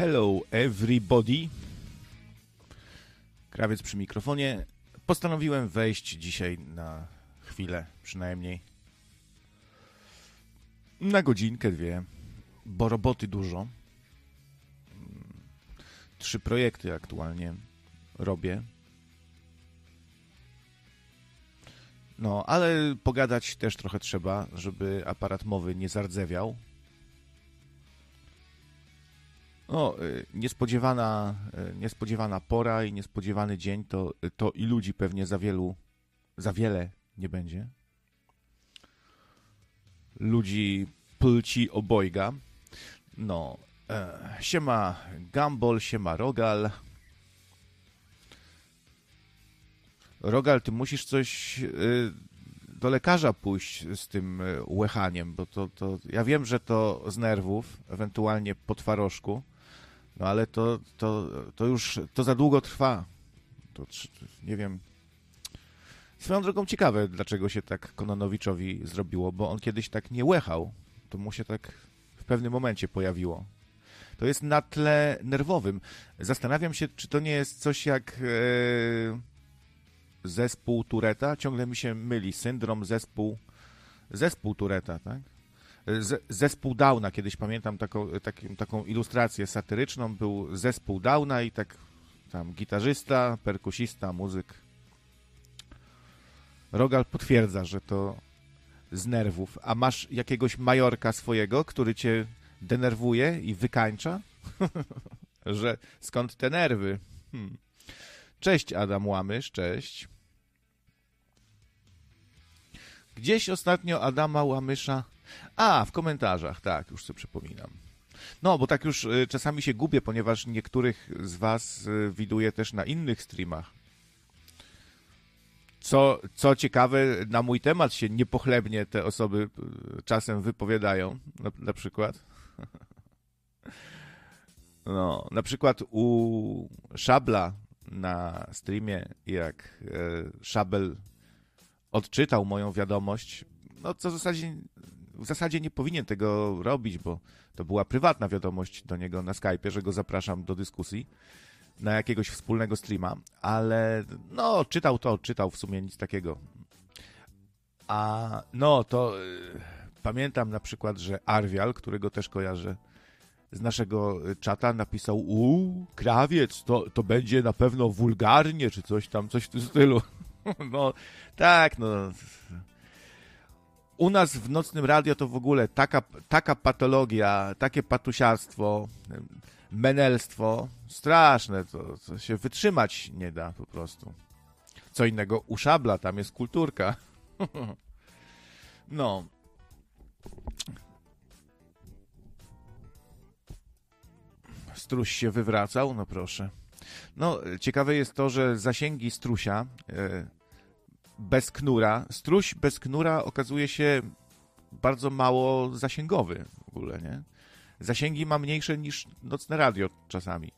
Hello everybody. Krawiec przy mikrofonie. Postanowiłem wejść dzisiaj na chwilę przynajmniej. Na godzinkę, dwie, bo roboty dużo. Trzy projekty aktualnie robię. No, ale pogadać też trochę trzeba, żeby aparat mowy nie zardzewiał. No, y, niespodziewana, y, niespodziewana pora i niespodziewany dzień to, to i ludzi pewnie za wielu, za wiele nie będzie. Ludzi płci obojga. No, e, siema Gumball, siema Rogal. Rogal, ty musisz coś y, do lekarza pójść z tym y, łechaniem, bo to, to ja wiem, że to z nerwów, ewentualnie po twarożku, no ale to, to, to już to za długo trwa. To nie wiem. Swoją drogą ciekawe, dlaczego się tak Kononowiczowi zrobiło, bo on kiedyś tak nie łechał. To mu się tak w pewnym momencie pojawiło. To jest na tle nerwowym. Zastanawiam się, czy to nie jest coś jak e, zespół Tureta. Ciągle mi się myli. Syndrom, zespół, zespół Tureta, tak? Z, zespół Downa, kiedyś pamiętam taką, taką, taką ilustrację satyryczną, był zespół Downa i tak tam gitarzysta, perkusista, muzyk. Rogal potwierdza, że to z nerwów. A masz jakiegoś majorka swojego, który cię denerwuje i wykańcza? że skąd te nerwy? Hmm. Cześć Adam Łamysz, cześć. Gdzieś ostatnio Adama Łamysza a, w komentarzach, tak, już sobie przypominam. No, bo tak już y, czasami się gubię, ponieważ niektórych z Was y, widuję też na innych streamach. Co, co ciekawe, na mój temat się niepochlebnie te osoby y, czasem wypowiadają, na, na przykład. No, na przykład u Szabla na streamie, jak e, Szabel odczytał moją wiadomość, no co w zasadzie w zasadzie nie powinien tego robić, bo to była prywatna wiadomość do niego na Skype, że go zapraszam do dyskusji na jakiegoś wspólnego streama, ale no, czytał to, czytał w sumie nic takiego. A no, to y, pamiętam na przykład, że Arwial, którego też kojarzę z naszego czata, napisał u krawiec, to, to będzie na pewno wulgarnie, czy coś tam, coś w tym stylu. No, tak, no u nas w nocnym radio to w ogóle taka, taka patologia, takie patusiarstwo, menelstwo, straszne, to, to się wytrzymać nie da po prostu. Co innego u szabla, tam jest kulturka. no. Struś się wywracał, no proszę. No, ciekawe jest to, że zasięgi strusia, e, bez knura. Struś bez knura okazuje się bardzo mało zasięgowy w ogóle, nie? Zasięgi ma mniejsze niż nocne radio czasami.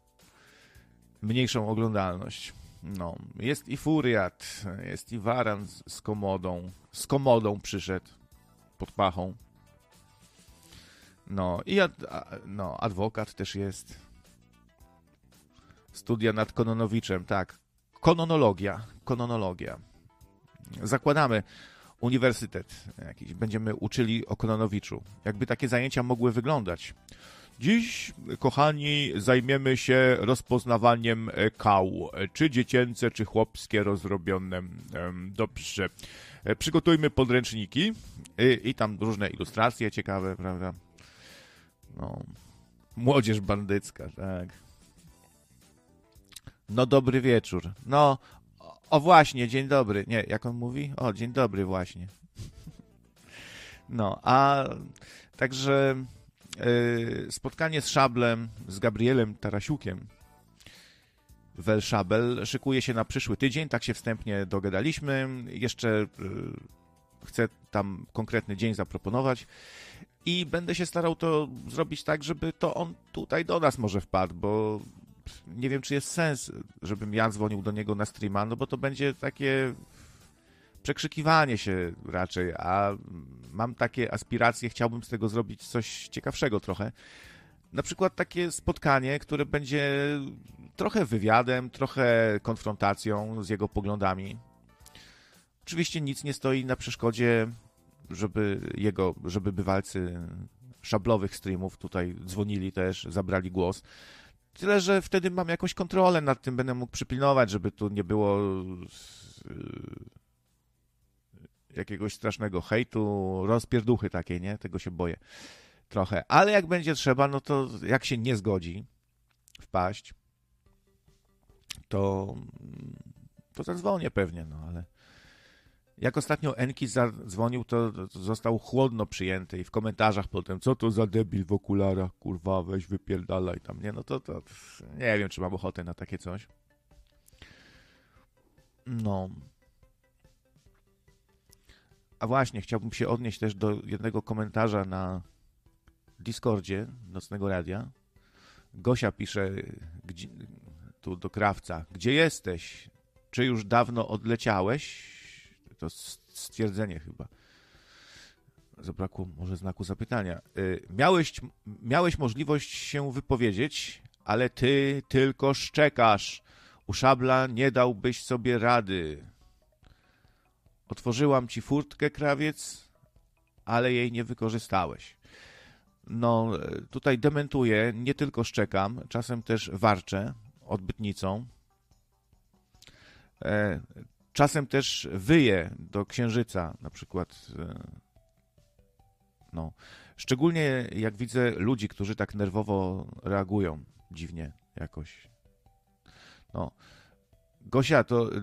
Mniejszą oglądalność. No, jest i Furiat, jest i Waran z, komodą. Z komodą przyszedł pod pachą. No, i ad, no, adwokat też jest. Studia nad Kononowiczem, tak. Kononologia, kononologia zakładamy uniwersytet jakiś, będziemy uczyli o Kononowiczu. Jakby takie zajęcia mogły wyglądać. Dziś, kochani, zajmiemy się rozpoznawaniem kał, czy dziecięce, czy chłopskie rozrobione. Dobrze. Przygotujmy podręczniki i, i tam różne ilustracje ciekawe, prawda? No. Młodzież bandycka, tak. No dobry wieczór. No, o właśnie, dzień dobry. Nie, jak on mówi? O, dzień dobry właśnie. No, a także yy, spotkanie z Szablem, z Gabrielem Tarasiukiem Wel Szabel szykuje się na przyszły tydzień, tak się wstępnie dogadaliśmy. Jeszcze yy, chcę tam konkretny dzień zaproponować i będę się starał to zrobić tak, żeby to on tutaj do nas może wpadł, bo nie wiem, czy jest sens, żebym ja dzwonił do niego na streama, no bo to będzie takie przekrzykiwanie się raczej, a mam takie aspiracje, chciałbym z tego zrobić coś ciekawszego trochę. na przykład takie spotkanie, które będzie trochę wywiadem, trochę konfrontacją z jego poglądami. Oczywiście nic nie stoi na przeszkodzie, żeby jego, żeby bywalcy szablowych streamów tutaj dzwonili też, zabrali głos. Tyle, że wtedy mam jakąś kontrolę nad tym, będę mógł przypilnować, żeby tu nie było jakiegoś strasznego hejtu, rozpierduchy takiej, nie? Tego się boję trochę. Ale jak będzie trzeba, no to jak się nie zgodzi wpaść, to, to zadzwonię pewnie, no ale jak ostatnio Enki zadzwonił, to, został chłodno przyjęty i w komentarzach potem, co to za debil w okularach, kurwa, weź wypierdalaj tam, nie, no to, to nie wiem, czy mam ochotę na takie coś. No. A właśnie, chciałbym się odnieść też do jednego komentarza na Discordzie Nocnego Radia. Gosia pisze gdzie, tu do krawca, gdzie jesteś? Czy już dawno odleciałeś? To stwierdzenie chyba. Zabrakło może znaku zapytania. Y, miałeś, miałeś możliwość się wypowiedzieć, ale ty tylko szczekasz. U szabla nie dałbyś sobie rady. Otworzyłam ci furtkę, krawiec, ale jej nie wykorzystałeś. No, tutaj dementuję, nie tylko szczekam, czasem też warczę odbytnicą. Czasem też wyję do księżyca, na przykład. E, no, szczególnie jak widzę ludzi, którzy tak nerwowo reagują dziwnie jakoś. No, Gosia, to e,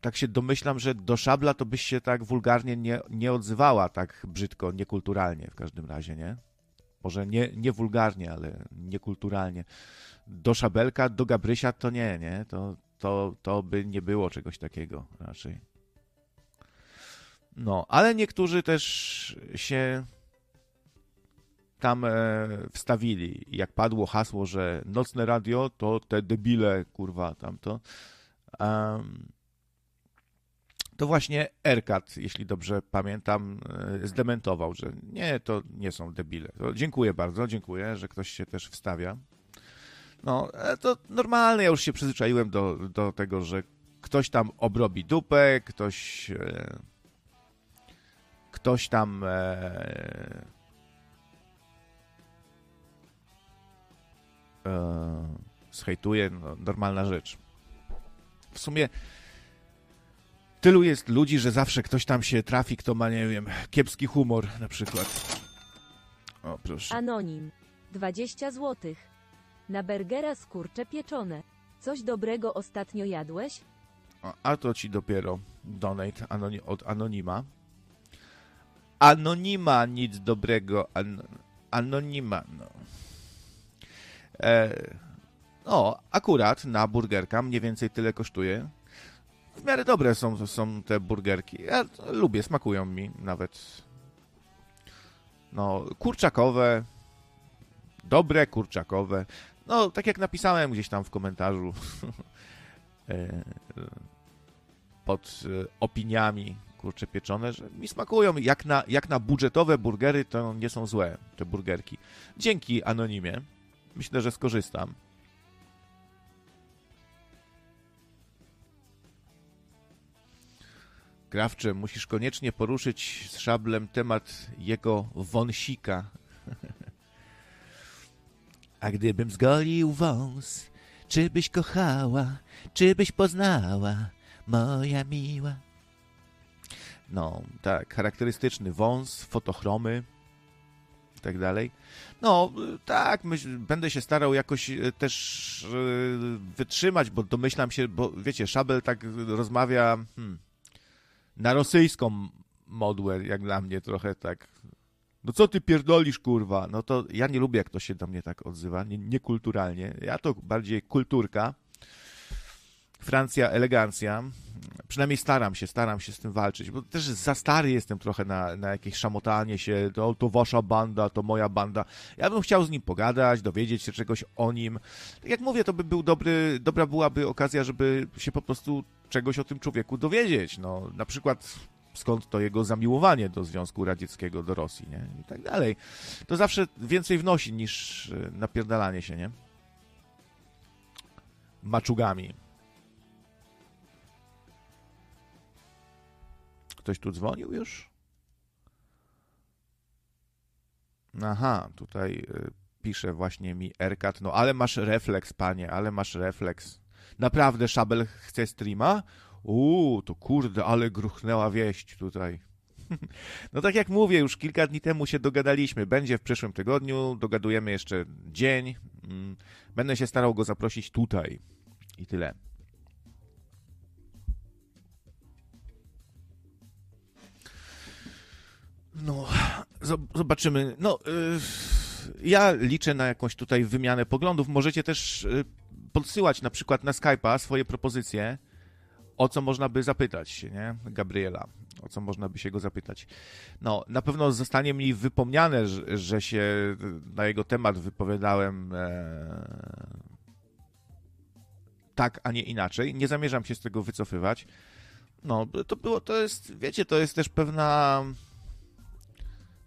tak się domyślam, że do szabla to byś się tak wulgarnie nie, nie odzywała, tak brzydko, niekulturalnie w każdym razie, nie? Może nie, nie wulgarnie, ale niekulturalnie. Do szabelka, do Gabrysia to nie, nie? To, to, to by nie było czegoś takiego raczej. No, ale niektórzy też się tam e, wstawili. Jak padło hasło, że nocne radio to te debile, kurwa, tamto. Um, to właśnie Erkat, jeśli dobrze pamiętam, e, zdementował, że nie, to nie są debile. To dziękuję bardzo, dziękuję, że ktoś się też wstawia. No, e, to normalne, ja już się przyzwyczaiłem do, do tego, że ktoś tam obrobi dupę, ktoś e, ktoś tam e, e, no, normalna rzecz. W sumie tylu jest ludzi, że zawsze ktoś tam się trafi, kto ma, nie wiem, kiepski humor na przykład. O, proszę. Anonim. 20 zł. Na burgera skurcze pieczone. Coś dobrego ostatnio jadłeś? A to ci dopiero donate od Anonima. Anonima nic dobrego. An anonima, no. E, no, akurat na burgerka mniej więcej tyle kosztuje w miarę dobre są, są te burgerki. Ja lubię, smakują mi nawet. No, kurczakowe, dobre kurczakowe. No, tak jak napisałem gdzieś tam w komentarzu e, pod e, opiniami kurcze pieczone, że mi smakują. Jak na, jak na budżetowe burgery to nie są złe te burgerki. Dzięki anonimie. Myślę, że skorzystam. Krawcze, musisz koniecznie poruszyć z szablem temat jego wąsika. A gdybym zgolił wąs, czy byś kochała, czy byś poznała, moja miła? No, tak, charakterystyczny wąs, fotochromy i tak dalej. No, tak, myśl, będę się starał jakoś e, też yy, wytrzymać, bo domyślam się, bo wiecie, Szabel tak rozmawia... Hmm, na rosyjską modłę, jak dla mnie trochę tak. No co ty pierdolisz, kurwa? No to ja nie lubię, jak to się do mnie tak odzywa, nie, niekulturalnie. Ja to bardziej kulturka. Francja, elegancja. Przynajmniej staram się, staram się z tym walczyć, bo też za stary jestem trochę na, na jakieś szamotanie się, to, to wasza banda, to moja banda. Ja bym chciał z nim pogadać, dowiedzieć się czegoś o nim. Tak jak mówię, to by był dobry, dobra byłaby okazja, żeby się po prostu czegoś o tym człowieku dowiedzieć. No, na przykład skąd to jego zamiłowanie do Związku Radzieckiego, do Rosji, nie? I tak dalej. To zawsze więcej wnosi niż e, napierdalanie się, nie? Maczugami. Ktoś tu dzwonił już? Aha, tutaj y, pisze właśnie mi Erkat, no ale masz refleks, panie, ale masz refleks. Naprawdę Szabel chce streama? Uuu, to kurde, ale gruchnęła wieść tutaj. No tak jak mówię, już kilka dni temu się dogadaliśmy. Będzie w przyszłym tygodniu, dogadujemy jeszcze dzień. Mm, będę się starał go zaprosić tutaj. I tyle. No, zobaczymy. No, y, ja liczę na jakąś tutaj wymianę poglądów. Możecie też y, podsyłać na przykład na Skype'a swoje propozycje, o co można by zapytać się, nie? Gabriela, o co można by się go zapytać. No, na pewno zostanie mi wypomniane, że, że się na jego temat wypowiadałem e, tak, a nie inaczej. Nie zamierzam się z tego wycofywać. No, to było, to jest, wiecie, to jest też pewna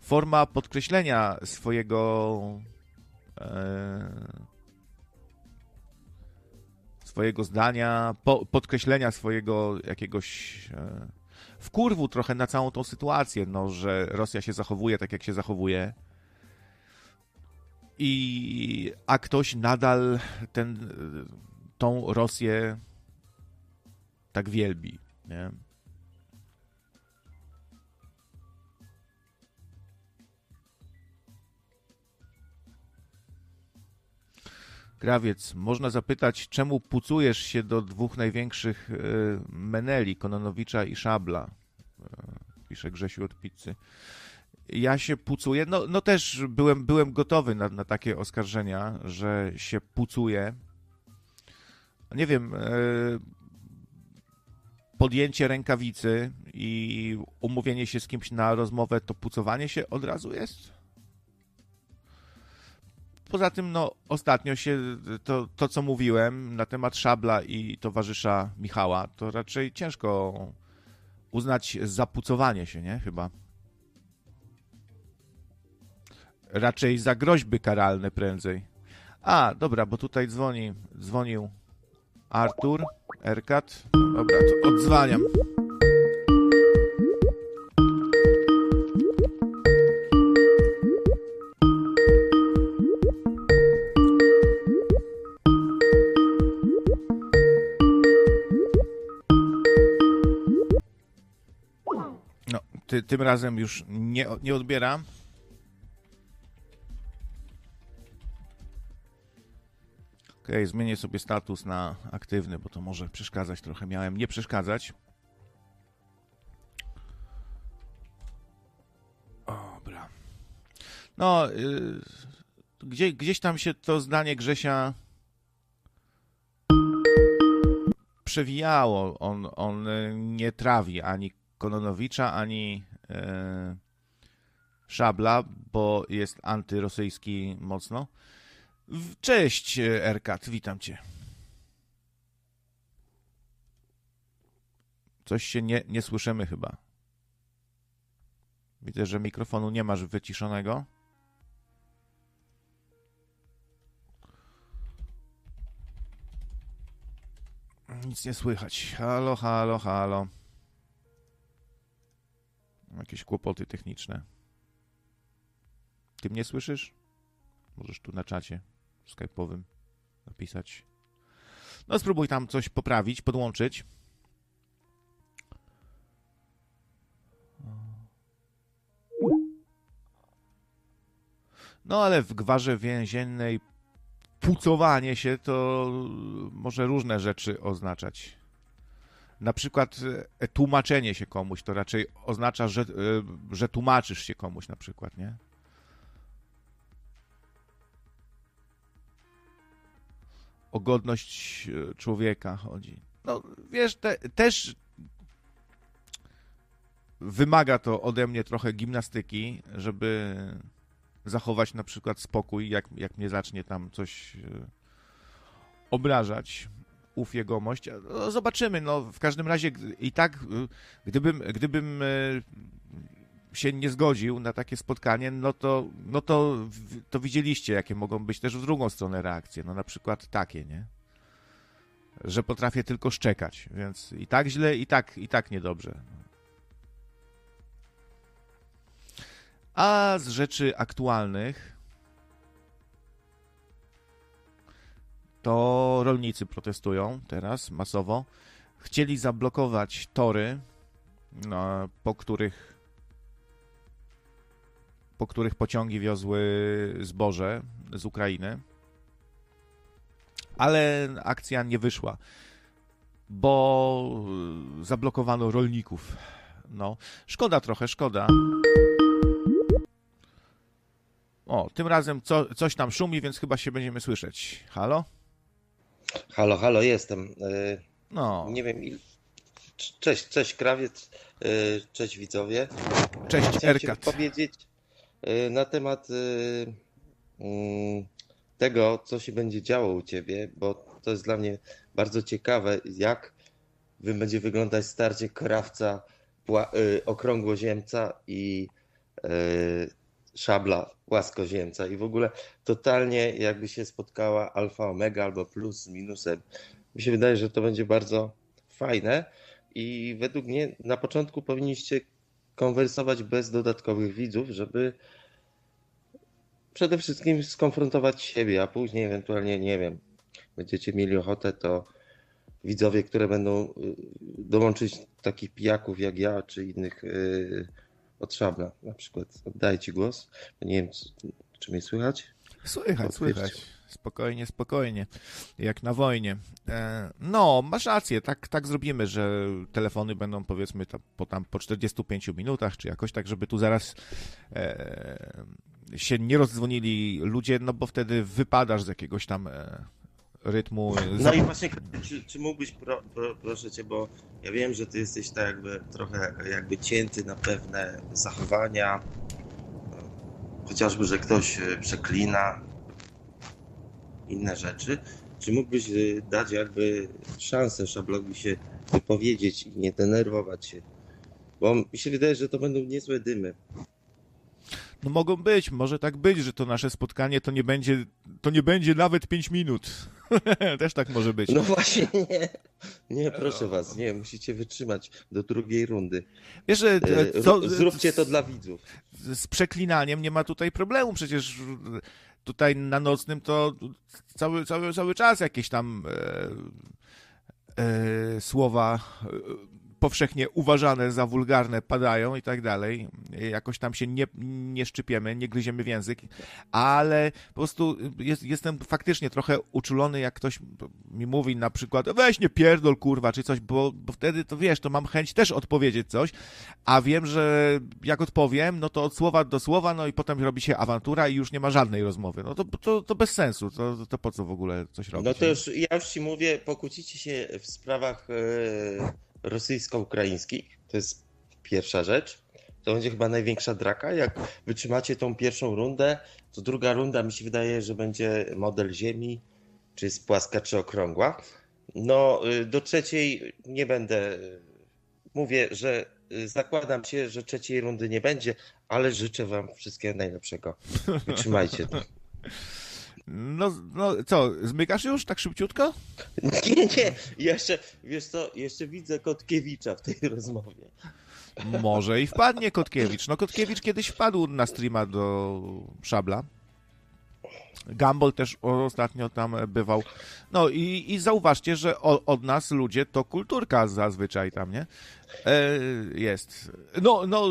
forma podkreślenia swojego e, swojego zdania, po, podkreślenia swojego jakiegoś e, wkurwu trochę na całą tą sytuację, no, że Rosja się zachowuje tak, jak się zachowuje. I, a ktoś nadal ten, tą Rosję tak wielbi, nie? Krawiec, można zapytać, czemu pucujesz się do dwóch największych e, meneli, Kononowicza i Szabla? E, pisze Grzesiu od pizzy. Ja się pucuję, no, no też byłem, byłem gotowy na, na takie oskarżenia, że się pucuję. Nie wiem, e, podjęcie rękawicy i umówienie się z kimś na rozmowę, to pucowanie się od razu jest? Poza tym, no, ostatnio się to, to, co mówiłem na temat Szabla i towarzysza Michała, to raczej ciężko uznać za pucowanie się, nie? Chyba. Raczej za groźby karalne prędzej. A, dobra, bo tutaj dzwoni, dzwonił Artur, Erkat. Dobra, to odzwaniam. Ty, tym razem już nie, nie odbieram. Ok, zmienię sobie status na aktywny, bo to może przeszkadzać trochę. Miałem nie przeszkadzać. Dobra. No, yy, gdzie, gdzieś tam się to zdanie Grzesia przewijało. On, on nie trawi ani Kononowicza, ani e, Szabla, bo jest antyrosyjski mocno. Cześć, Erkat, witam cię. Coś się nie, nie słyszymy chyba. Widzę, że mikrofonu nie masz wyciszonego. Nic nie słychać. Halo, halo, halo. Jakieś kłopoty techniczne. Ty mnie słyszysz? Możesz tu na czacie skype'owym napisać. No spróbuj tam coś poprawić, podłączyć. No ale w gwarze więziennej pucowanie się to może różne rzeczy oznaczać na przykład e, tłumaczenie się komuś, to raczej oznacza, że, e, że tłumaczysz się komuś na przykład, nie? O godność e, człowieka chodzi. No, wiesz, te, też wymaga to ode mnie trochę gimnastyki, żeby zachować na przykład spokój, jak, jak mnie zacznie tam coś obrażać ów jegomość. No, zobaczymy, no w każdym razie i tak, gdybym, gdybym się nie zgodził na takie spotkanie, no to, no to, to widzieliście, jakie mogą być też w drugą stronę reakcje. No na przykład takie, nie? Że potrafię tylko szczekać, więc i tak źle, i tak, i tak niedobrze. A z rzeczy aktualnych to rolnicy protestują teraz masowo. Chcieli zablokować tory, no, po których po których pociągi wiozły zboże z Ukrainy. Ale akcja nie wyszła, bo zablokowano rolników. No, szkoda trochę, szkoda. O, tym razem co, coś tam szumi, więc chyba się będziemy słyszeć. Halo? Halo, halo, jestem. E, no. Nie wiem, il... Cześć, cześć krawiec, e, cześć widzowie. Cześć Chciałem Erkat. powiedzieć e, na temat tego, co się będzie działo u ciebie, bo to jest dla mnie bardzo ciekawe, jak będzie wyglądać starcie krawca, okrągłoziemca i szabla płaskoziemca i w ogóle totalnie jakby się spotkała alfa, omega albo plus z minusem. Mi się wydaje, że to będzie bardzo fajne i według mnie na początku powinniście konwersować bez dodatkowych widzów, żeby przede wszystkim skonfrontować siebie, a później ewentualnie, nie wiem, będziecie mieli ochotę, to widzowie, które będą y, dołączyć takich pijaków jak ja, czy innych y, od Szabla na przykład. Oddaję Ci głos. Nie wiem, czy mnie słychać? Słychać, słychać. Spokojnie, spokojnie. Jak na wojnie. E, no, masz rację, tak, tak zrobimy, że telefony będą powiedzmy po, tam, po 45 minutach, czy jakoś tak, żeby tu zaraz e, się nie rozdzwonili ludzie, no bo wtedy wypadasz z jakiegoś tam e, rytmu. No i właśnie, czy, czy mógłbyś, pro, pro, proszę cię, bo ja wiem, że ty jesteś tak jakby trochę jakby cięty na pewne zachowania, chociażby, że ktoś e, przeklina, inne rzeczy. Czy mógłbyś e, dać jakby szansę szablowi się wypowiedzieć i nie denerwować się? Bo mi się wydaje, że to będą niezłe dymy. No mogą być, może tak być, że to nasze spotkanie to nie będzie, to nie będzie nawet 5 minut. Też tak może być. No właśnie nie. Nie, proszę was, nie, musicie wytrzymać do drugiej rundy. Wiesz, że e, co, Zróbcie to dla widzów. Z przeklinaniem nie ma tutaj problemu, przecież tutaj na nocnym to cały, cały, cały czas jakieś tam e, e, słowa powszechnie uważane za wulgarne padają i tak dalej. Jakoś tam się nie, nie szczypiemy, nie gryziemy w język, ale po prostu jest, jestem faktycznie trochę uczulony, jak ktoś mi mówi na przykład weź nie pierdol kurwa, czy coś, bo, bo wtedy to wiesz, to mam chęć też odpowiedzieć coś, a wiem, że jak odpowiem, no to od słowa do słowa, no i potem robi się awantura i już nie ma żadnej rozmowy. No to, to, to bez sensu, to, to po co w ogóle coś robić? No to już, ja już ci mówię, pokłócicie się w sprawach rosyjsko-ukraińskich. To jest pierwsza rzecz. To będzie chyba największa draka. Jak wytrzymacie tą pierwszą rundę, to druga runda mi się wydaje, że będzie model Ziemi, czy jest płaska, czy okrągła. No, y, do trzeciej nie będę. Mówię, że y, zakładam się, że trzeciej rundy nie będzie, ale życzę Wam wszystkiego najlepszego. Wytrzymajcie to. No, no co, zmykasz już tak szybciutko? Nie, nie, jeszcze, wiesz co, jeszcze widzę Kotkiewicza w tej rozmowie. Może i wpadnie Kotkiewicz. No Kotkiewicz kiedyś wpadł na streama do Szabla. Gumball też ostatnio tam bywał. No i, i zauważcie, że o, od nas ludzie to kulturka zazwyczaj tam, nie? E, jest. No, no,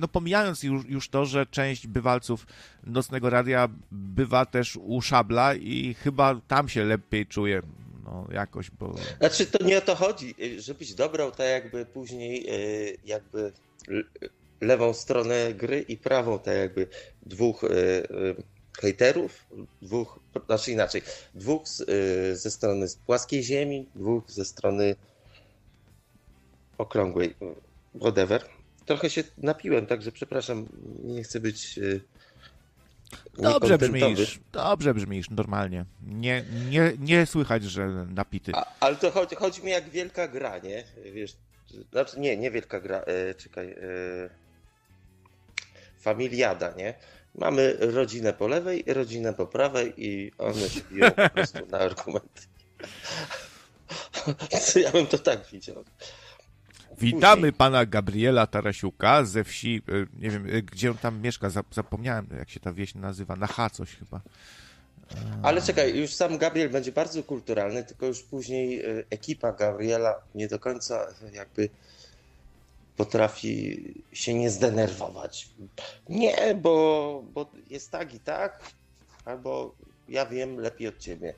no pomijając już, już to, że część bywalców Nocnego Radia bywa też u Szabla i chyba tam się lepiej czuje no, jakoś, bo... Znaczy, to nie o to chodzi, żebyś dobrał tak jakby później e, jakby lewą stronę gry i prawą tak jakby dwóch e, hejterów, dwóch, znaczy inaczej, dwóch z, y, ze strony płaskiej ziemi, dwóch ze strony okrągłej, whatever. Trochę się napiłem, także przepraszam, nie chcę być... Y, Dobrze brzmisz, dobrze brzmisz, normalnie. Nie, nie, nie słychać, że napity. A, ale to chodzi, chodzi mi jak wielka gra, nie? Wiesz, znaczy nie, nie wielka gra, e, czekaj. E, familiada, nie? Mamy rodzinę po lewej, rodzinę po prawej i one się biją po prostu na argumenty. ja bym to tak widział. Witamy później. pana Gabriela Tarasiuka ze wsi, e, nie wiem, e, gdzie on tam mieszka, zap- zapomniałem, jak się ta wieś nazywa, na H coś chyba. Ale czekaj, już sam Gabriel będzie bardzo kulturalny, tylko już później e, ekipa Gabriela nie do końca jakby potrafi się nie zdenerwować. Nie, bo, bo jest tak i tak, albo ja wiem lepiej od ciebie.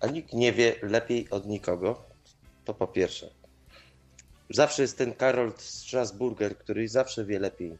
A nikt nie wie lepiej od nikogo. To po pierwsze. Zawsze jest ten Karol Strasburger, który zawsze wie lepiej.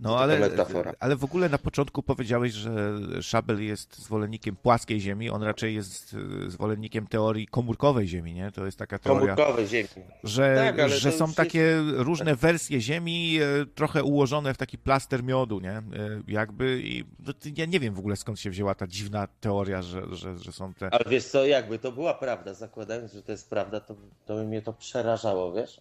No ale, metafora. ale w ogóle na początku powiedziałeś, że Szabel jest zwolennikiem płaskiej Ziemi, on raczej jest e, zwolennikiem teorii komórkowej Ziemi, nie? To jest taka teoria, Komórkowej ziemi. że, Tak, że są już takie różne wersje Ziemi, e, trochę ułożone w taki plaster miodu, nie? E, Jakby i no, ja nie wiem w ogóle skąd się wzięła ta dziwna teoria, że, że, że są te... Ale wiesz co, jakby to była prawda, zakładając, że to jest prawda, to, to by mnie to przerażało, wiesz?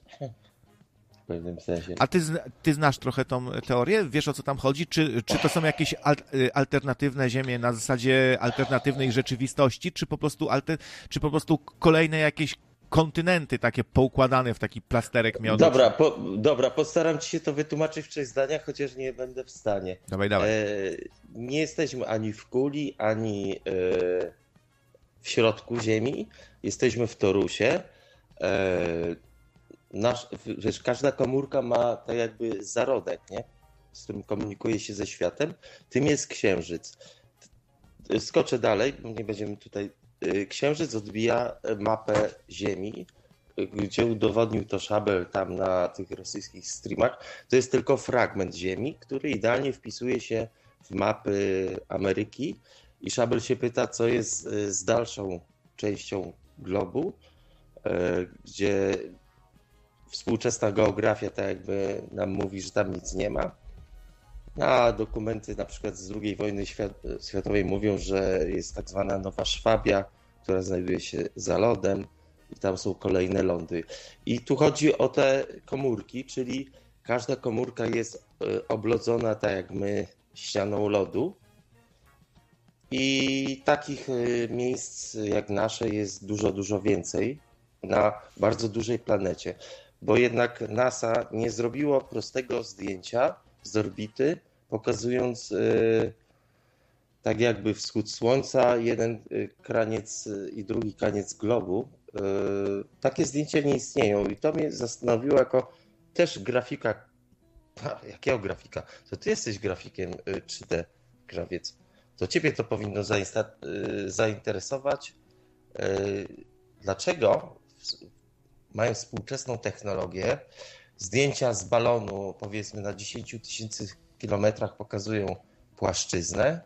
W pewnym sensie. A ty, ty znasz trochę tą teorię? Wiesz o co tam chodzi? Czy, czy to są jakieś al, y, alternatywne ziemie na zasadzie alternatywnej rzeczywistości, czy po prostu alter, czy po prostu kolejne jakieś kontynenty takie poukładane w taki plasterek miodu? Dobra, po, dobra, postaram ci się to wytłumaczyć w trzech zdaniach, chociaż nie będę w stanie. Dawaj, dawaj. E, nie jesteśmy ani w kuli, ani e, w środku Ziemi. Jesteśmy w torusie. E, nasz, wiesz, każda komórka ma tak jakby zarodek, nie? z którym komunikuje się ze światem. Tym jest Księżyc. Skoczę dalej, nie będziemy tutaj. E, Księżyc odbija mapę Ziemi, gdzie udowodnił to Szabel tam na tych rosyjskich streamach. To jest tylko fragment Ziemi, który idealnie wpisuje się w mapy Ameryki. I Szabel się pyta, co jest e, z dalszą częścią globu, e, gdzie współczesna geografia tak jakby nam mówi, że tam nic nie ma. A dokumenty na przykład z II wojny świat, światowej mówią, że jest tak zwana Nowa Szwabia, która znajduje się za lodem i tam są kolejne lądy. I tu chodzi o te komórki, czyli każda komórka jest e, oblodzona tak jak my ścianą lodu. I takich e, miejsc jak nasze jest dużo, dużo więcej na bardzo dużej planecie. Bo jednak NASA nie zrobiło prostego zdjęcia z orbity, pokazując e, tak jakby wschód Słońca, jeden e, kraniec e, i drugi kraniec globu. Takie zdjęcia nie istnieją i to mnie zastanowiło jako też grafika. A, jakiego grafika? To ty jesteś grafikiem e, 3D, krawiec. To ciebie to powinno zainteresować. Dlaczego mając współczesną technologię, zdjęcia z balonu powiedzmy na 10 tysięcy kilometrach pokazują płaszczyznę,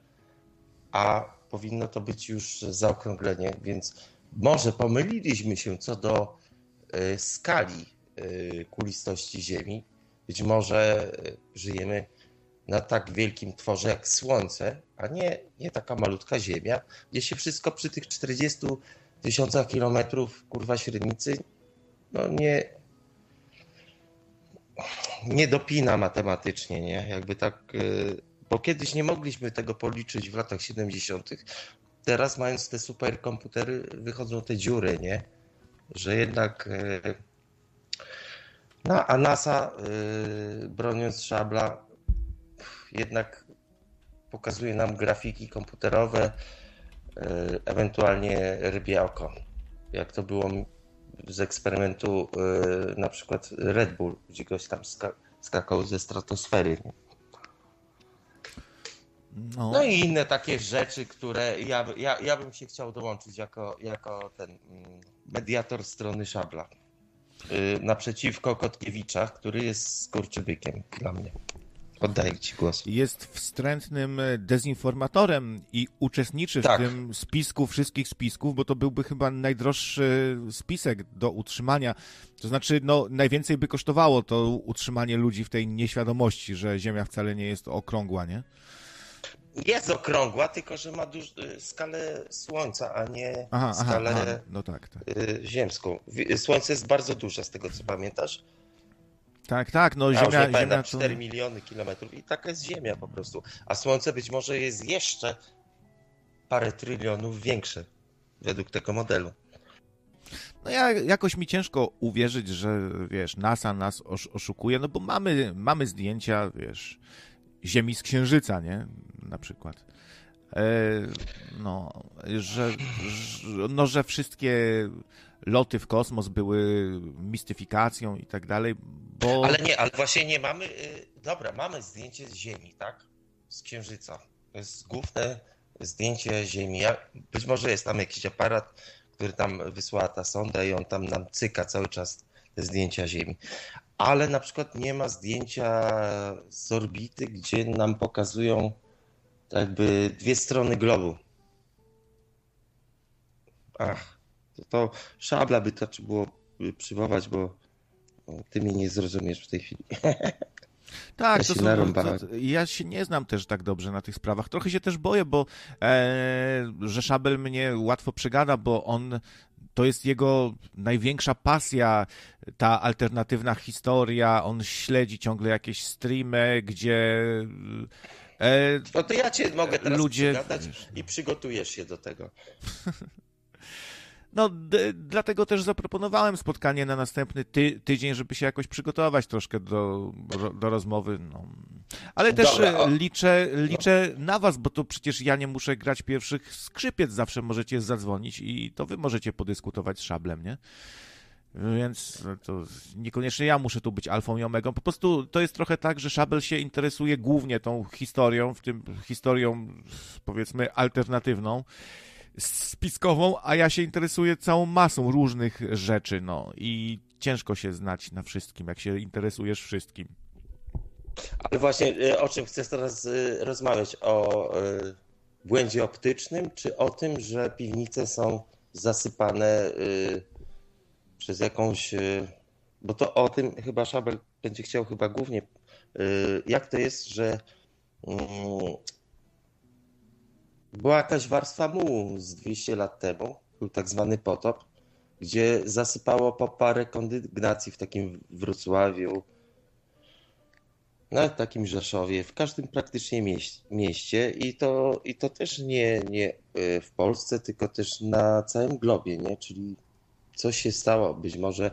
a powinno to być już zaokrąglenie, więc może pomyliliśmy się co do e, skali e, kulistości Ziemi. Być może e, żyjemy na tak wielkim tworze jak Słońce, a nie, nie taka malutka Ziemia, gdzie się wszystko przy tych 40 tysiącach kilometrów kurwa średnicy no nie, nie dopina matematycznie, nie? Jakby tak, y, bo kiedyś nie mogliśmy tego policzyć w latach 70. Teraz mając te superkomputery wychodzą te dziury, nie? Że jednak y, no, a NASA y, broniąc szabla jednak pokazuje nam grafiki komputerowe, ewentualnie rybie oko. Jak to było z eksperymentu y, na przykład Red Bull, gdzie goś tam ska- skakał ze stratosfery. No, No i inne takie rzeczy, które ja, ja, ja bym się chciał dołączyć jako, jako ten mm, mediator strony Szabla. Y, Naprzeciwko Kotkiewicza, który jest skurczybykiem dla mnie. Oddaję Ci głos. jest wstrętnym dezinformatorem i uczestniczy w Tak. tym spisku wszystkich spisków, bo to byłby chyba najdroższy spisek do utrzymania. To znaczy, no, najwięcej by kosztowało to utrzymanie ludzi w tej nieświadomości, że Ziemia wcale nie jest okrągła, nie? Jest okrągła, tylko że ma duż, y, skalę Słońca, a nie aha, skalę aha, aha. No tak, tak. Y, ziemską. Słońce jest bardzo duże, z tego co pamiętasz. Tak, tak, no Ziemia... A, ziemia to... 4 miliony kilometrów i taka jest Ziemia po prostu. A Słońce być może jest jeszcze parę trylionów większe według tego modelu. No ja, jakoś mi ciężko uwierzyć, że wiesz, NASA nas oszukuje, no bo mamy, mamy zdjęcia, wiesz, Ziemi z Księżyca, nie? Na przykład. E, no, że, no, że wszystkie loty w kosmos były mistyfikacją i tak dalej, bo... Ale nie, ale właśnie nie mamy... Y, dobra, mamy zdjęcie z Ziemi, tak? Z Księżyca. To jest główne zdjęcie Ziemi. Być może jest tam jakiś aparat, który tam wysłała ta sonda i on tam nam cyka cały czas te zdjęcia Ziemi. Ale na przykład nie ma zdjęcia z orbity, gdzie nam pokazują jakby dwie strony globu. Ach, to, to szabla by to trzeba było przywołać, bo ty mnie nie zrozumiesz w tej chwili. Tak, ja to są, to, ja się nie znam też tak dobrze na tych sprawach. Trochę się też boję, bo e, że Szabel mnie łatwo przegada, bo on to jest jego największa pasja, ta alternatywna historia. On śledzi ciągle jakieś streamy, gdzie. E, no to ja cię mogę teraz ludzie... i przygotujesz się do tego. No, dlatego też zaproponowałem spotkanie na następny ty tydzień, żeby się jakoś przygotować troszkę do, do rozmowy. No. Ale też Dobra, liczę, liczę na was, bo to przecież ja nie muszę grać pierwszych skrzypiec. Zawsze możecie zadzwonić i to wy możecie podyskutować z szablem, nie? Więc to niekoniecznie ja muszę tu być alfą i omegą. Po prostu to jest trochę tak, że Szabel się interesuje głównie tą historią, w tym historią powiedzmy alternatywną spiskową, a ja się interesuję całą masą różnych rzeczy, no i ciężko się znać na wszystkim, jak się interesujesz wszystkim. Ale właśnie y, o czym chcesz teraz y, rozmawiać? O y, błędzie optycznym, czy o tym, że piwnice są zasypane przez jakąś. Bo to o tym chyba Szabel będzie chciał chyba głównie. Jak to jest, że mm, była jakaś warstwa mułu z 200 lat temu, był tak zwany potop, gdzie zasypało po parę kondygnacji w takim Wrocławiu, nawet takim Rzeszowie, w każdym praktycznie mieście i to, i to też nie, nie e, w Polsce, tylko też na całym globie, nie? czyli coś się stało, być może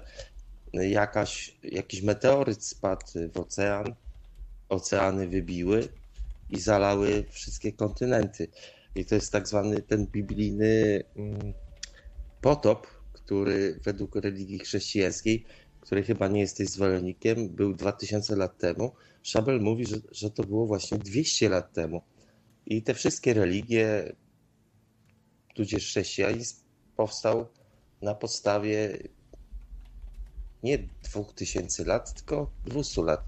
jakaś, jakiś meteoryt spadł w ocean, oceany wybiły i zalały wszystkie kontynenty. I to jest tak zwany ten biblijny mm, potop, który według religii chrześcijańskiej, której chyba nie jesteś zwolennikiem, był 2000 lat temu. Szabel mówi, że, że to było właśnie 200 lat temu. I te wszystkie religie, tudzież chrześcijanizm, powstał na podstawie nie 2000 lat, tylko 200 lat.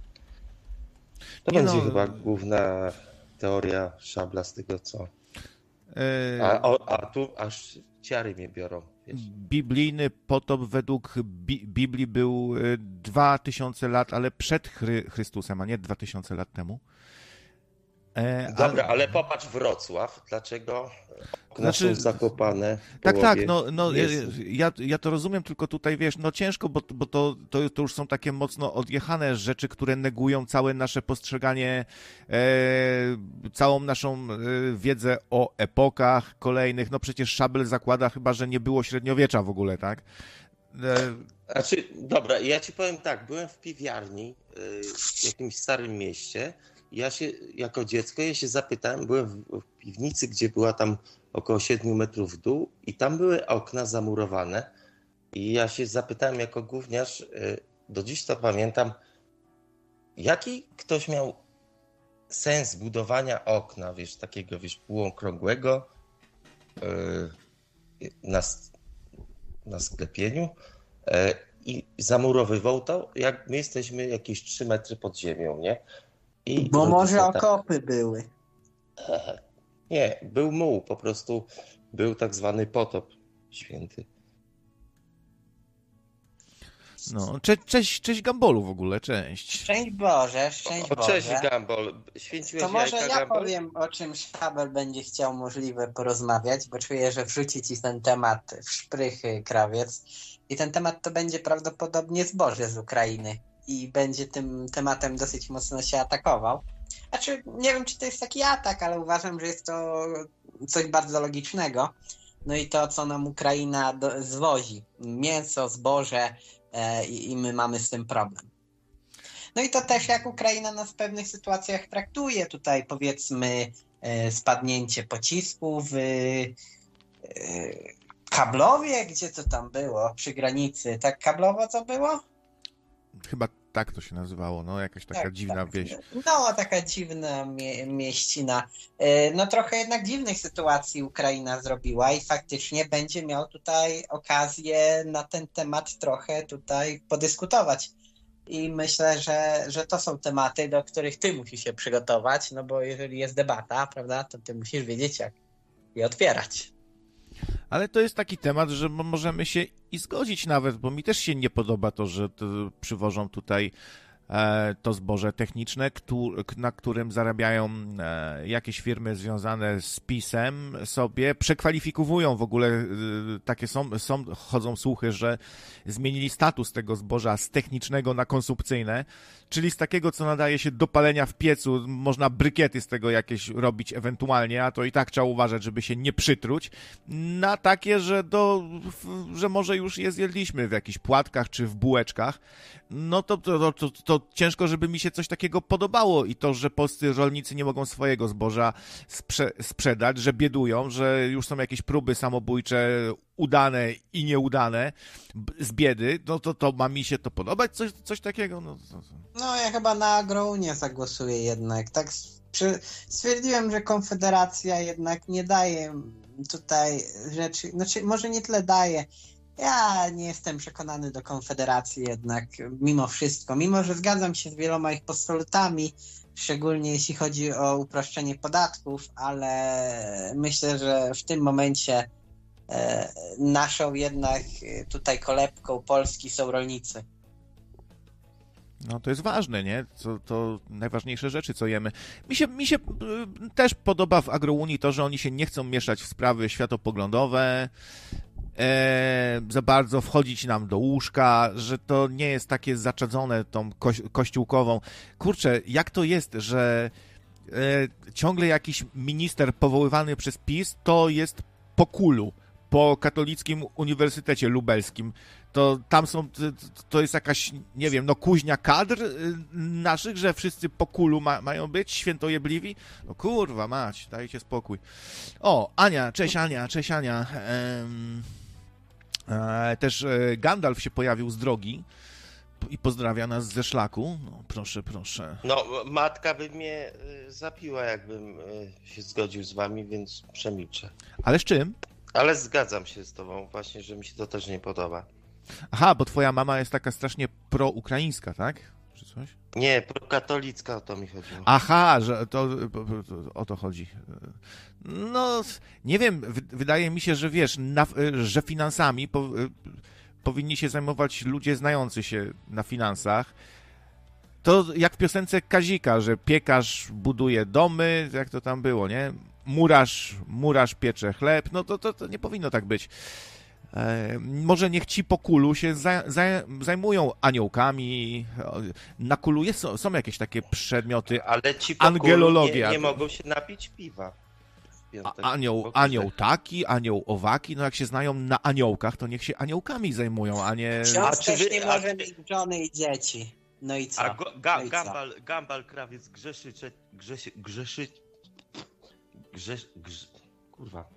To nie będzie no... chyba główna teoria Szabla z tego, co a, a, tu aż ciary mnie biorą. Wiesz. Biblijny potop według Bi Biblii był 2000 e, lat, ale przed Chry Chrystusem, a nie 2000 lat temu. E, Dobra, ale... ale popatrz Wrocław, dlaczego okna znaczy, są zakopane? Tak, tak, no, no ja, ja to rozumiem, tylko tutaj wiesz, no ciężko, bo, bo to, to, to już są takie mocno odjechane rzeczy, które negują całe nasze postrzeganie, e, całą naszą e, wiedzę o epokach kolejnych. No przecież Szabel zakłada chyba, że nie było średniowiecza w ogóle, tak? E... Znaczy, dobra, ja ci powiem tak, byłem w piwiarni e, w jakimś starym mieście ja się jako dziecko ja się zapytałem, byłem w, piwnicy, gdzie była tam około 7 metrów w dół i tam były okna zamurowane i ja się zapytałem jako gówniarz, y, do dziś to pamiętam, jaki ktoś miał sens budowania okna, wiesz, takiego, wiesz, półokrągłego yy, na, na sklepieniu yy, i zamurowywał to, jak my jesteśmy jakieś 3 metry pod ziemią, nie? I Bo może okopy były. Nie, był muł, po prostu był tak zwany potop święty. No, cze cześć, cześć Gambolu w ogóle, cześć. Szczęść Boże, szczęść O, Boże. cześć Gambol. Święciłeś To może ja Gambol? powiem, o czym Szabel będzie chciał możliwe porozmawiać, bo czuję, że wrzuci ci ten temat w szprychy krawiec. I ten temat to będzie prawdopodobnie zboże z Ukrainy. I będzie tym tematem dosyć mocno się atakował. Znaczy, nie wiem, czy to jest taki atak, ale uważam, że jest to coś bardzo logicznego. No i to, co nam Ukraina do, zwozi. Mięso, zboże e, i, my mamy z tym problem. No i to też jak Ukraina nas w pewnych sytuacjach traktuje. Tutaj powiedzmy e, spadnięcie pocisku w e, Kablowie, gdzie to tam było, przy granicy. Tak kablowo co było? Chyba tak to się nazywało, no jakaś taka Tak, dziwna tak. wieś. No, taka dziwna mie- mieścina. E, No trochę jednak dziwnych sytuacji Ukraina zrobiła i faktycznie będzie miał tutaj okazję na ten temat trochę tutaj podyskutować. I myślę, że, że to są tematy, do których ty musisz się przygotować, no bo jeżeli jest debata, prawda, to ty musisz wiedzieć, jak je otwierać. Ale to jest taki temat, że mo- możemy się i zgodzić nawet, bo mi też się nie podoba to, że to przywożą tutaj e, to zboże techniczne, na którym zarabiają e, jakieś firmy związane z PiSem sobie, przekwalifikowują w ogóle, e, takie są, są, chodzą słuchy, że zmienili status tego zboża z technicznego na konsumpcyjne, czyli z takiego, co nadaje się do palenia w piecu, można brykiety z tego jakieś robić ewentualnie, a to i tak trzeba uważać, żeby się nie przytruć, na takie, że, do, że może już je zjedliśmy w jakichś płatkach czy w bułeczkach, no to, to, to, to, to ciężko, żeby mi się coś takiego podobało i to, że polscy rolnicy nie mogą swojego zboża sprze sprzedać, że biedują, że już są jakieś próby samobójcze udane i nieudane z biedy, no to, to ma mi się to podobać, coś, coś takiego, no to. No, ja chyba na Agrounię zagłosuję jednak. Tak przy, stwierdziłem, że Konfederacja jednak nie daje tutaj rzeczy, znaczy może nie tyle daje. Ja nie jestem przekonany do Konfederacji jednak mimo wszystko. Mimo, że zgadzam się z wieloma ich postulatami, szczególnie jeśli chodzi o uproszczenie podatków, ale myślę, że w tym momencie naszą jednak e, tutaj kolebką Polski są rolnicy. No to jest ważne, nie? To, to najważniejsze rzeczy, co jemy. Mi się, mi się y, też podoba w Agrounii to, że oni się nie chcą mieszać w sprawy światopoglądowe, e, za bardzo wchodzić nam do łóżka, że to nie jest takie zaczadzone tą koś, kościółkową. Kurczę, jak to jest, że e, ciągle jakiś minister powoływany przez PiS to jest po kulu, po katolickim Uniwersytecie Lubelskim. To tam są, to, jest jakaś, nie wiem, no kuźnia kadr y, naszych, że wszyscy po kulu ma, mają być, świętojebliwi. No kurwa mać, dajcie spokój. O, Ania, cześć Ania, cześć Ania. Em, e, też e, Gandalf się pojawił z drogi i pozdrawia nas ze szlaku. No, proszę, proszę. No, matka by mnie y, zabiła, jakbym y, się zgodził z wami, więc przemilczę. Ale z czym? Ale zgadzam się z tobą właśnie, że mi się to też nie podoba. Aha, bo twoja mama jest taka strasznie proukraińska, tak? Czy coś? Nie, prokatolicka o to mi chodziło. Aha, że to, o to chodzi. No, nie wiem, wydaje mi się, że wiesz, na, że finansami po, powinni się zajmować ludzie znający się na finansach. To jak w piosence Kazika, że piekarz buduje domy, jak to tam było, nie? Murarz, murarz piecze chleb, no to, to, to nie powinno tak być. E, może niech ci po kulu się za, za, zajmują aniołkami. Na kulu jest, są, są jakieś takie przedmioty. Ale ci po Angelologia. Nie, nie mogą się napić piwa. A, anioł, anioł taki, anioł owaki, no jak się znają na aniołkach, to niech się aniołkami zajmują, a nie... Ksiądz czy też wy- nie a może czy- mieć żony i dzieci. No i co? A go, ga, No i co? gambal, gambal krawiec grzeszy, grzeszy, grzeszy, grzesz, grz, kurwa,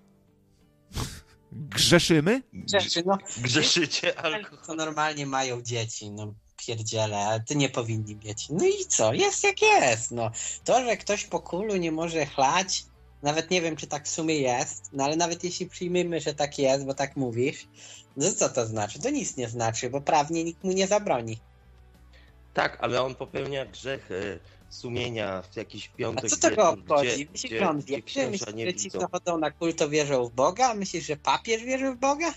Grzeszymy? Rzeczy, no, grzeszycie to alkohol. normalnie mają dzieci, no pierdziele, ale ty nie powinni mieć. No i co? Jest jak jest, no. To, że ktoś po kulu nie może chlać, nawet nie wiem, czy tak w sumie jest, no ale nawet jeśli przyjmiemy, że tak jest, bo tak mówisz, no co to znaczy? To nic nie znaczy, bo prawnie nikt mu nie zabroni. Tak, ale on popełnia grzech e, sumienia w jakiś A piątek co to go wieczór, obchodzi? Myślisz, że on wie? Myślisz, że ci, widzą. co chodzą na kult, to wierzą w Boga? Myślisz, że papież wierzy w Boga?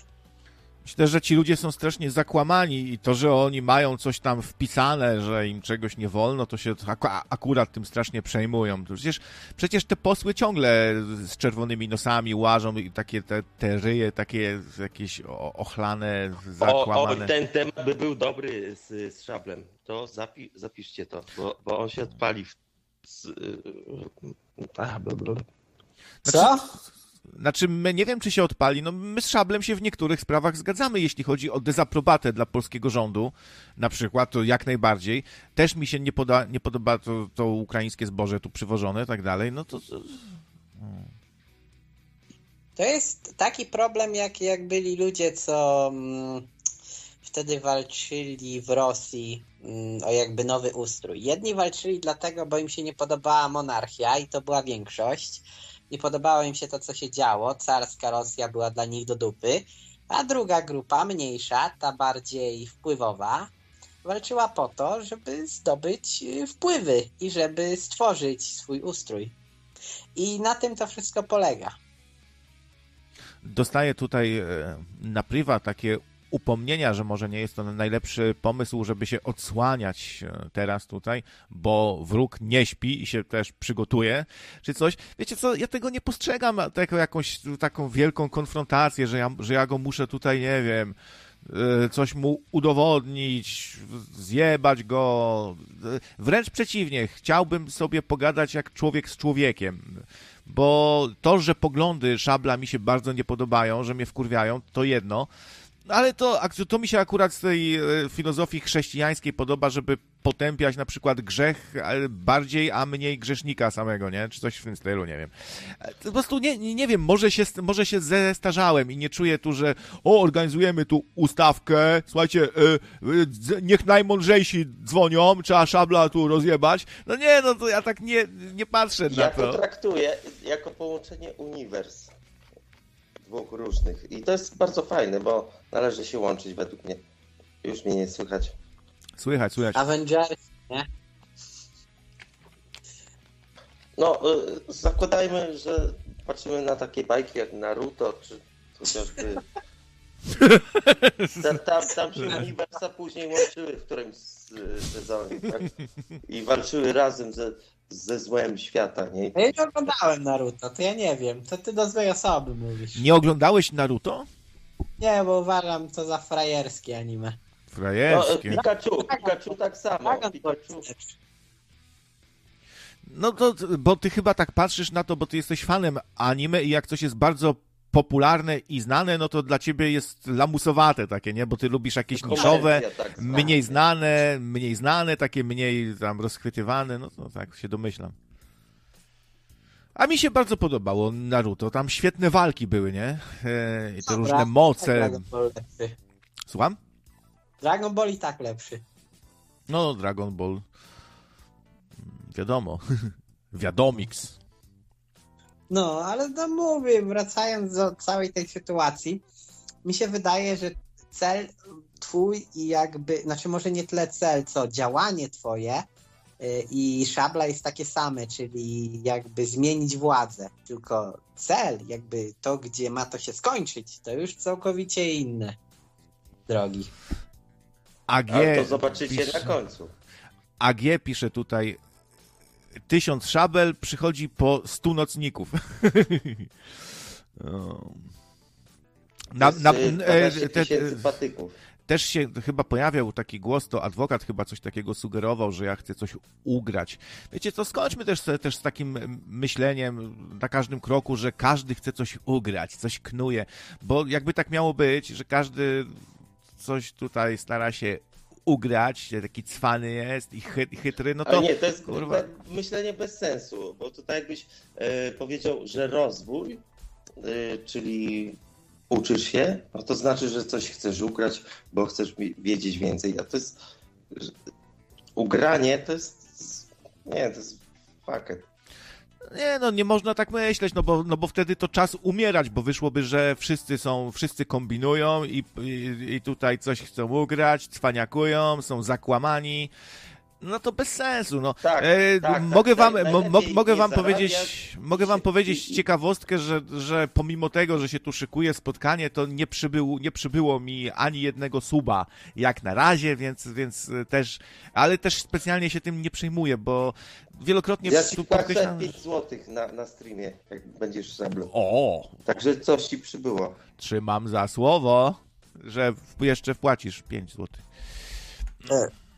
Myślę, że ci ludzie są strasznie zakłamani i to, że oni mają coś tam wpisane, że im czegoś nie wolno, to się ak- akurat tym strasznie przejmują. Przecież, przecież te posły ciągle z czerwonymi nosami łażą i takie te, te ryje, takie jakieś o- ochlane, O, zakłamane. o, ten temat by był dobry z, z szablem. To zapi, zapiszcie to, bo, bo on się odpali w... Z, y, a, bla, bla. Co? Znaczy, my nie wiem, czy się odpali. No, my z Szablem się w niektórych sprawach zgadzamy, jeśli chodzi o dezaprobatę dla polskiego rządu, na przykład, to jak najbardziej. Też mi się nie, poda, nie podoba to, to ukraińskie zboże tu przywożone i tak dalej. No to, to To jest taki problem, jak, jak byli ludzie, co mm, wtedy walczyli w Rosji mm, o jakby nowy ustrój. Jedni walczyli dlatego, bo im się nie podobała monarchia i to była większość. Nie podobało im się to, co się działo. Carska Rosja była dla nich do dupy. A druga grupa, mniejsza, ta bardziej wpływowa, walczyła po to, żeby zdobyć y, wpływy i żeby stworzyć swój ustrój. I na tym to wszystko polega. dostaję tutaj e, na prywa takie upomnienia, że może nie jest to najlepszy pomysł, żeby się odsłaniać e, teraz tutaj, bo wróg nie śpi i się też przygotuje, czy coś. Wiecie co, ja tego nie postrzegam jako jakąś taką wielką konfrontację, że ja, że ja go muszę tutaj, nie wiem, e, coś mu udowodnić, zjebać go. E, Wręcz przeciwnie, chciałbym sobie pogadać jak człowiek z człowiekiem. Bo to, że poglądy szabla mi się bardzo nie podobają, że mnie wkurwiają, to jedno. Ale to, to mi się akurat z tej e, filozofii chrześcijańskiej podoba, żeby potępiać na przykład grzech ale bardziej, a mniej grzesznika samego, nie? Czy coś w tym stylu, nie wiem. E, Po prostu nie, nie, wiem, może się, może się zestarzałem i nie czuję tu, że o, organizujemy tu ustawkę, słuchajcie, e, e, dz- niech najmądrzejsi dzwonią, trzeba szabla tu rozjebać. No nie, no to ja tak nie, nie patrzę na Ja to. to traktuję jako połączenie uniwers dwóch różnych. I to jest bardzo fajne, bo należy się łączyć według mnie. Już mnie nie słychać. Słychać, słychać. Avengers, nie? No, y, zakładajmy, że patrzymy na takie bajki jak Naruto, czy chociażby... Tam, tam, tam się uniwersa później łączyły w którymś z sezonie, tak? I walczyły razem ze, ze złem świata, nie? Ja nie oglądałem Naruto, to ja nie wiem. To ty do złej osoby mówisz. Nie oglądałeś Naruto? Nie, bo uważam to za frajerskie anime. No, y, Frajerskie. Pikachu, Pikachu tak samo. Pikachu. No to, bo ty chyba tak patrzysz na to, bo ty jesteś fanem anime i jak coś jest bardzo popularne i znane, no to dla ciebie jest lamusowate takie, nie? Bo ty lubisz jakieś komercja, niszowe, tak zwana. mniej znane, mniej znane, takie mniej tam rozchwytywane, no to tak się domyślam. A mi się bardzo podobało Naruto, tam świetne walki były, nie? E, I te Dobra, różne tak moce. Dragon Ball lepszy. Słucham? Dragon Ball i tak lepszy. No, Dragon Ball. Mm, Wiadomo. Wiadomix. No, ale no mówię, wracając do całej tej sytuacji, mi się wydaje, że cel twój i jakby, znaczy może nie tyle cel, co działanie twoje y, i szabla jest takie same, czyli jakby zmienić władzę, tylko cel, jakby to, gdzie ma to się skończyć, to już całkowicie inne drogi. AG. Ale to zobaczycie pisze- na końcu. AG pisze tutaj tysiąc szabel przychodzi po stu nocników. O. na, y, e, 12 te, tysięcy patyków. też się chyba pojawiał taki głos, to adwokat chyba coś takiego sugerował, że ja chcę coś ugrać. Wiecie co, skończmy też, też z takim myśleniem na każdym kroku, że każdy chce coś ugrać, coś knuje, bo jakby tak miało być, że każdy coś tutaj stara się ugrać, taki cwany jest i chy, chytry, no to Ale nie, to jest kurwa. myślenie bez sensu, bo to tak jakbyś e, powiedział, że rozwój, e, czyli uczysz się, no to znaczy, że coś chcesz ugrać, bo chcesz wiedzieć więcej, a to jest ugranie to jest nie, to jest faket. Nie, no nie można tak myśleć, no bo, no bo wtedy to czas umierać, bo wyszłoby, że wszyscy są, wszyscy kombinują i, i, i tutaj coś chcą ugrać, cwaniakują, są zakłamani No to bez sensu, no. Tak, e, tak, mogę tak, wam, mo, mogę wam powiedzieć, mogę wam powiedzieć i- ciekawostkę, że, że pomimo tego, że się tu szykuje spotkanie, to nie, przybył, nie przybyło mi ani jednego suba jak na razie, więc, więc e, też, ale też specjalnie się tym nie przejmuję, bo wielokrotnie Ja ci podkreślam... 5 zł na, na streamie, jak będziesz szablą. O, Także coś ci przybyło. trzymam za słowo, że jeszcze wpłacisz 5 złotych.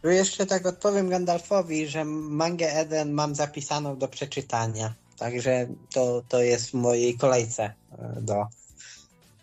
Tu jeszcze tak odpowiem Gandalfowi, że mangę Eden mam zapisaną do przeczytania. Także to, to jest w mojej kolejce e, do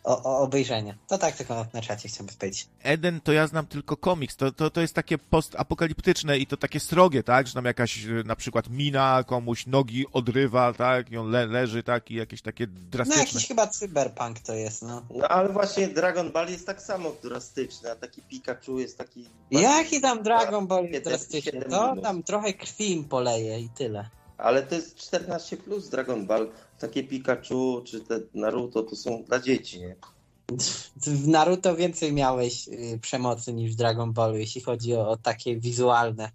o, o obejrzenia. To tak tylko na czacie chciałbym powiedzieć. Eden to ja znam tylko komiks. To, to, to jest takie postapokaliptyczne i to takie srogie, tak? Że tam jakaś e, na przykład mina komuś nogi odrywa, tak? I on le, leży, tak? I jakieś takie No drastyczne. jakiś chyba cyberpunk to jest, no. No ale właśnie Dragon Ball jest tak samo drastyczny, a taki Pikachu jest taki... Jaki tam Dragon Ball jest drastyczny? To tam trochę krwi im poleje i tyle. Ale to jest 14 plus Dragon Ball. Takie Pikachu czy te Naruto to są dla dzieci, nie? W Naruto więcej miałeś y, przemocy niż w Dragon Ballu, jeśli chodzi o, o takie wizualne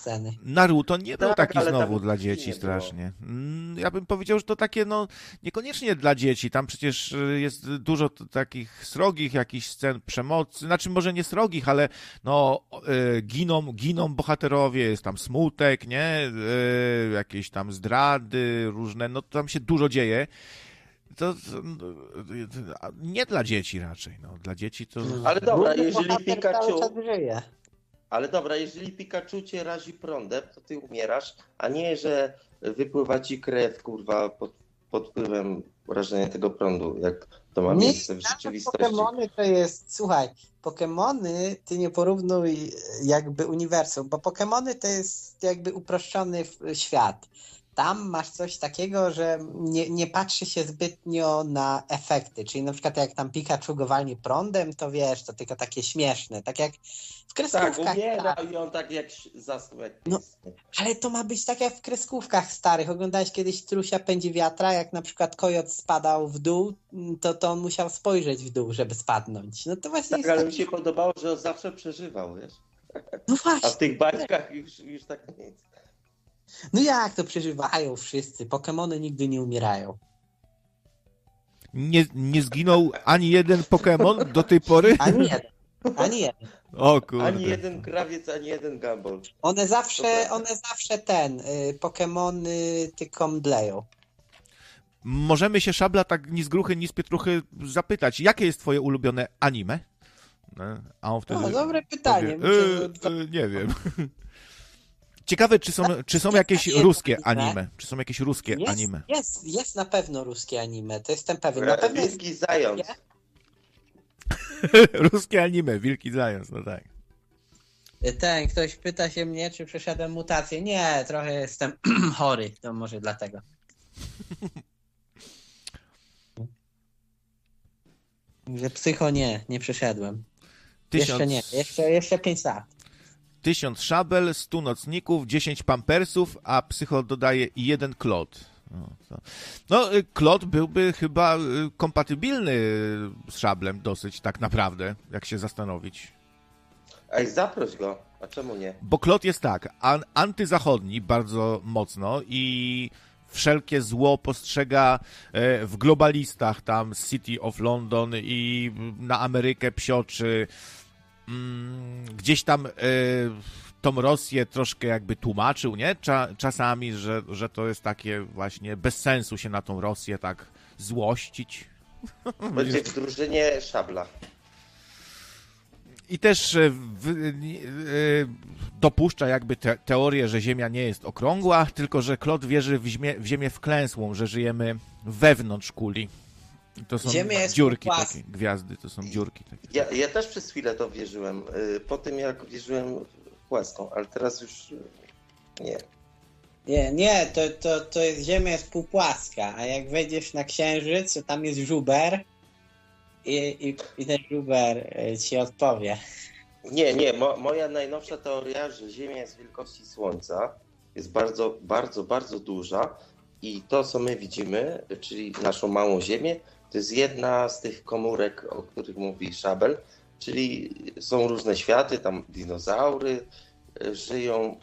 sceny. Naruto nie był Tak, taki ale tam znowu dla dzieci nie strasznie. Mm, Ja bym powiedział, że to takie, no, niekoniecznie dla dzieci. Tam przecież y, jest dużo takich srogich jakichś scen przemocy. Znaczy, może nie srogich, ale no, y, giną, giną bohaterowie, jest tam smutek, nie? Y, Jakieś tam zdrady różne, no tam się dużo dzieje. To, nie dla dzieci raczej, no. Dla dzieci to... Ale dobra, jeżeli Pikachu- cały czas żyje. Ale dobra, jeżeli Pikachu cię razi prądem, to ty umierasz, a nie, że wypływa ci krew, kurwa, pod, pod wpływem wrażenia tego prądu, jak to ma Nie, miejsce w rzeczywistości. Pokemony to jest, słuchaj, Pokemony ty nie porównuj jakby uniwersum, bo Pokemony to jest jakby uproszczony świat. Tam masz coś takiego, że nie, nie patrzy się zbytnio na efekty, czyli na przykład jak tam Pikachu go walnie prądem, to wiesz, to tylko takie śmieszne, tak jak w Tak, kreskówkach. umiera tak. i on tak jak zasnął. Jak No. Ale to ma być tak jak w kreskówkach starych. Oglądałeś kiedyś Trusia pędzi wiatra, jak na przykład kojot spadał w dół, to, to on musiał spojrzeć w dół, żeby spadnąć. No to właśnie Tak, ale mi taki... się podobało, że on zawsze przeżywał, wiesz? No A właśnie, w tych bajkach już, już tak nic. No jak to przeżywają wszyscy? Pokemony nigdy nie umierają. Nie, nie zginął ani jeden Pokémon do tej pory? Ani jeden. Ani jeden. O kurde. Ani jeden krawiec, ani jeden gambol. One zawsze, one zawsze ten, y, Pokemony tylko mdleją. Możemy się Szabla tak ni z gruchy, ni z pietruchy zapytać, jakie jest twoje ulubione anime? No, A on wtedy No, dobre pytanie. powie, "E, e, nie wiem. Ciekawe, czy są, czy są jakieś Jest ruskie anime. anime? Czy są jakieś ruskie Jest, anime? jest, jest na pewno ruskie anime, to jestem pewien. Na pewno jest Wielki zając. ruskie anime, Wilki Zając, no tak. Ten, ktoś pyta się mnie, czy przeszedłem mutację. Nie, trochę jestem chory, to może dlatego. Że psycho nie, nie przeszedłem. Jeszcze nie, jeszcze, jeszcze 5 lat. Tysiąc szabel, stu nocników, 10 pampersów, a psycho dodaje jeden klot. No, no y, klot byłby chyba y, kompatybilny z szablem dosyć tak naprawdę, jak się zastanowić. Ej, zaproś go. A czemu nie? Bo klot jest tak, an, antyzachodni bardzo mocno i wszelkie zło postrzega e, w globalistach, tam City of London i na Amerykę psioczy. Mm, gdzieś tam e, tą Rosję troszkę jakby tłumaczył, nie? Cza, czasami, że, że to jest takie właśnie bez sensu się na tą Rosję tak złościć. Będzie w drużynie szabla. I też e, e, dopuszcza jakby te, teorię, że Ziemia nie jest okrągła, tylko że Klot wierzy w, ziemię, w Ziemię wklęsłą, że żyjemy wewnątrz kuli. To są Ziemia jest dziurki płaska. takie, gwiazdy to są dziurki takie. Ja, ja też przez chwilę to wierzyłem. y, Po tym jak wierzyłem w płaską, ale teraz już y, nie. Nie, nie, to, to, to jest Ziemia jest półpłaska, a jak wejdziesz na Księżyc, to tam jest żuber i, i, i ten żuber e, ci odpowie. Nie, nie. Mo, moja najnowsza teoria, że Ziemia jest wielkości Słońca, jest bardzo, bardzo, bardzo duża i to, co my widzimy, czyli naszą małą Ziemię, to jest jedna z tych komórek, o których mówi Szabel, czyli są różne światy, tam dinozaury, e, żyją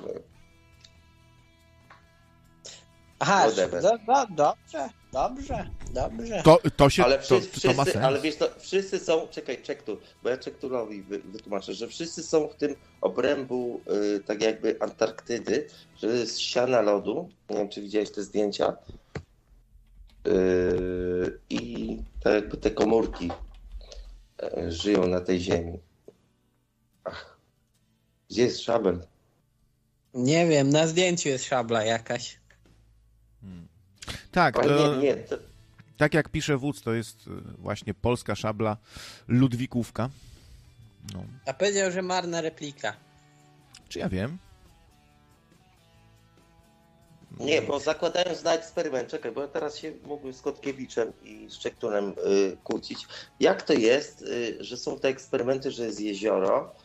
Aha, Whatever. do, do, dobrze, dobrze, dobrze. To, to się, Ale to, wszyscy, to ma wszyscy, sens. ale wiesz, to wszyscy są, czekaj, czek tu, bo ja Czekturowi wy, wytłumaczę, że wszyscy są w tym obrębu y, tak jakby Antarktydy, że jest ściana lodu, nie wiem czy widziałeś te zdjęcia, i tak jakby te komórki y, żyją na tej ziemi. Ach, gdzie jest szabel? Nie wiem, na zdjęciu jest szabla jakaś. Tak, Ale to, nie, nie, to, tak jak pisze wódz, to jest y, właśnie polska szabla Ludwikówka. No, A powiedział, że marna replika. czy ja wiem? Nie, bo zakładając na eksperyment, czekaj, bo ja teraz się mógłbym z Kotkiewiczem i z Czekturem y, kłócić. Jak to jest, y, że są te eksperymenty, że jest jezioro?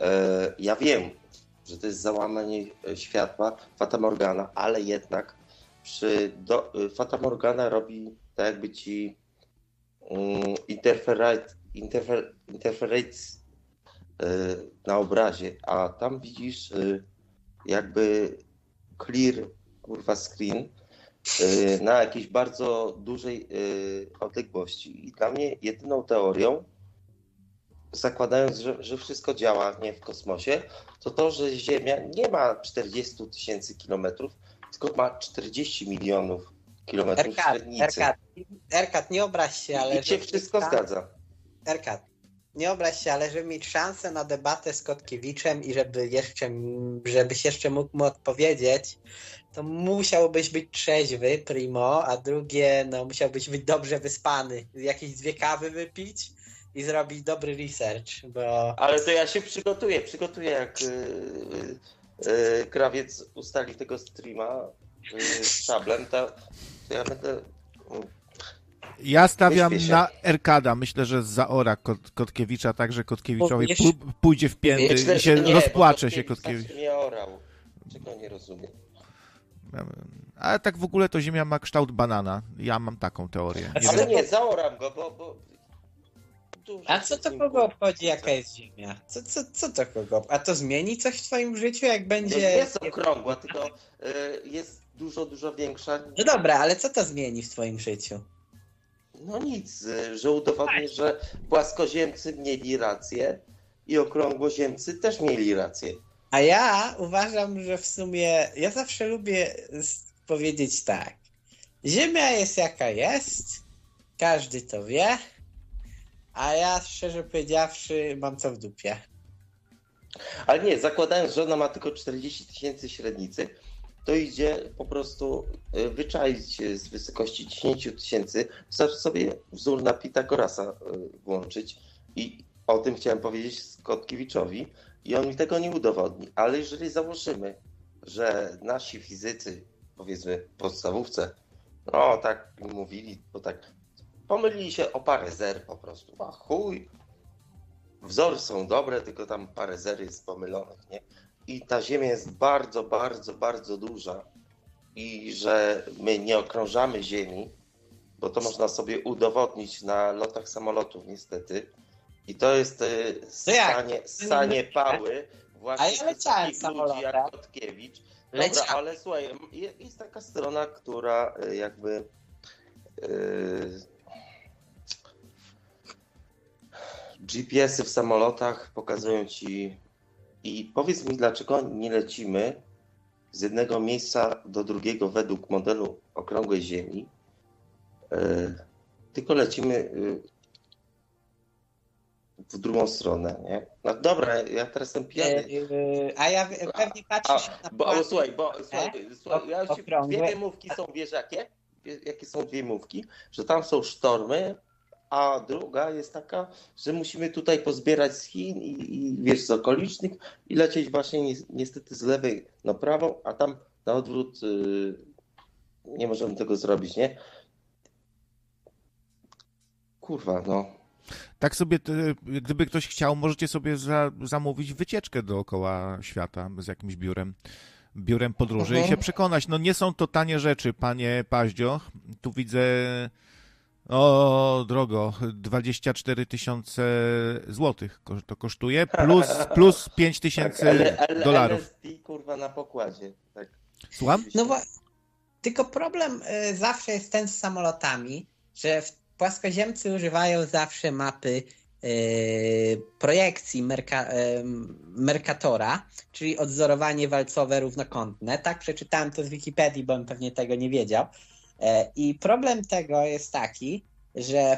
E, ja wiem, że to jest załamanie e, światła Fata Morgana, ale jednak przy do, y, Fata Morgana robi tak jakby ci um, interfer, interferates y, na obrazie, a tam widzisz y, jakby clear kurwa screen y, na jakiejś bardzo dużej y, odległości. I dla mnie jedyną teorią, zakładając, że, że wszystko działa nie w kosmosie, to to, że Ziemia nie ma 40 tysięcy kilometrów, tylko ma 40 milionów kilometrów Erkat, średnicy. Erkat, Erkat, nie obraź się, ale... I żeby wszystko zgadza. Erkat, nie obraź się, ale żeby mieć szansę na debatę z Kotkiewiczem i żeby jeszcze, żebyś jeszcze mógł mu odpowiedzieć, to musiałbyś być trzeźwy, primo, a drugie, no musiałbyś być dobrze wyspany. Jakieś dwie kawy wypić i zrobić dobry research, bo... Ale to ja się przygotuję, przygotuję jak y, y, y, krawiec ustali tego streama y, z szablem, to ja będę Ja stawiam na Erkada. Myślę, że zaora Kot, Kotkiewicza, tak, że Kotkiewiczowi pu- pójdzie w pięty Myślę, i się nie, rozpłacze bo się Kotkiewicz tak nie orał. Czego nie rozumiem. Ale tak w ogóle to Ziemia ma kształt banana. Ja mam taką teorię. Nie Ale wiem. nie, zaoram go, bo... bo A co to kogo obchodzi, jaka jest Ziemia? Co, co, co to kogo? A to zmieni coś w twoim życiu, jak Nie, będzie... nie jest okrągła, tylko y, jest dużo, dużo większa. No dobra, ale co to zmieni w twoim życiu? No nic, y, że udowodnię, że płaskoziemcy mieli rację i okrągłoziemcy też mieli rację. A ja uważam, że w sumie ja zawsze lubię powiedzieć tak. Ziemia jest jaka jest, każdy to wie, a ja szczerze powiedziawszy mam co w dupie. Ale nie, zakładając, że ona ma tylko 40 tysięcy średnicy, to idzie po prostu y, wyczaić z wysokości 10 tysięcy, wystarczy sobie wzór na Pitagorasa y, włączyć i o tym chciałem powiedzieć Skotkiewiczowi i on mi tego nie udowodni. Ale jeżeli założymy, że nasi fizycy, powiedzmy w podstawówce, no tak mówili, bo tak pomylili się o parę zer po prostu, a chuj, wzory są dobre, tylko tam parę zer jest pomylonych, nie? I ta Ziemia jest bardzo, bardzo, bardzo duża i że my nie okrążamy Ziemi, bo to można sobie udowodnić na lotach samolotów niestety. I to jest e, To jak? sanie, sanie pały właśnie A ja takich ludzi samolotem. jak Kotkiewicz. Dobra, Leciałem. ale słuchaj, je- jest taka strona, która e, jakby e, GPS-y w samolotach pokazują ci i powiedz mi, dlaczego nie lecimy z jednego miejsca do drugiego według modelu okrągłej Ziemi, e, tylko lecimy e, w drugą stronę, nie? No dobra, ja teraz jestem pijany. Yy, a ja pewnie A, patrzysz na bo, słuchaj, bo słuchaj, słuchaj ja już dwie wymówki są, wiesz jakie? Jakie są dwie wymówki? Że tam są sztormy, a druga jest taka, że musimy tutaj pozbierać z Chin i, i wiesz, z okolicznych i lecieć właśnie ni- niestety z lewej na prawą, a tam na odwrót y, nie możemy tego zrobić, nie? Kurwa, no. Tak sobie, te, gdyby ktoś chciał, możecie sobie za, zamówić wycieczkę dookoła świata z jakimś biurem, biurem podróży i Mhm. się przekonać. No nie są to tanie rzeczy, panie Paździoch. Tu widzę O, drogo, 24 tysiące złotych to kosztuje, plus, plus 5 tysięcy Tak, ale, ale dolarów. LSD kurwa na pokładzie. Tak. Słucham? No bo tylko problem y, zawsze jest ten z samolotami, że w płaskoziemcy używają zawsze mapy y, projekcji Merca, y, Mercatora, czyli odzorowanie walcowe równokątne. Tak przeczytałem to z Wikipedii, bo bym pewnie tego nie wiedział. E, I problem tego jest taki, że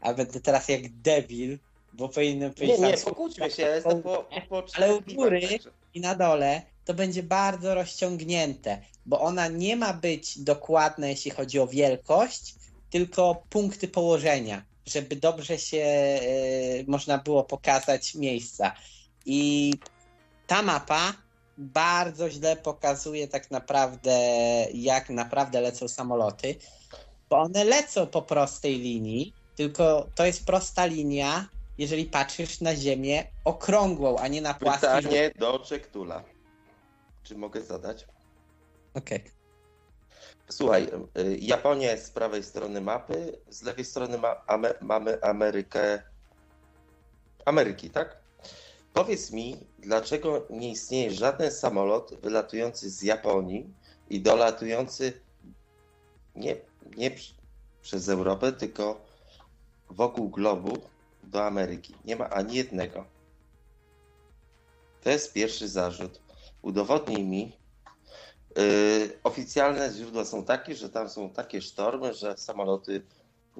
a będę teraz jak debil, bo powinienem Nie, powiedzieć nie, tam- pokłóćmy się, jestem po, po Ale u góry- i na dole, to będzie bardzo rozciągnięte, bo ona nie ma być dokładna, jeśli chodzi o wielkość, tylko punkty położenia, żeby dobrze się e, można było pokazać miejsca. I ta mapa bardzo źle pokazuje tak naprawdę, jak naprawdę lecą samoloty, bo one lecą po prostej linii, tylko to jest prosta linia, jeżeli patrzysz na ziemię okrągłą, a nie na płaskie. Pytanie do Czektula. Czy mogę zadać? Okej. Słuchaj, y, Japonia jest z prawej strony mapy, z lewej strony ma, mamy Amerykę. Ameryki, tak? Powiedz mi, dlaczego nie istnieje żaden samolot wylatujący z Japonii i dolatujący nie, nie przez Europę, tylko wokół globu do Ameryki. Nie ma ani jednego. To jest pierwszy zarzut. Udowodnij mi, Yy, oficjalne źródła są takie, że tam są takie sztormy, że samoloty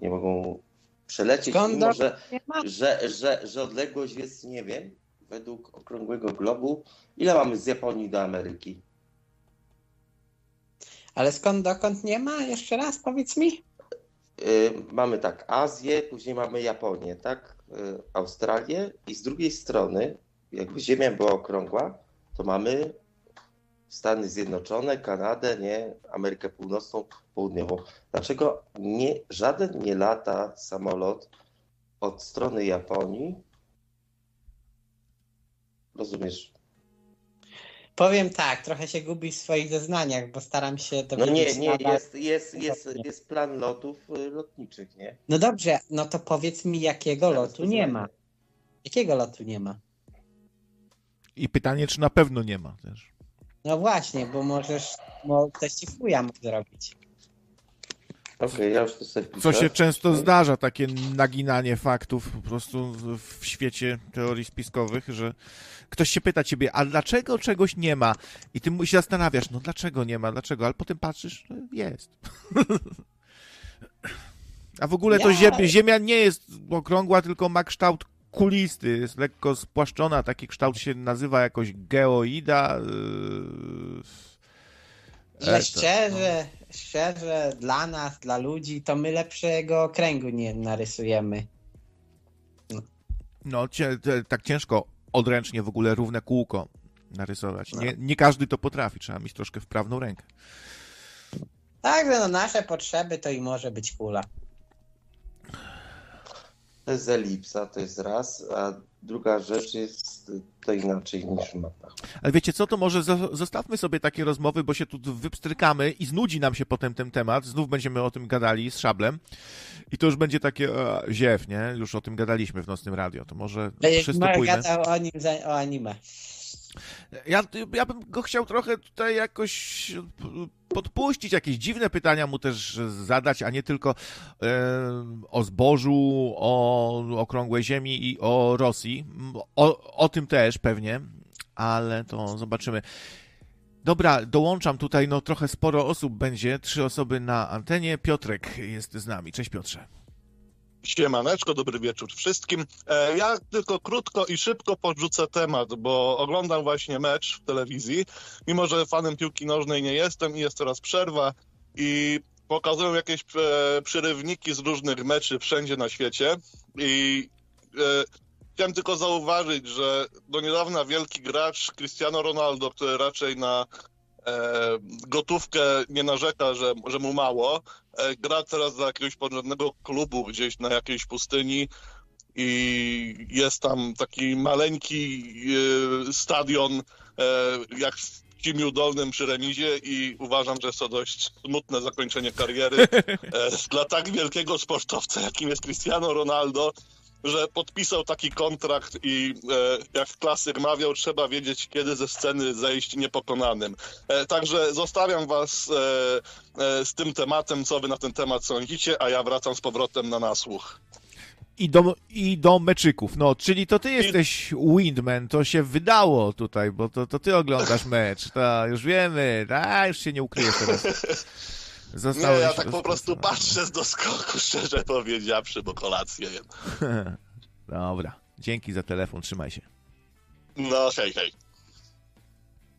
nie mogą przelecieć, Skąd mimo że, że, że, że odległość jest, nie wiem, według okrągłego globu, ile mamy z Japonii do Ameryki? Ale skąd dokąd nie ma? Jeszcze raz powiedz mi. Yy, mamy tak Azję, później mamy Japonię, tak? Yy, Australię i z drugiej strony, jakby Ziemia była okrągła, to mamy Stany Zjednoczone, Kanadę, nie, Amerykę Północną, Południową. Dlaczego nie, żaden nie lata samolot od strony Japonii? Rozumiesz? Powiem tak, trochę się gubisz w swoich zeznaniach, bo staram się No dowiedzieć nie, nie, jest, jest, jest, jest plan lotów y, lotniczych, nie? No dobrze, no to powiedz mi, jakiego Zaraz lotu nie ma. Jakiego lotu nie ma? I pytanie, czy na pewno nie ma też. No właśnie, bo możesz, bo ktoś ci chuja mógł zrobić. Okej, ja już to sobie Co się często zdarza, takie naginanie faktów po prostu w, w świecie teorii spiskowych, że ktoś się pyta ciebie, a dlaczego czegoś nie ma? I ty mu się zastanawiasz, no dlaczego nie ma, dlaczego? Ale potem patrzysz, no jest. A w ogóle to ziemia, ziemia nie jest okrągła, tylko ma kształt kulisty, jest lekko spłaszczona, taki kształt się nazywa jakoś geoida. Yy... Że E, to- szczerze, szczerze, dla nas, dla ludzi, to my lepszego okręgu nie narysujemy. No, cie, te, tak ciężko odręcznie w ogóle równe kółko narysować. Nie, nie każdy to potrafi, trzeba mieć troszkę wprawną rękę. Także no nasze potrzeby to i może być kula. To jest elipsa, to jest raz, a druga rzecz jest to inaczej niż w mapach. Ale wiecie co, to może zo- zostawmy sobie takie rozmowy, bo się tu wypstrykamy i znudzi nam się potem ten temat. Znów będziemy o tym gadali z Szablem. I to już będzie takie e, ziew, nie? Już o tym gadaliśmy w Nocnym Radio. To może Będziesz przystępujmy. gadał o nim, za- o anime. Ja, ja bym go chciał trochę tutaj jakoś podpuścić, jakieś dziwne pytania mu też zadać, a nie tylko e, o zbożu, o okrągłej ziemi i o Rosji. O, o tym też pewnie, ale to zobaczymy. Dobra, dołączam tutaj, no trochę sporo osób będzie, trzy osoby na antenie. Piotrek jest z nami. Cześć Piotrze. Siemaneczko, dobry wieczór wszystkim. E, Ja tylko krótko i szybko podrzucę temat, bo oglądam właśnie mecz w telewizji. Mimo, że fanem piłki nożnej nie jestem i jest teraz przerwa i pokazują jakieś e, przyrywniki z różnych meczy wszędzie na świecie i e, chciałem tylko zauważyć, że do niedawna wielki gracz Cristiano Ronaldo, który raczej na gotówkę nie narzeka, że, że mu mało, e, gra teraz za jakiegoś porządnego klubu gdzieś na jakiejś pustyni i jest tam taki maleńki e, stadion, e, jak w Kimiu Dolnym przy remizie i uważam, że jest to dość smutne zakończenie kariery e, dla tak wielkiego sportowca, jakim jest Cristiano Ronaldo, że podpisał taki kontrakt i e, jak klasyk mawiał, trzeba wiedzieć, kiedy ze sceny zejść niepokonanym. E, także zostawiam was e, e, z tym tematem, co wy na ten temat sądzicie, a ja wracam z powrotem na nasłuch. I do, I do meczyków. No, czyli to ty jesteś Windman, to się wydało tutaj, bo to, to ty oglądasz mecz. To już wiemy, a już się nie ukryjesz teraz. Zostałeś nie, ja tak po prostu patrzę z doskoku, szczerze powiedziawszy, bo kolację jem. Dobra, dzięki za telefon, trzymaj się. No, hej, hej.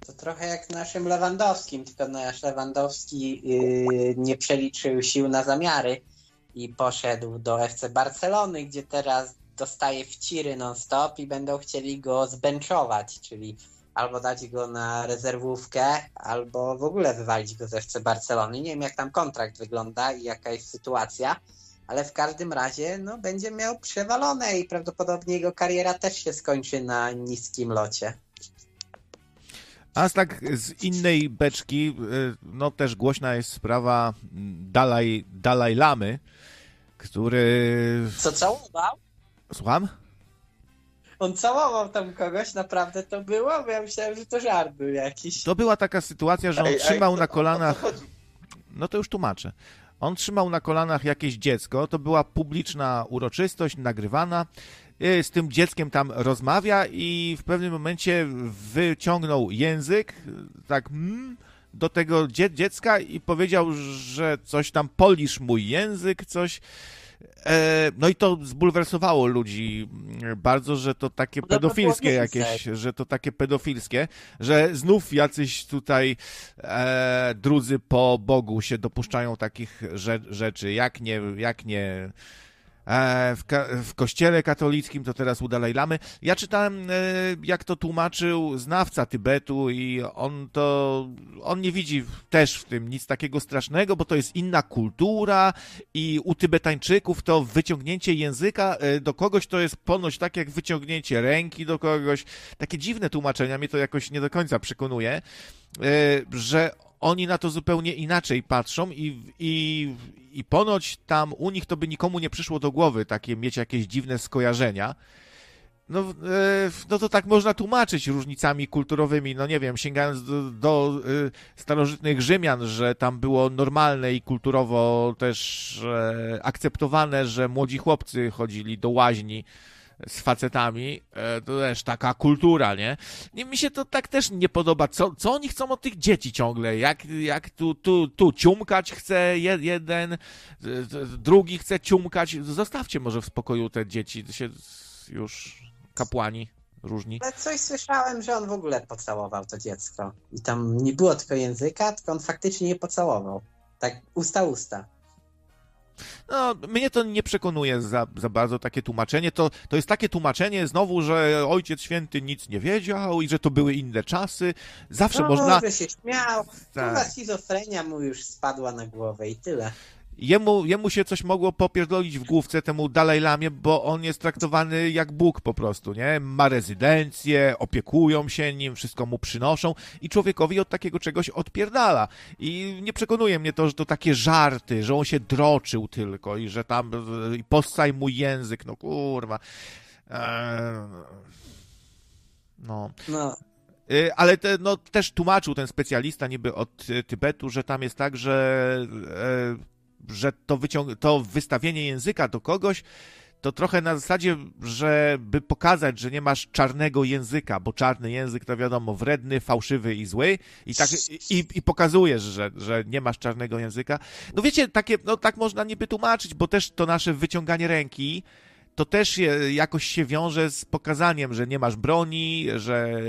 To trochę jak naszym Lewandowskim, tylko nasz Lewandowski yy, nie przeliczył sił na zamiary i poszedł do FC Barcelony, gdzie teraz dostaje wciry non-stop i będą chcieli go zbęczować, czyli albo dać go na rezerwówkę, albo w ogóle wywalić go ze FC Barcelony. Nie wiem, jak tam kontrakt wygląda i jaka jest sytuacja, ale w każdym razie no, będzie miał przewalone i prawdopodobnie jego kariera też się skończy na niskim locie. A tak z innej beczki, y, no też głośna jest sprawa Dalaj, Dalaj Lamy, który... Co całował? Słucham? On całował tam kogoś, naprawdę to było? Bo ja myślałem, że to żart był jakiś. To była taka sytuacja, że on ej, trzymał ej, na kolanach... No to już tłumaczę. On trzymał na kolanach jakieś dziecko, to była publiczna uroczystość, nagrywana. Y, z tym dzieckiem tam rozmawia i w pewnym momencie wyciągnął język, tak mm, do tego dzie dziecka i powiedział, że coś tam polisz mój język, coś. E, no i to zbulwersowało ludzi bardzo, że to takie pedofilskie jakieś, że to takie pedofilskie, że znów jacyś tutaj e, drudzy po Bogu się dopuszczają takich rzeczy, jak nie, jak nie E, w, w, kościele katolickim, to teraz u Dalaj Lamy. Ja czytałem, e, jak to tłumaczył znawca Tybetu i on to, on nie widzi też w tym nic takiego strasznego, bo to jest inna kultura i u Tybetańczyków to wyciągnięcie języka e, do kogoś to jest ponoć tak jak wyciągnięcie ręki do kogoś. Takie dziwne tłumaczenia, mnie to jakoś nie do końca przekonuje, że oni na to zupełnie inaczej patrzą i, i, i ponoć tam u nich to by nikomu nie przyszło do głowy takie mieć jakieś dziwne skojarzenia. No, e, no to tak można tłumaczyć różnicami kulturowymi, no nie wiem, sięgając do, do e, starożytnych Rzymian, że tam było normalne i kulturowo też e, akceptowane, że młodzi chłopcy chodzili do łaźni z facetami, e, to też taka kultura, nie? nie? Mi się to tak też nie podoba. Co, co oni chcą od tych dzieci ciągle? Jak, jak tu, tu, tu ciumkać chce jeden, drugi chce ciumkać. Zostawcie może w spokoju te dzieci, się już kapłani różni. Ale coś słyszałem, że on w ogóle pocałował to dziecko. I tam nie było tylko języka, tylko on faktycznie nie pocałował. Tak usta usta. No, mnie to nie przekonuje za, za bardzo takie tłumaczenie. To, to jest takie tłumaczenie znowu, że Ojciec Święty nic nie wiedział i że to były inne czasy. Zawsze no, można... Się śmiał. Tak. Chyba schizofrenia mu już spadła na głowę i tyle jemu, jemu się coś mogło popierdolić w główce temu Dalaj Lamie, bo on jest traktowany jak Bóg po prostu, nie? Ma rezydencję, opiekują się nim, wszystko mu przynoszą i człowiekowi od takiego czegoś odpierdala. I nie przekonuje mnie to, że to takie żarty, że on się droczył tylko i że tam i possaj mu język, no kurwa. Eee, no. no. Y, ale te, no, też tłumaczył ten specjalista niby od Tybetu, że tam jest tak, że e, że to, to wystawienie języka do kogoś to trochę na zasadzie, żeby pokazać, że nie masz czarnego języka, bo czarny język to wiadomo wredny, fałszywy i zły i tak i, i pokazujesz, że, że nie masz czarnego języka. No wiecie, takie, no tak można niby tłumaczyć, bo też to nasze wyciąganie ręki to też jakoś się wiąże z pokazaniem, że nie masz broni, że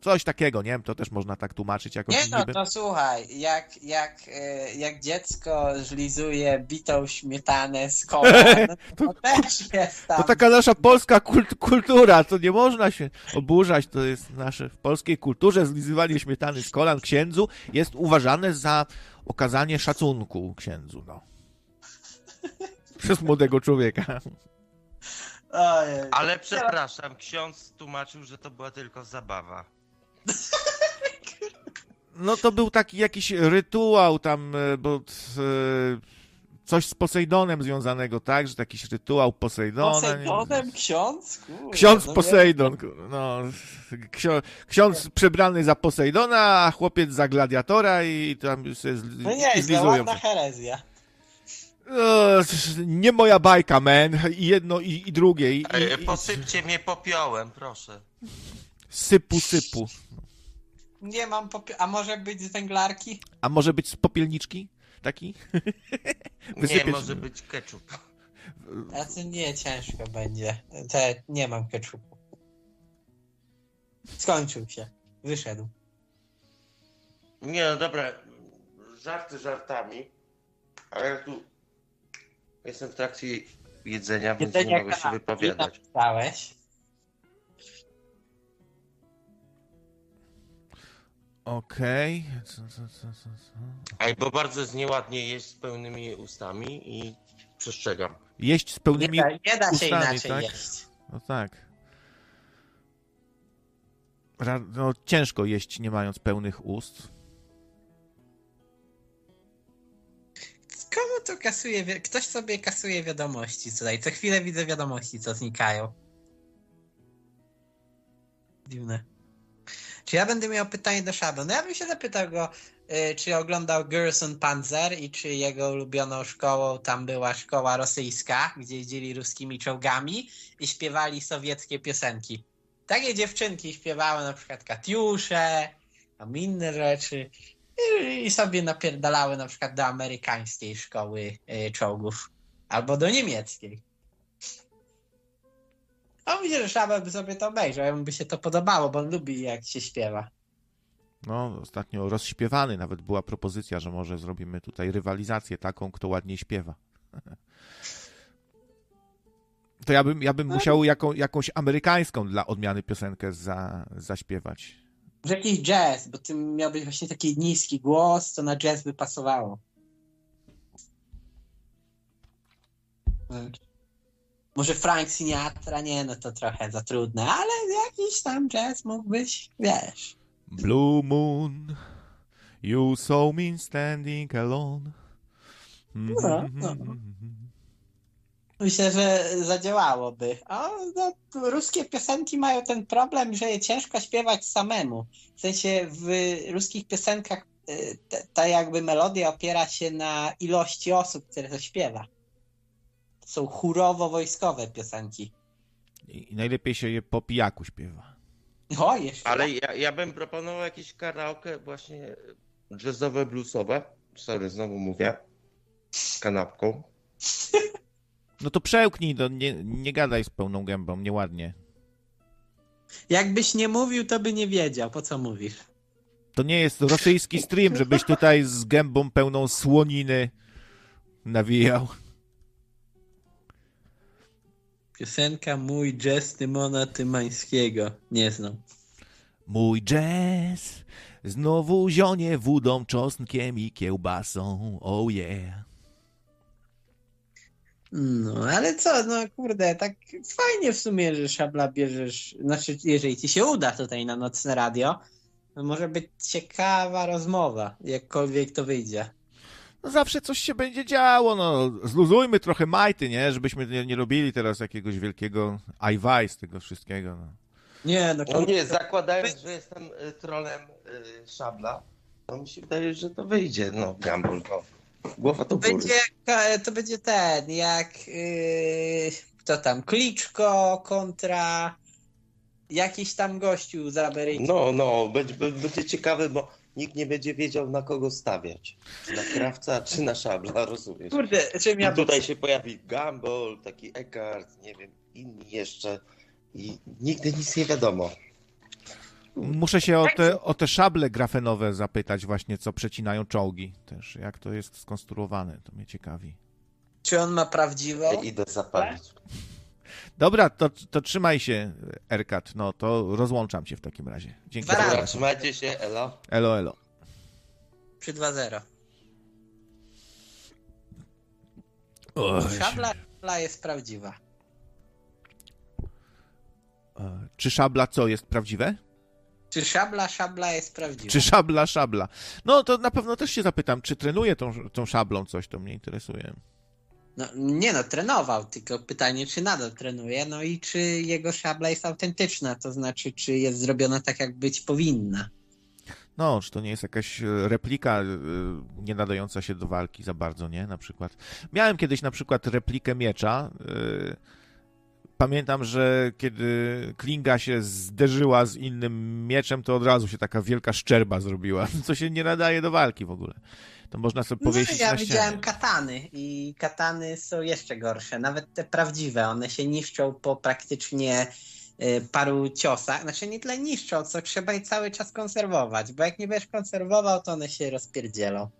coś takiego, nie wiem, to też można tak tłumaczyć jakoś. Nie no, niby. to słuchaj, jak, jak, e, jak dziecko żlizuje bitą śmietanę z kolan, to, to, też jest tam. To taka nasza polska kult kultura, to nie można się oburzać, to jest nasze w polskiej kulturze zlizywanie śmietany z kolan księdzu jest uważane za okazanie szacunku księdzu, no. Przez młodego człowieka. Ojej. Ale przepraszam, ksiądz tłumaczył, że to była tylko zabawa. No to był taki jakiś rytuał tam, e, bo e, coś z Posejdonem związanego, tak? Że jakiś rytuał Posejdona. nie- Posejdonem ksiądz? Kurde, Ksiądz no Posejdon, no, ksio, ksiądz przebrany za Posejdona, a chłopiec za gladiatora i tam sobie z, No nie, jest ładna herezja. O, nie moja bajka, man. I jedno, i, i drugie. I, i, i, Posypcie mnie popiołem, proszę. Sypu, sypu. Nie mam popie- A może być z węglarki? A może być z popielniczki? Taki? Nie, może być ketchup. A to nie ciężko będzie. Te, nie mam ketchupu. Skończył się. Wyszedł. Nie, no dobra, żarty żartami, ale ja tu jestem w trakcie jedzenia, więc nie Jedzenia mogę się wypowiadać. napisałeś. Okej. Co? Ej, bo bardzo jest nieładnie jeść z pełnymi ustami i przestrzegam. Jeść z Nie pełnymi... da, nie da się ustami, inaczej tak? jeść. No tak. Ra, no, ciężko jeść nie mając pełnych ust. Komu to kasuje? wi- Ktoś sobie kasuje wiadomości tutaj. Co chwilę widzę wiadomości, co znikają. Dziwne. Czy ja będę miał pytanie do Shadow? No ja bym się zapytał go, y, czy oglądał Gerson Panzer i czy jego ulubioną szkołą tam była szkoła rosyjska, gdzie jeździli ruskimi czołgami i śpiewali sowieckie piosenki. Takie dziewczynki śpiewały na przykład Katiusze, tam inne rzeczy i- i sobie napierdalały na przykład do amerykańskiej szkoły y, czołgów albo do niemieckiej. A myślę, że Szabel by sobie to obejrzał, jemu by się to podobało, bo on lubi jak się śpiewa. No, ostatnio rozśpiewany nawet była propozycja, że może zrobimy tutaj rywalizację taką, kto ładniej śpiewa. To ja bym, ja bym musiał jaką, jakąś amerykańską dla odmiany piosenkę za, zaśpiewać. Może jakiś jazz, bo ty miałbyś właśnie taki niski głos, co na jazz by pasowało. Może Frank Sinatra, nie, no to trochę za trudne, ale jakiś tam jazz mógłbyś, wiesz. Blue moon, you saw me standing alone. No, no. Myślę, że zadziałałoby. A no, ruskie piosenki mają ten problem, że je ciężko śpiewać samemu. W sensie w ruskich piosenkach y, ta jakby melodia opiera się na ilości osób, które to śpiewa. Są chórowo-wojskowe piosenki. I i najlepiej się je po pijaku śpiewa. O, jeszcze. Ale ja, ja bym proponował jakieś karaoke właśnie jazzowe, bluesowe. Sorry, znowu mówię. Z kanapką. No to przełknij, to nie, nie gadaj z pełną gębą, nieładnie. Jakbyś nie mówił, to by nie wiedział, po co mówisz. To nie jest rosyjski stream, żebyś tutaj z gębą pełną słoniny nawijał. Piosenka Mój jazz Tymona Tymańskiego. Nie znam. Mój jazz znowu zionie wódą, czosnkiem i kiełbasą, oh yeah. No, ale co, no kurde, tak fajnie w sumie, że szabla bierzesz, znaczy jeżeli ci się uda tutaj na nocne radio, to może być ciekawa rozmowa, jakkolwiek to wyjdzie. No zawsze coś się będzie działo, no zluzujmy trochę majty, nie? Żebyśmy nie, nie robili teraz jakiegoś wielkiego ajwaj z tego wszystkiego, no. Nie, no No nie, zakładając, że jestem y, trolem y, szabla, to mi się wydaje, że to wyjdzie. No, gamble, no. Głowa to to będzie, to będzie ten, jak yy, kto tam, Kliczko kontra jakiś tam gościu z Ameryki. No, no, będzie, będzie ciekawe, bo nikt nie będzie wiedział na kogo stawiać. Czy na krawca, czy na szabla, rozumiesz? Kurde, czym ja I tutaj się pojawi Gumball, taki Eckhart, nie wiem, inni jeszcze. I nigdy nic nie wiadomo. Muszę się o te, o te szable grafenowe zapytać właśnie, co przecinają czołgi też, jak to jest skonstruowane, to mnie ciekawi. Czy on ma prawdziwą? Ja idę zapalić. Dobra, to, to trzymaj się, Erkat, no to rozłączam cię w takim razie. Dzięki Dwa. Dobra, trzymajcie się, elo. Elo, elo. Przy 2-0. Oj, Szabla, szabla jest prawdziwa. Czy szabla co jest prawdziwe? Czy szabla, szabla jest prawdziwa? Czy szabla, szabla. No to na pewno też się zapytam, czy trenuje tą, tą szablą coś, to mnie interesuje. No, nie no, trenował, tylko pytanie, czy nadal trenuje, no i czy jego szabla jest autentyczna, to znaczy, czy jest zrobiona tak, jak być powinna. No, czy to nie jest jakaś e, replika e, nie nadająca się do walki za bardzo, nie? Na przykład. Miałem kiedyś na przykład replikę miecza. e, Pamiętam, że kiedy klinga się zderzyła z innym mieczem, to od razu się taka wielka szczerba zrobiła, co się nie nadaje do walki w ogóle. To można sobie No, powiesić ja widziałem katany i katany są jeszcze gorsze, nawet te prawdziwe, one się niszczą po praktycznie y, paru ciosach, znaczy nie tyle niszczą, co trzeba je cały czas konserwować, bo jak nie będziesz konserwował, to one się rozpierdzielą.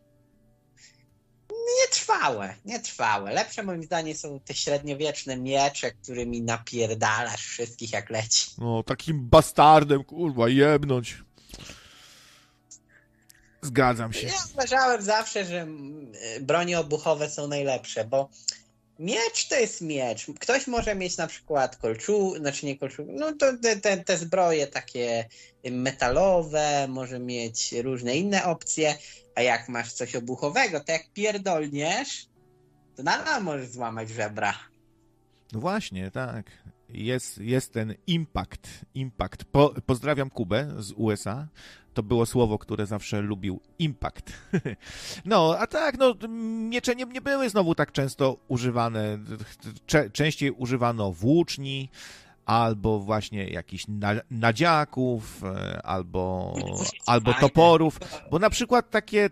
Nietrwałe, nietrwałe. Lepsze moim zdaniem są te średniowieczne miecze, którymi napierdalasz wszystkich jak leci. No, takim bastardem, kurwa, jebnąć. Zgadzam się. Ja uważałem zawsze, że mm, bronie obuchowe są najlepsze, bo miecz to jest miecz. Ktoś może mieć na przykład kolczu, znaczy nie kolczu, no to te, te, te zbroje takie metalowe, może mieć różne inne opcje, a jak masz coś obuchowego, to jak pierdolniesz, to nadal możesz złamać żebra. No właśnie, tak. Jest, jest ten impact. impact. Po, pozdrawiam Kubę z USA. To było słowo, które zawsze lubił. Impact. No, a tak, no, miecze nie, nie były znowu tak często używane. Cze, częściej używano włóczni, albo właśnie jakichś na, nadziaków, e, albo, albo toporów. Bo na przykład takie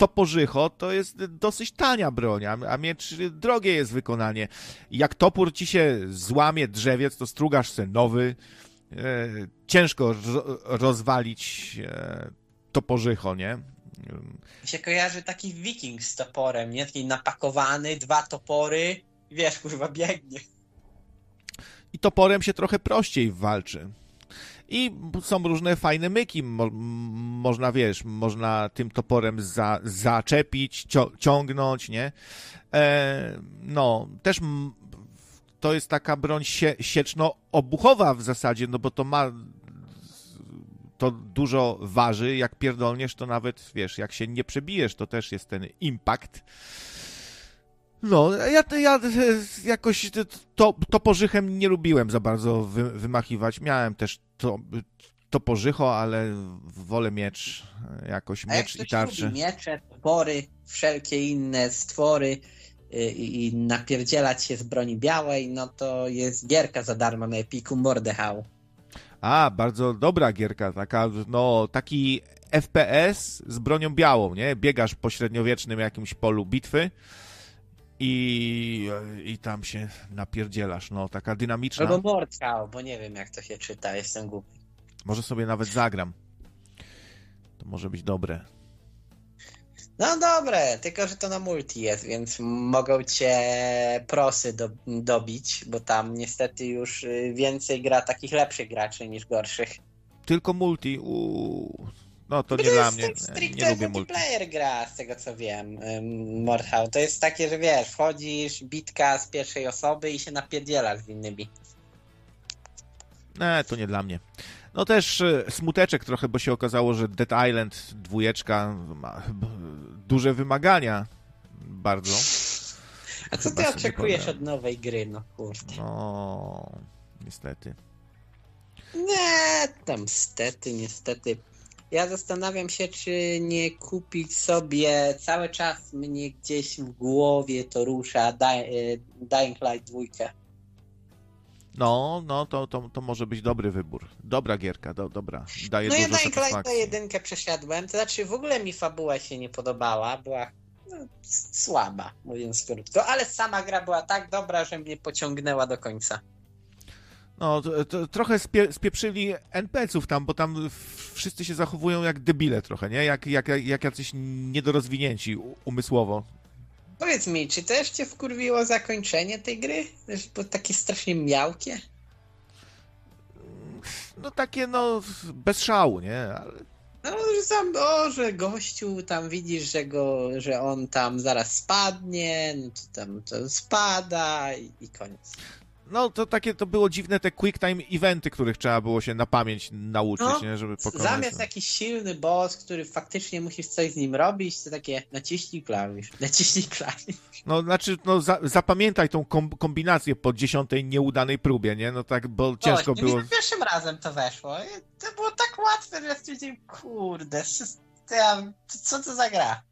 toporzycho to jest dosyć tania broń, a, a miecz drogie jest wykonanie. Jak topór ci się złamie drzewiec, to strugasz se nowy. E, ciężko ro, rozwalić e, toporzycho, nie? Mi się kojarzy taki wiking z toporem, nie? Taki napakowany, dwa topory, wiesz, kurwa, biegnie. I toporem się trochę prościej walczy. I są różne fajne myki. Mo, można, wiesz, można tym toporem za, zaczepić, ciągnąć, nie? E, no, też to jest taka broń sie, sieczno-obuchowa w zasadzie, no bo to ma to dużo waży, jak pierdolniesz, to nawet, wiesz, jak się nie przebijesz, to też jest ten impact. No, ja, ja jakoś to, toporzychem nie lubiłem za bardzo wy, wymachiwać. Miałem też to, toporzycho, ale wolę miecz, jakoś A miecz jak i tarczy. Lubi miecze, topory, wszelkie inne stwory y, i, i napierdzielać się z broni białej, no to jest gierka za darmo na Epiku Mordehau. A, bardzo dobra gierka, taka, no, taki FPS z bronią białą, nie? Biegasz po średniowiecznym jakimś polu bitwy i, i tam się napierdzielasz, no, taka dynamiczna. Albo Mordhau, bo nie wiem jak to się czyta, jestem głupi. Może sobie nawet zagram. To może być dobre. No dobre, tylko że to na multi jest, więc mogą cię prosy do, dobić, bo tam niestety już y, więcej gra takich lepszych graczy niż gorszych. Tylko multi, uuu. No to nie dla mnie, tak stricte nie lubię multi. multiplayer gra, z tego co wiem, Mordhau. To jest takie, że wiesz, wchodzisz, bitka z pierwszej osoby i się napierdzielasz z innymi. Nie, to nie dla mnie. No też e, smuteczek trochę, bo się okazało, że Dead Island dwójeczka ma duże wymagania. Bardzo. A co ty oczekujesz od nowej gry, no kurde. No, niestety. Nie, tam stety, niestety. Ja zastanawiam się, czy nie kupić sobie, cały czas mnie gdzieś w głowie to rusza Dying Light 2. No, no, to, to, to może być dobry wybór. Dobra gierka, do, dobra. Daje No ja Dying Light na satysfakcji. jedynkę przeszedłem, to znaczy w ogóle mi fabuła się nie podobała, była no, słaba, mówiąc krótko, ale sama gra była tak dobra, że mnie pociągnęła do końca. No, to, to, trochę spie, spieprzyli NPC-ów tam, bo tam wszyscy się zachowują jak debile trochę, nie? Jak, jak, jak jacyś niedorozwinięci umysłowo. Powiedz mi, czy też cię wkurwiło zakończenie tej gry? Było takie strasznie miałkie? No takie, no, bez szału, nie? Ale No, że sam, o, że gościu tam widzisz, że go, że on tam zaraz spadnie, no to tam to spada i, i koniec. No to takie to było dziwne te quick time eventy, których trzeba było się na pamięć nauczyć, No, nie? Żeby pokonać. Zamiast jakiś silny boss, który faktycznie musisz coś z nim robić, to takie naciśnij klawisz, naciśnij klawisz. No znaczy, no za, zapamiętaj tą kom, kombinację po dziesiątej nieudanej próbie, nie? No tak, bo ciężko Właśnie, było. Pierwszym razem to weszło. I To było tak łatwe, że stwierdziłem, kurde, ja, co to za gra?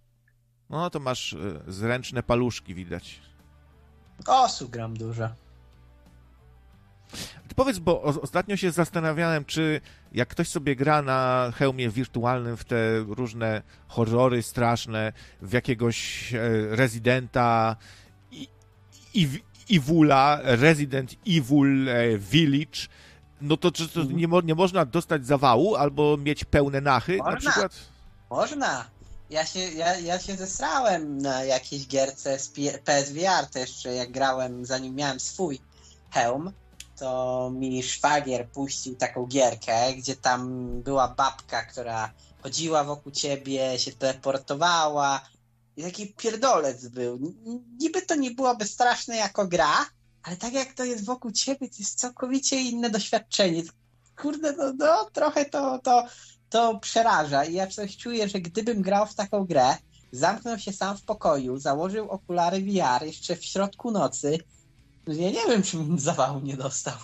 No to masz e, zręczne paluszki widać. Osu gram dużo. Powiedz, bo ostatnio się zastanawiałem, czy jak ktoś sobie gra na hełmie wirtualnym w te różne horrory straszne, w jakiegoś e, Residenta i, i, Evila, Resident Evil e, Village, no to czy to nie, mo, nie można dostać zawału albo mieć pełne nachy na Można. przykład? Można. Ja się, ja, ja się zesrałem na jakiejś gierce z PSVR to jeszcze jak grałem, zanim miałem swój hełm, to mi szwagier puścił taką gierkę, gdzie tam była babka, która chodziła wokół ciebie, się teleportowała i taki pierdolec był. Niby to nie byłoby straszne jako gra, ale tak jak to jest wokół ciebie, to jest całkowicie inne doświadczenie. Kurde, no, no trochę to, to, to przeraża i ja coś czuję, że gdybym grał w taką grę, zamknął się sam w pokoju, założył okulary VR jeszcze w środku nocy, ja nie wiem, czy bym zawału nie dostał.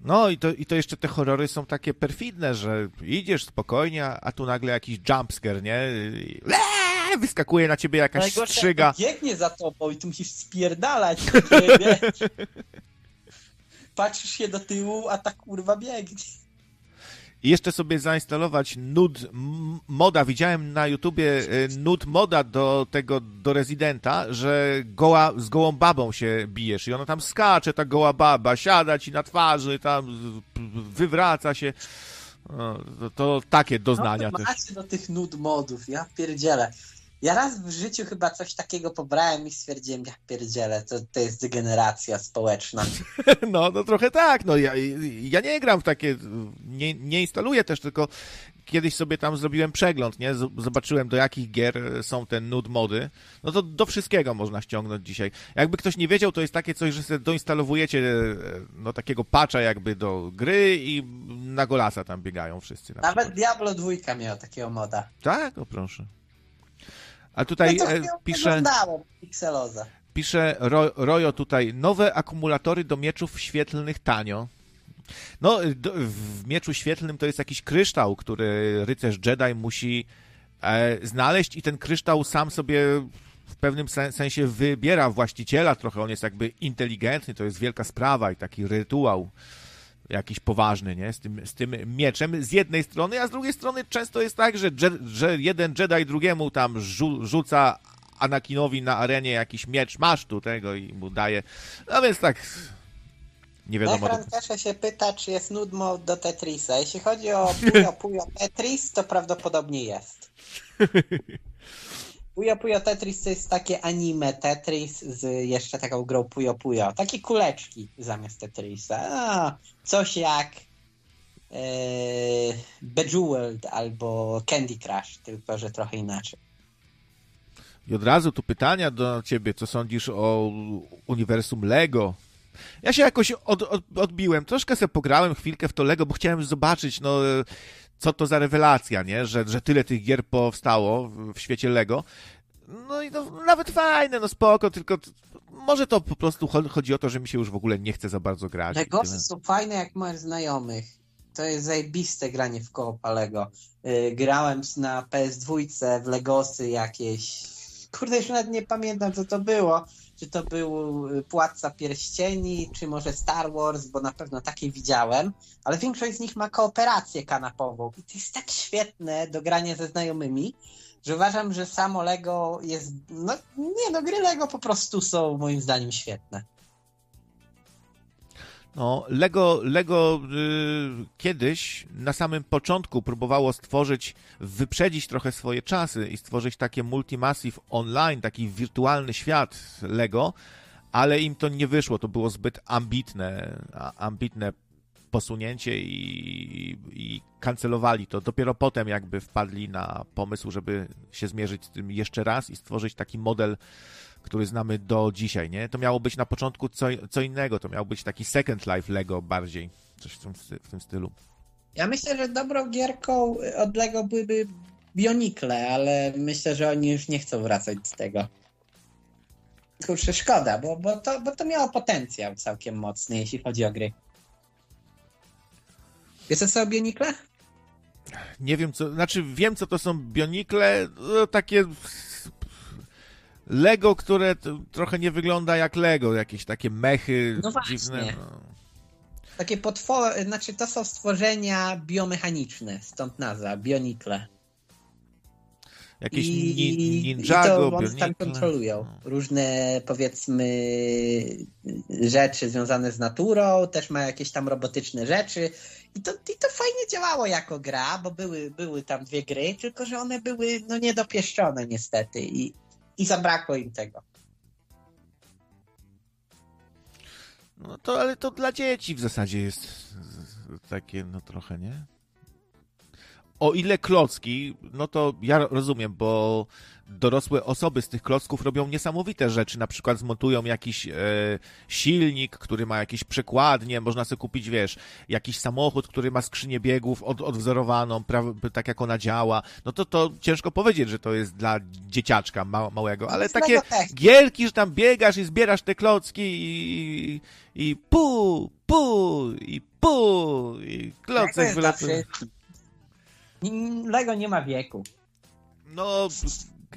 No i to, i to jeszcze te horrory są takie perfidne, że idziesz spokojnie, a tu nagle jakiś jumpscare, nie? Eee, wyskakuje na ciebie jakaś Najgorsze, strzyga. biegnie za tobą i tu musisz spierdalać. Patrzysz się do tyłu, a ta kurwa biegnie. I jeszcze sobie zainstalować nud moda. Widziałem na YouTubie e, nud moda do tego, do rezydenta, że goła, z gołą babą się bijesz i ona tam skacze, ta goła baba, siada ci na twarzy, tam wywraca się. No, to, to takie doznania no, też. macie do tych nud modów, ja pierdzielę. Ja raz w życiu chyba coś takiego pobrałem i stwierdziłem, ja pierdzielę, to, to jest degeneracja społeczna. No, no trochę tak. No, ja, ja nie gram w takie, nie, nie instaluję też, tylko kiedyś sobie tam zrobiłem przegląd, nie? Zobaczyłem do jakich gier są te nud mody. No to do wszystkiego można ściągnąć dzisiaj. Jakby ktoś nie wiedział, to jest takie coś, że sobie doinstalowujecie e, no takiego patcha jakby do gry i na golasa tam biegają wszyscy. Na Nawet. Diablo 2 miał takiego moda. Tak, o proszę. A tutaj no e, pisze... Pixeloza. Pisze Ro, Rojo tutaj, nowe akumulatory do mieczów świetlnych tanio. No, do, w mieczu świetlnym to jest jakiś kryształ, który rycerz Jedi musi e, znaleźć i ten kryształ sam sobie w pewnym sen, sensie wybiera właściciela trochę. On jest jakby inteligentny, to jest wielka sprawa i taki rytuał jakiś poważny, nie? Z tym, z tym mieczem z jednej strony, a z drugiej strony często jest tak, że, je, że jeden Jedi drugiemu tam rzu, rzuca Anakinowi na arenie jakiś miecz, masz tu tego i mu daje. No więc tak nie wiadomo. Ekran Cache się pyta, czy jest nude mode do Tetrisa. Jeśli chodzi o Puyo Puyo Tetris, to prawdopodobnie jest. Puyo Puyo Tetris to jest takie anime Tetris z jeszcze taką grą Puyo Puyo. Takie kuleczki zamiast Tetrisa. A, coś jak e, Bejeweled albo Candy Crush, tylko że trochę inaczej. I od razu tu pytania do ciebie, co sądzisz o uniwersum Lego? Ja się jakoś od, od, odbiłem, troszkę sobie pograłem chwilkę w to Lego, bo chciałem zobaczyć, no, co to za rewelacja, nie? Że, że tyle tych gier powstało w, świecie Lego. No i no, nawet fajne, no spoko, tylko może to po prostu cho- chodzi o to, że mi się już w ogóle nie chce za bardzo grać. Legosy są fajne, jak masz znajomych. To jest zajebiste granie w koopa Lego. Yy, grałem na PS2 w Legosy jakieś. Kurde, już nawet nie pamiętam, co to było. Czy to był y, Płatca Pierścieni, czy może Star Wars, bo na pewno takie widziałem. Ale większość z nich ma kooperację kanapową. I to jest tak świetne do grania ze znajomymi, że uważam, że samo Lego jest. No nie, no gry Lego po prostu są moim zdaniem świetne. No, Lego, Lego y, kiedyś na samym początku próbowało stworzyć, wyprzedzić trochę swoje czasy i stworzyć takie multimassive online, taki wirtualny świat Lego, ale im to nie wyszło, to było zbyt ambitne, ambitne posunięcie i, i kancelowali to. Dopiero potem jakby wpadli na pomysł, żeby się zmierzyć z tym jeszcze raz i stworzyć taki model, który znamy do dzisiaj, nie? To miało być na początku co, co innego, to miał być taki Second Life Lego bardziej, coś w tym, w tym stylu. Ja myślę, że dobrą gierką od Lego byłyby Bionikle, ale myślę, że oni już nie chcą wracać z tego. Kurczę, szkoda, bo, bo, to, bo to miało potencjał całkiem mocny, jeśli chodzi o gry. Wiesz co są Bionikle? Nie wiem co, znaczy wiem co to są Bionikle, no, takie Lego, które trochę nie wygląda jak Lego, jakieś takie mechy no dziwne. No. Takie potwory, znaczy to są stworzenia biomechaniczne, stąd nazwa, Bionikle. Jakieś I, Ninjago, i to one tam kontrolują no. różne, powiedzmy, rzeczy związane z naturą, też ma jakieś tam robotyczne rzeczy. I to, I to fajnie działało jako gra, bo były, były tam dwie gry, tylko że one były no, niedopieszczone niestety i, i zabrakło im tego. No to, ale to dla dzieci w zasadzie jest takie, no trochę, nie? O ile klocki, no to ja rozumiem, bo dorosłe osoby z tych klocków robią niesamowite rzeczy. Na przykład zmontują jakiś e, silnik, który ma jakieś przekładnie, można sobie kupić, wiesz, jakiś samochód, który ma skrzynię biegów od, odwzorowaną, pra- tak jak ona działa. No to to ciężko powiedzieć, że to jest dla dzieciaczka ma- małego, ale takie gierki, że tam biegasz i zbierasz te klocki i, i, pu, pu, i pu, i klocek wylatuje. Lego nie ma wieku. No,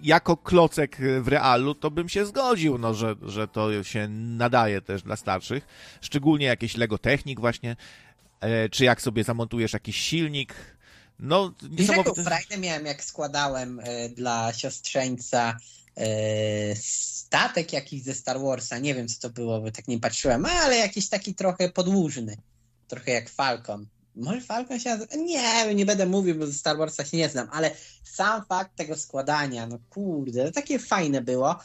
jako klocek w realu, to bym się zgodził, no, że, że to się nadaje też dla starszych. Szczególnie jakieś Lego Technik właśnie, e, czy jak sobie zamontujesz jakiś silnik. No, niesamowite... frajdę miałem, jak składałem e, dla siostrzeńca e, statek jakiś ze Star Warsa. Nie wiem, co to było, bo tak nie patrzyłem, ale jakiś taki trochę podłużny. Trochę jak Falcon. Może Falcon się nazywa? Nie, nie będę mówił, bo Star Warsa się nie znam, ale sam fakt tego składania, no kurde, no takie fajne było.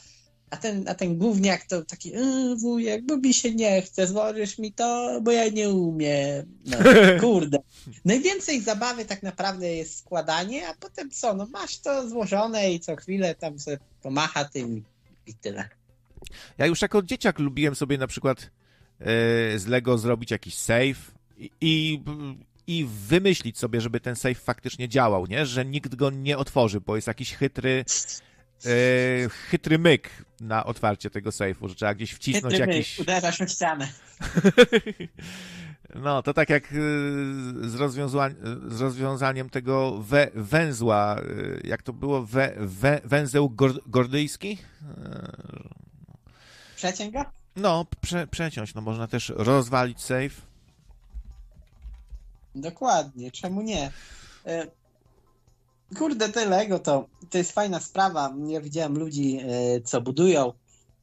A ten, a ten gówniak to taki, yy, wujek, bo mi się nie chce, złożysz mi to, bo ja nie umiem. No, kurde. Najwięcej zabawy tak naprawdę jest składanie, a potem co, no masz to złożone i co chwilę tam sobie pomacha tym i tyle. Ja już jako dzieciak lubiłem sobie na przykład yy, z Lego zrobić jakiś save, i, i wymyślić sobie, żeby ten safe faktycznie działał, nie? Że nikt go nie otworzy, bo jest jakiś chytry e, chytry myk na otwarcie tego safe'u, że trzeba gdzieś wcisnąć chytry jakiś... Myk, uderzasz w ścianę. No, to tak jak e, z, rozwiąza z rozwiązaniem tego we węzła, e, jak to było, we we węzeł gordyjski? Przeciąg go? No, prze przeciąć, no można też rozwalić safe Dokładnie, czemu nie? E, kurde, te Lego to, to jest fajna sprawa. Ja widziałem ludzi, e, co budują,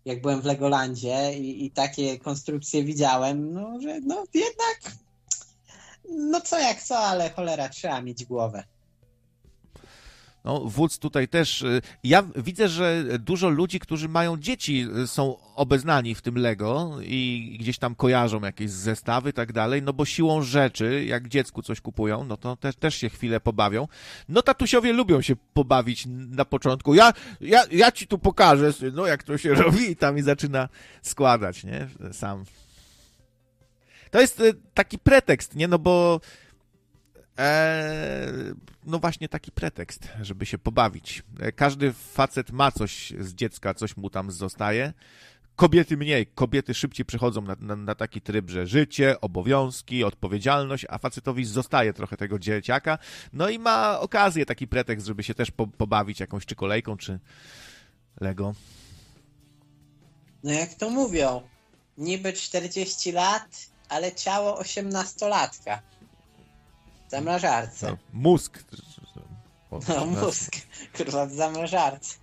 jak byłem w Legolandzie i, i takie konstrukcje widziałem, no, że no jednak no co jak co, ale cholera, trzeba mieć głowę. No, wódz tutaj też. Y, ja widzę, że dużo ludzi, którzy mają dzieci, y, są obeznani w tym Lego i gdzieś tam kojarzą jakieś zestawy i tak dalej, no bo siłą rzeczy, jak dziecku coś kupują, no to też, też się chwilę pobawią. No tatusiowie lubią się pobawić na początku. Ja, ja, ja ci tu pokażę, no jak to się robi i tam i zaczyna składać, nie? Sam. To jest y, taki pretekst, nie? No bo Eee, no właśnie taki pretekst, żeby się pobawić. E, każdy facet ma coś z dziecka, coś mu tam zostaje. Kobiety mniej. Kobiety szybciej przechodzą na, na, na, taki tryb, że życie, obowiązki, odpowiedzialność, a facetowi zostaje trochę tego dzieciaka. No i ma okazję, taki pretekst, żeby się też po, pobawić jakąś czy kolejką, czy Lego. No jak to mówią, niby 40 lat, ale ciało 18-latka zamrażarce. No, mózg. no, mózg. Kurwa, w zamrażarce.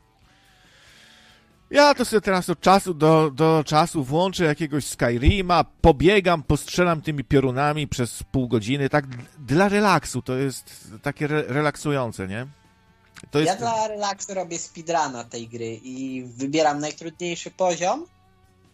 Ja to sobie teraz od czasu do, do czasu włączę jakiegoś Skyrima, pobiegam, postrzelam tymi piorunami przez pół godziny, tak dla relaksu, to jest takie re relaksujące, nie? To jest... Ja dla relaksu robię speedruna tej gry i wybieram najtrudniejszy poziom,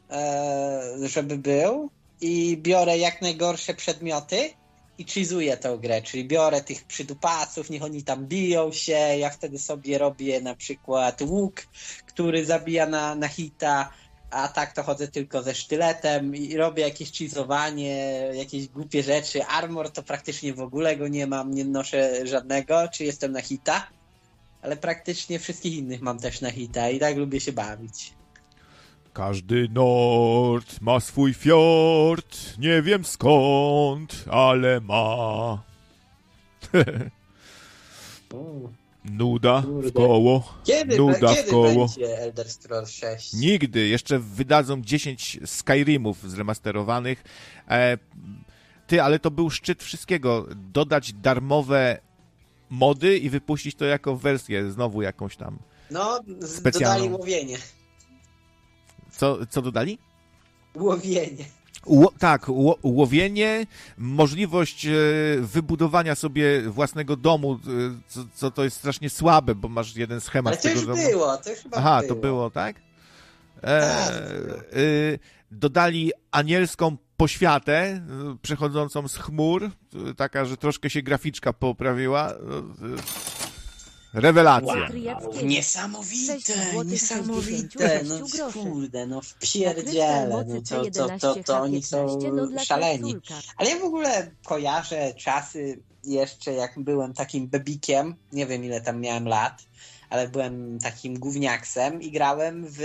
e, żeby był i biorę jak najgorsze przedmioty i cheezuję tę grę, czyli biorę tych przydupaców, niech oni tam biją się, ja wtedy sobie robię na przykład łuk, który zabija na, na hita, a tak to chodzę tylko ze sztyletem i robię jakieś cheezowanie, jakieś głupie rzeczy. Armor to praktycznie w ogóle go nie mam, nie noszę żadnego, czy jestem na hita, ale praktycznie wszystkich innych mam też na hita i tak lubię się bawić. Każdy nord ma swój fiord, nie wiem skąd, ale ma. Nuda w koło. Kiedy, Nuda w kiedy koło. będzie Elder Scrolls 6? Nigdy. Jeszcze wydadzą 10 Skyrimów zremasterowanych. E, ty, ale to był szczyt wszystkiego. Dodać darmowe mody i wypuścić to jako wersję, znowu jakąś tam. No, Specjalną. dodali łowienie. Co, co dodali? Łowienie. Ło, tak, ło, łowienie, możliwość e, wybudowania sobie własnego domu, e, co, co to jest strasznie słabe, bo masz jeden schemat Ale to już domu. było, to już chyba Aha, było. to było, tak? E, Tak. y, dodali anielską poświatę, przechodzącą z chmur, taka, że troszkę się graficzka poprawiła. Rewelacja. Wow, niesamowite, niesamowite, no 96 groszy. kurde, no wpierdziele, mocy no to, to, to, C11 to oni są H15 dla szaleni. Ale ja w ogóle kojarzę czasy jeszcze, jak byłem takim bebikiem, nie wiem ile tam miałem lat, ale byłem takim gówniaksem i grałem w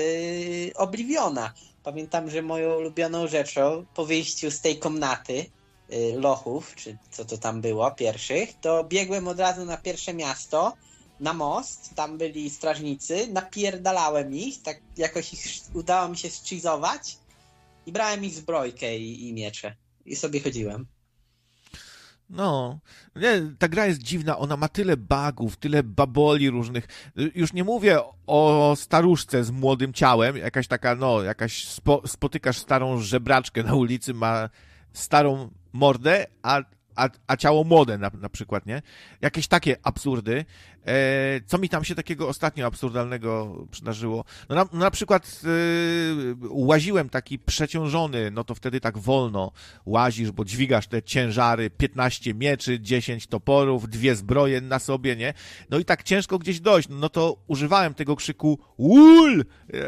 Obliviona. Pamiętam, że moją ulubioną rzeczą po wyjściu z tej komnaty y, lochów, czy co to tam było, pierwszych, to biegłem od razu na pierwsze miasto, na most, tam byli strażnicy, napierdalałem ich, tak jakoś ich udało mi się schizować i brałem ich zbrojkę i, i miecze. I sobie chodziłem. No, nie, ta gra jest dziwna, ona ma tyle bugów, tyle baboli różnych. Już nie mówię o staruszce z młodym ciałem, jakaś taka, no, jakaś spo, spotykasz starą żebraczkę na ulicy, ma starą mordę, a, a, a ciało młode na, na przykład, nie? Jakieś takie absurdy. E, co mi tam się takiego ostatnio absurdalnego przydarzyło? No na, no na przykład y, łaziłem taki przeciążony, no to wtedy tak wolno łazisz, bo dźwigasz te ciężary, 15 mieczy, 10 toporów, dwie zbroje na sobie, nie? No i tak ciężko gdzieś dojść, no to używałem tego krzyku ul,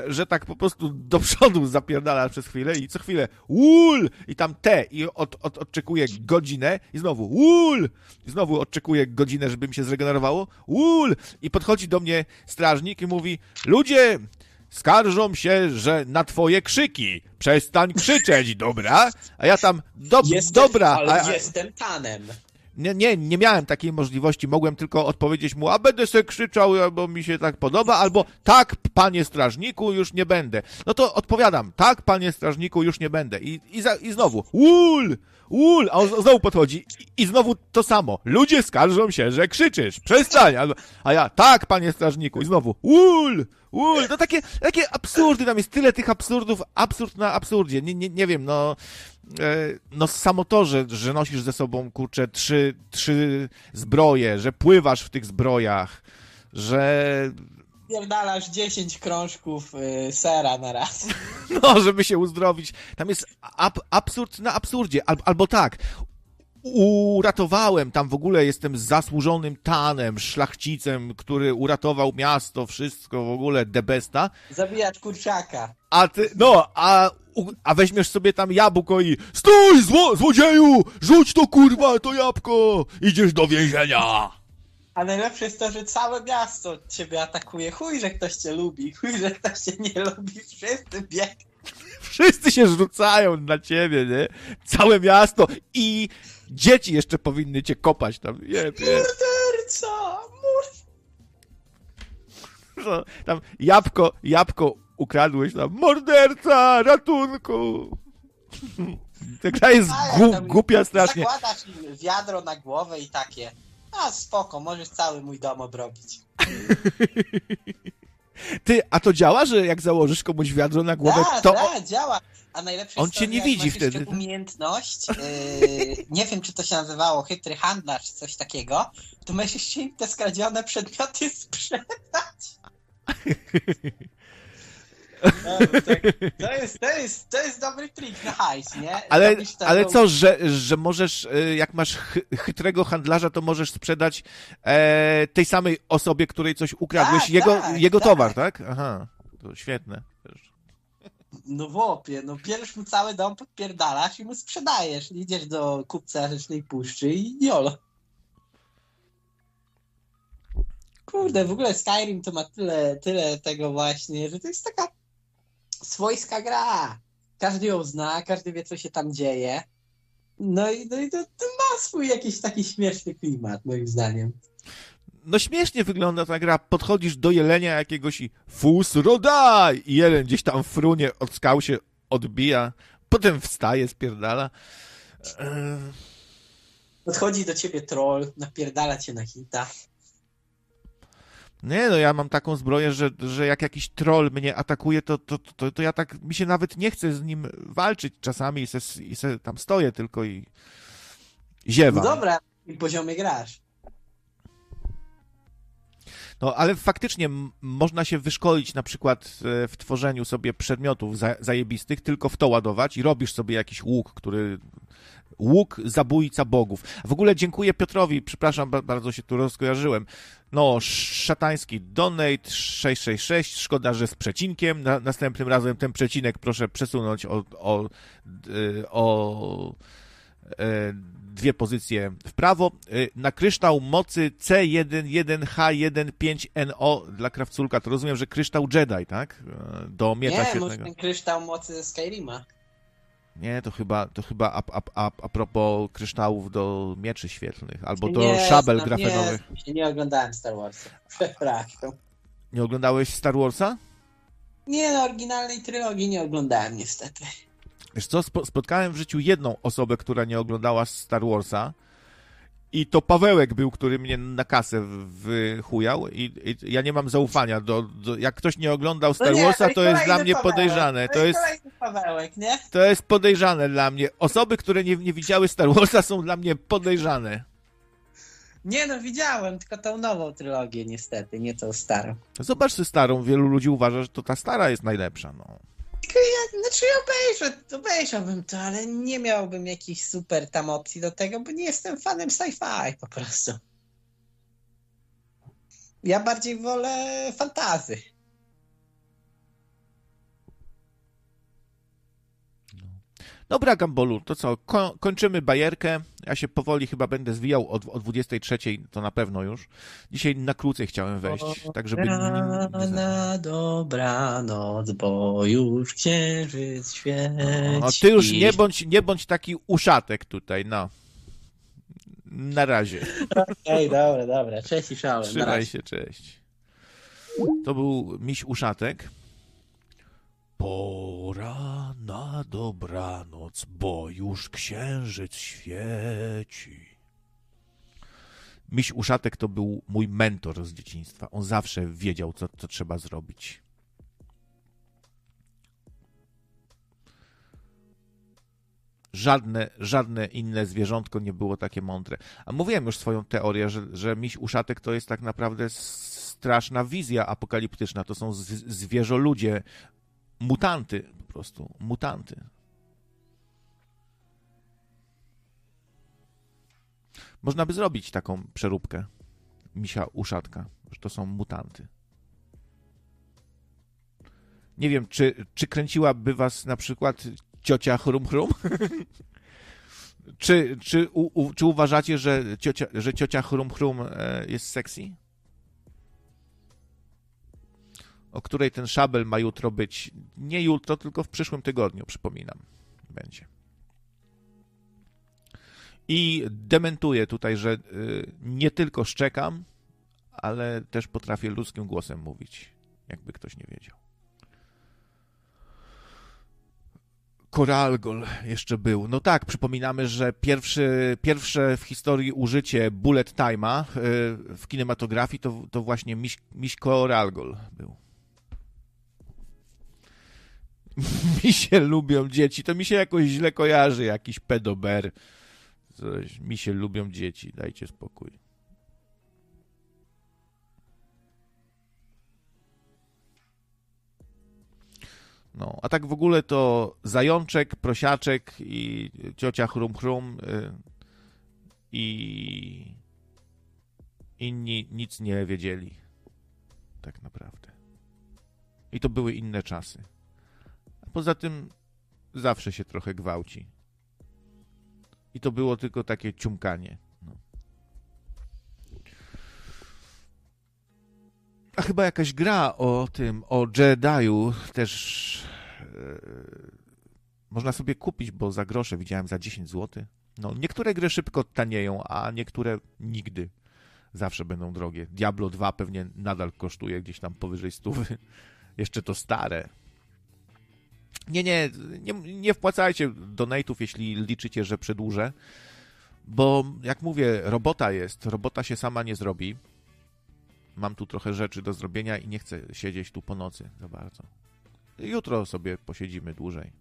że tak po prostu do przodu zapierdala przez chwilę i co chwilę ul i tam te i od, od, odczekuję godzinę i znowu ul i znowu odczekuję godzinę, żeby mi się zregenerowało ul i podchodzi do mnie strażnik i mówi ludzie, skarżą się, że na twoje krzyki. Przestań krzyczeć, dobra? A ja tam, dob dobra. ale a, jestem tanem. nie, nie, nie miałem takiej możliwości. Mogłem tylko odpowiedzieć mu, a będę se krzyczał, albo mi się tak podoba, albo tak, panie strażniku, już nie będę. No to odpowiadam, tak, panie strażniku, już nie będę. I, i, za, i znowu, ul, ul, a on znowu podchodzi i, i znowu to samo. Ludzie skarżą się, że krzyczysz, przestań. Albo, a ja, tak, panie strażniku, i znowu, ul, ul. To takie, takie absurdy, tam jest tyle tych absurdów, absurd na absurdzie. Nie, nie, nie wiem, no e, no samo to, że, że nosisz ze sobą, kurczę, trzy, trzy zbroje, że pływasz w tych zbrojach, że Pierdalasz 10 krążków y, sera na raz. no, żeby się uzdrowić. Tam jest ab, absurd na absurdzie. Al, albo tak, uratowałem, tam w ogóle jestem zasłużonym tanem, szlachcicem, który uratował miasto, wszystko w ogóle, debesta. Zabijać kurczaka. A ty, no, a, a weźmiesz sobie tam jabłko i stój, zło, złodzieju, rzuć to kurwa, to jabłko, idziesz do więzienia. A najlepsze jest to, że całe miasto ciebie atakuje. Chuj, że ktoś cię lubi. Chuj, że ktoś cię nie lubi. Wszyscy biegną. Wszyscy się rzucają na ciebie, nie? Całe miasto i dzieci jeszcze powinny cię kopać tam. Morderca! Mord... No, tam jabłko, jabłko ukradłeś tam. Morderca, ratunku. Ta gra jest gu, głupia strasznie. Zakładasz im wiadro na głowę i takie. A spoko, możesz cały mój dom obrobić. Ty, a to działa, że jak założysz komuś wiadro na głowę, Da, to... da, działa. A najlepsze On cię nie widzi wtedy. umiejętność, yy, nie wiem czy to się nazywało chytry handlarz czy coś takiego, to możesz im te skradzione przedmioty sprzedać. No, tak, to, jest, to, jest, to jest dobry trik na hajs, nie? Ale, ale co, że, że możesz, y, jak masz chy- chytrego handlarza, to możesz sprzedać e, tej samej osobie, której coś ukradłeś, Tak, jego, tak, jego tak. towar, tak? Aha, to świetne. No wopie, no bierzesz mu cały dom, podpierdalasz i mu sprzedajesz. Idziesz do kupca Rzecznej Puszczy i jolo. Kurde, w ogóle Skyrim to ma tyle, tyle tego właśnie, że to jest taka swojska gra. Każdy ją zna, każdy wie, co się tam dzieje. No i, no i to, to ma swój jakiś taki śmieszny klimat, moim zdaniem. No śmiesznie wygląda ta gra. Podchodzisz do jelenia jakiegoś i fus rodaj! I jeleń gdzieś tam frunie, od skał się odbija, potem wstaje, spierdala. Podchodzi do ciebie troll, napierdala cię na hita. Nie, no ja mam taką zbroję, że, że jak jakiś troll mnie atakuje, to, to, to, to ja tak, mi się nawet nie chce z nim walczyć czasami i se, i se tam stoję tylko i No ziewam. dobra, i poziomie grasz. No, ale faktycznie można się wyszkolić na przykład e, w tworzeniu sobie przedmiotów za, zajebistych, tylko w to ładować i robisz sobie jakiś łuk, który... Łuk zabójca bogów. W ogóle dziękuję Piotrowi, przepraszam, ba- bardzo się tu rozkojarzyłem. No, szatański donate 666, szkoda, że z przecinkiem. Na, następnym razem ten przecinek proszę przesunąć o, o, d- o e, dwie pozycje w prawo. E, Na kryształ mocy C11H15NO dla krawculka, to rozumiem, że kryształ Jedi, tak? E, Do miecza Nie, świetnego. ten kryształ mocy ze Skyrima. Nie, to chyba, to chyba a, a, a, a propos kryształów do mieczy świetlnych, albo do Nie szabel znam, grafenowych. Nie, nie oglądałem Star Warsa. Przepraszam. Nie oglądałeś Star Warsa? Nie, no, oryginalnej trylogii nie oglądałem niestety. Wiesz co, spo, spotkałem w życiu jedną osobę, która nie oglądała Star Warsa i to Pawełek był, który mnie na kasę wychujał i, i ja nie mam zaufania do, do... Jak ktoś nie oglądał Star No Warsa, to jest dla mnie Pawełek. podejrzane. To jest, kolejny Pawełek, nie? to jest podejrzane dla mnie. Osoby, które nie, nie widziały Star Warsa są dla mnie podejrzane. Nie no, widziałem, tylko tą nową trylogię niestety, nie tą starą. Zobacz starą, wielu ludzi uważa, że to ta stara jest najlepsza, no. Ja, znaczy obejrzę, obejrzałbym to, ale nie miałbym jakichś super tam opcji do tego, bo nie jestem fanem sci-fi po prostu. Ja bardziej wolę fantazy. Dobra, Gambolu, to co, ko kończymy bajerkę. Ja się powoli chyba będę zwijał o, o 23, to na pewno już. Dzisiaj na krócej chciałem wejść, tak żeby... nie- nie- nie- Na dobranoc, bo już księżyc świeci. No, ty już nie bądź, nie bądź taki uszatek tutaj, no. Na razie. Ej, dobra, dobra, cześć i szałem. Trzymaj się, cześć. To był miś uszatek. Pora na dobranoc, bo już księżyc świeci. Miś uszatek to był mój mentor z dzieciństwa. On zawsze wiedział, co, co trzeba zrobić. Żadne, żadne inne zwierzątko nie było takie mądre. A mówiłem już swoją teorię, że, że miś uszatek to jest tak naprawdę straszna wizja apokaliptyczna. To są zwierzoludzie, mutanty po prostu, mutanty. Można by zrobić taką przeróbkę misia uszatka, że to są mutanty. Nie wiem, czy, czy kręciłaby was na przykład ciocia Chrum Chrum? czy, czy, u, u, czy uważacie, że ciocia, że ciocia Chrum Chrum e, jest sexy? O której ten szabel ma jutro być? Nie jutro, tylko w przyszłym tygodniu, przypominam. Będzie. I dementuję tutaj, że y, nie tylko szczekam, ale też potrafię ludzkim głosem mówić, jakby ktoś nie wiedział. Koralgol jeszcze był. No tak, przypominamy, że pierwszy, pierwsze w historii użycie bullet time'a y, w kinematografii to, to właśnie miś, miś Koralgol był. Mi się lubią dzieci, to mi się jakoś źle kojarzy, jakiś pedober. Coś, mi się lubią dzieci, dajcie spokój. No, a tak w ogóle to zajączek, prosiaczek i ciocia chrum chrum y, i inni nic nie wiedzieli. Tak naprawdę. I to były inne czasy. Poza tym zawsze się trochę gwałci. I to było tylko takie ciumkanie. No. A chyba jakaś gra o tym, o Jediu też yy, można sobie kupić, bo za grosze widziałem za 10 zł. No, niektóre gry szybko tanieją, a niektóre nigdy. Zawsze będą drogie. Diablo 2 pewnie nadal kosztuje gdzieś tam powyżej stówy. Jeszcze to stare. Nie, nie, nie, nie wpłacajcie donate'ów, jeśli liczycie, że przedłużę, bo jak mówię, robota jest, robota się sama nie zrobi. Mam tu trochę rzeczy do zrobienia i nie chcę siedzieć tu po nocy za bardzo. Jutro sobie posiedzimy dłużej.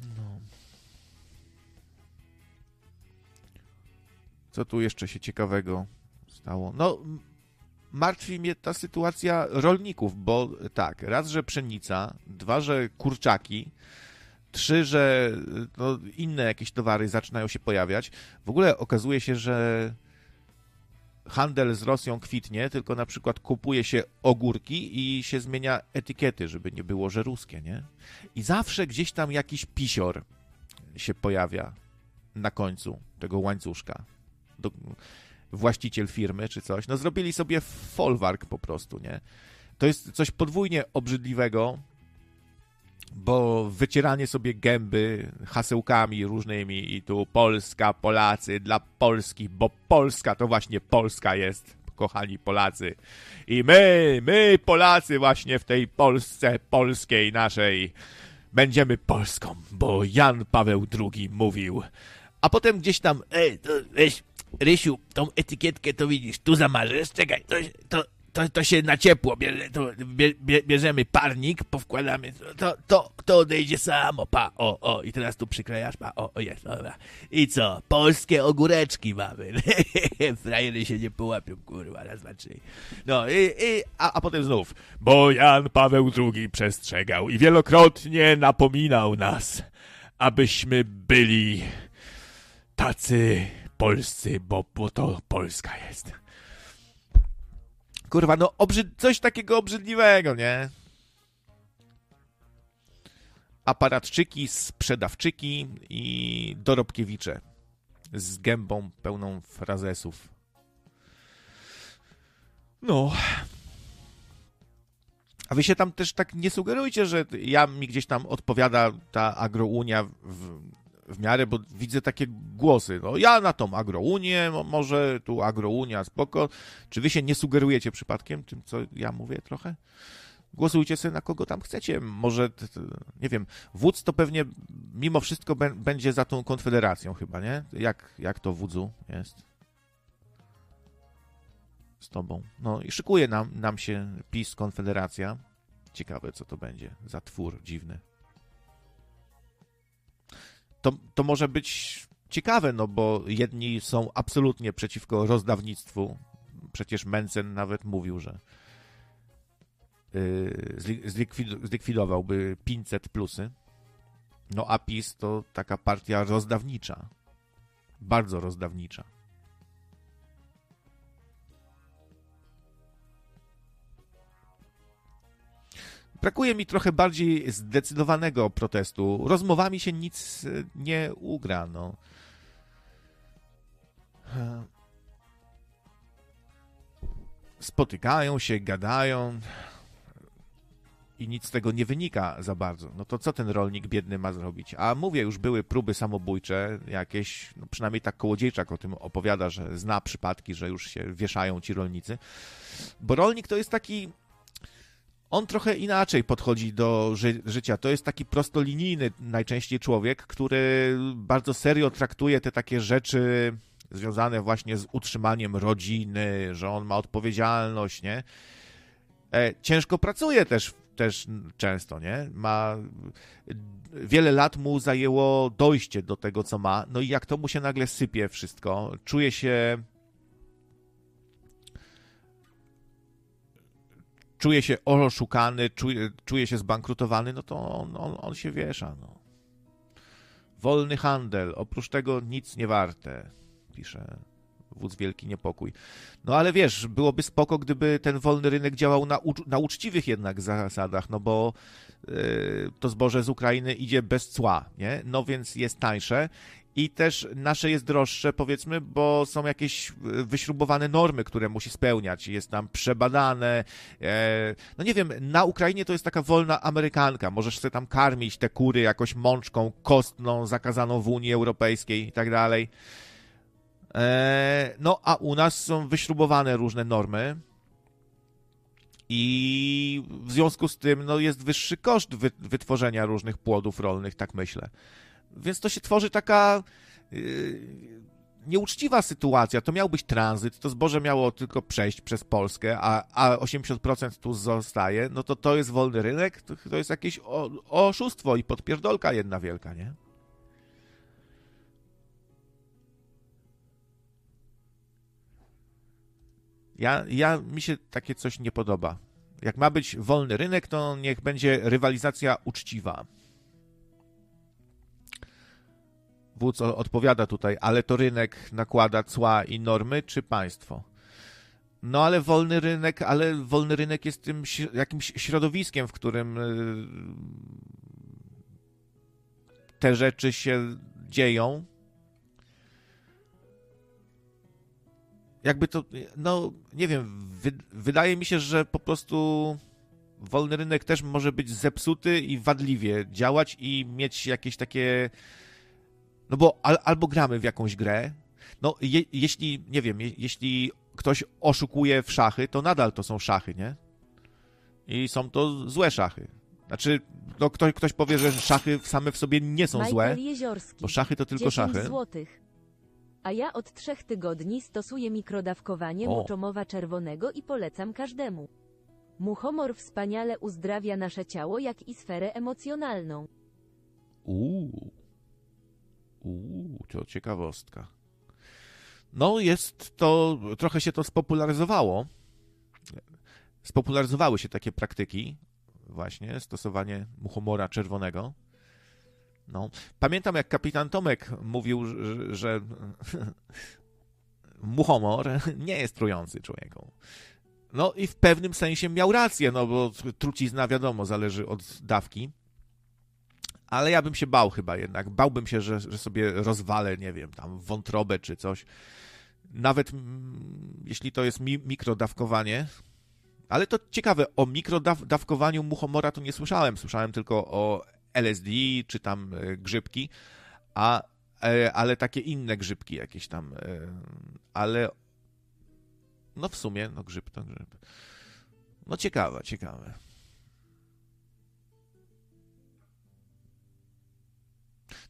No. Co tu jeszcze się ciekawego stało? No, martwi mnie ta sytuacja rolników, bo tak, raz, że pszenica, dwa, że kurczaki, trzy, że no, inne jakieś towary zaczynają się pojawiać. W ogóle okazuje się, że handel z Rosją kwitnie, tylko na przykład kupuje się ogórki i się zmienia etykiety, żeby nie było, że ruskie, nie? I zawsze gdzieś tam jakiś pisior się pojawia na końcu tego łańcuszka. Do, właściciel firmy czy coś. No zrobili sobie folwark po prostu, nie? To jest coś podwójnie obrzydliwego, bo wycieranie sobie gęby hasełkami różnymi i tu Polska, Polacy, dla Polski, bo Polska to właśnie Polska jest, kochani Polacy. I my, my Polacy właśnie w tej Polsce polskiej naszej będziemy Polską, bo Jan Paweł II mówił. A potem gdzieś tam, ej, to weź, Rysiu, tą etykietkę to widzisz, tu zamarzesz, czekaj, to, to, to, to się na ciepło bierze, to bie, bierzemy parnik, powkładamy, to, to, to odejdzie samo, pa, o, o, i teraz tu przyklejasz, pa, o, o, jest, dobra. I co, polskie ogóreczki mamy, frajery się nie połapią, kurwa, raz, dwa, trzy. No, i, i a, a potem znów, bo Jan Paweł II przestrzegał i wielokrotnie napominał nas, abyśmy byli tacy polscy, bo, bo to Polska jest. Kurwa, no obrzyd... coś takiego obrzydliwego, nie? Aparatczyki, sprzedawczyki i dorobkiewicze z gębą pełną frazesów. No. A wy się tam też tak nie sugerujcie, że ja mi gdzieś tam odpowiada ta agrounia w, w miarę, bo widzę takie głosy. No, ja na tą agrounię, może tu agrounia, spoko. Czy wy się nie sugerujecie przypadkiem tym, co ja mówię trochę? Głosujcie sobie na kogo tam chcecie. Może, nie wiem, wódz to pewnie mimo wszystko będzie za tą konfederacją chyba, nie? Jak, jak to wódzu jest? Z tobą. No i szykuje nam, nam się PiS, Konfederacja. Ciekawe, co to będzie za twór dziwny to, to może być ciekawe, no bo jedni są absolutnie przeciwko rozdawnictwu. Przecież Mencen nawet mówił, że yy, zlikwidowałby 500 plusy. No a PiS to taka partia rozdawnicza. Bardzo rozdawnicza. Brakuje mi trochę bardziej zdecydowanego protestu. Rozmowami się nic e, nie ugra, no. Spotykają się, gadają i nic z tego nie wynika za bardzo. No to co ten rolnik biedny ma zrobić? A mówię, już były próby samobójcze, jakieś, no przynajmniej tak Kołodziejczak o tym opowiada, że zna przypadki, że już się wieszają ci rolnicy. Bo rolnik to jest taki on trochę inaczej podchodzi do ży życia. To jest taki prostolinijny najczęściej człowiek, który bardzo serio traktuje te takie rzeczy związane właśnie z utrzymaniem rodziny, że on ma odpowiedzialność, nie? E, ciężko pracuje też, też często, nie? Ma wiele lat mu zajęło dojście do tego, co ma. No i jak to mu się nagle sypie wszystko, czuje się czuje się oszukany, czuje, czuje się zbankrutowany, no to on, on, on się wiesza. No. Wolny handel, oprócz tego nic nie warte, pisze wódz Wielki Niepokój. No ale wiesz, byłoby spoko, gdyby ten wolny rynek działał na, na uczciwych jednak zasadach, no bo yy, to zboże z Ukrainy idzie bez cła, nie? No więc jest tańsze i też nasze jest droższe, powiedzmy, bo są jakieś wyśrubowane normy, które musi spełniać. Jest tam przebadane. E, no nie wiem, na Ukrainie to jest taka wolna Amerykanka. Możesz sobie tam karmić te kury jakoś mączką kostną, zakazaną w Unii Europejskiej i tak dalej. E, no, a u nas są wyśrubowane różne normy. I w związku z tym no, jest wyższy koszt wytworzenia różnych płodów rolnych, tak myślę. Więc to się tworzy taka yy, nieuczciwa sytuacja. To miał być tranzyt, to zboże miało tylko przejść przez Polskę, a, a 80% tu zostaje. No to to jest wolny rynek, to, to jest jakieś o, oszustwo i podpierdolka jedna wielka, nie? Ja, ja, mi się takie coś nie podoba. Jak ma być wolny rynek, to niech będzie rywalizacja uczciwa. Wódz odpowiada tutaj, ale to rynek nakłada cła i normy, czy państwo? No ale wolny rynek, ale wolny rynek jest tym jakimś środowiskiem, w którym y, te rzeczy się dzieją. Jakby to, no nie wiem, wy, wydaje mi się, że po prostu wolny rynek też może być zepsuty i wadliwie działać i mieć jakieś takie no bo al, albo gramy w jakąś grę, no je, jeśli, nie wiem, je, jeśli ktoś oszukuje w szachy, to nadal to są szachy, nie? I są to złe szachy. Znaczy, no ktoś, ktoś powie, że szachy same w sobie nie są Michael złe, Jeziorski, bo szachy to tylko szachy. Złotych. A ja od trzech tygodni stosuję mikrodawkowanie O. muczomowa czerwonego i polecam każdemu. Muchomor wspaniale uzdrawia nasze ciało, jak i sferę emocjonalną. Uuu. Uuu, to ciekawostka. No, jest to, trochę się to spopularyzowało. Spopularyzowały się takie praktyki, właśnie, stosowanie muchomora czerwonego. No, pamiętam jak kapitan Tomek mówił, że, że muchomor nie jest trujący człowieku. No i w pewnym sensie miał rację, no bo trucizna wiadomo, zależy od dawki ale ja bym się bał chyba jednak. Bałbym się, że, że sobie rozwalę, nie wiem, tam wątrobę czy coś. Nawet mm, jeśli to jest mi, mikrodawkowanie. Ale to ciekawe, o mikrodawkowaniu muchomora to nie słyszałem. Słyszałem tylko o LSD czy tam e, grzybki, a, e, ale takie inne grzybki jakieś tam. E, ale no w sumie, no grzyb to grzyb. No ciekawe, ciekawe.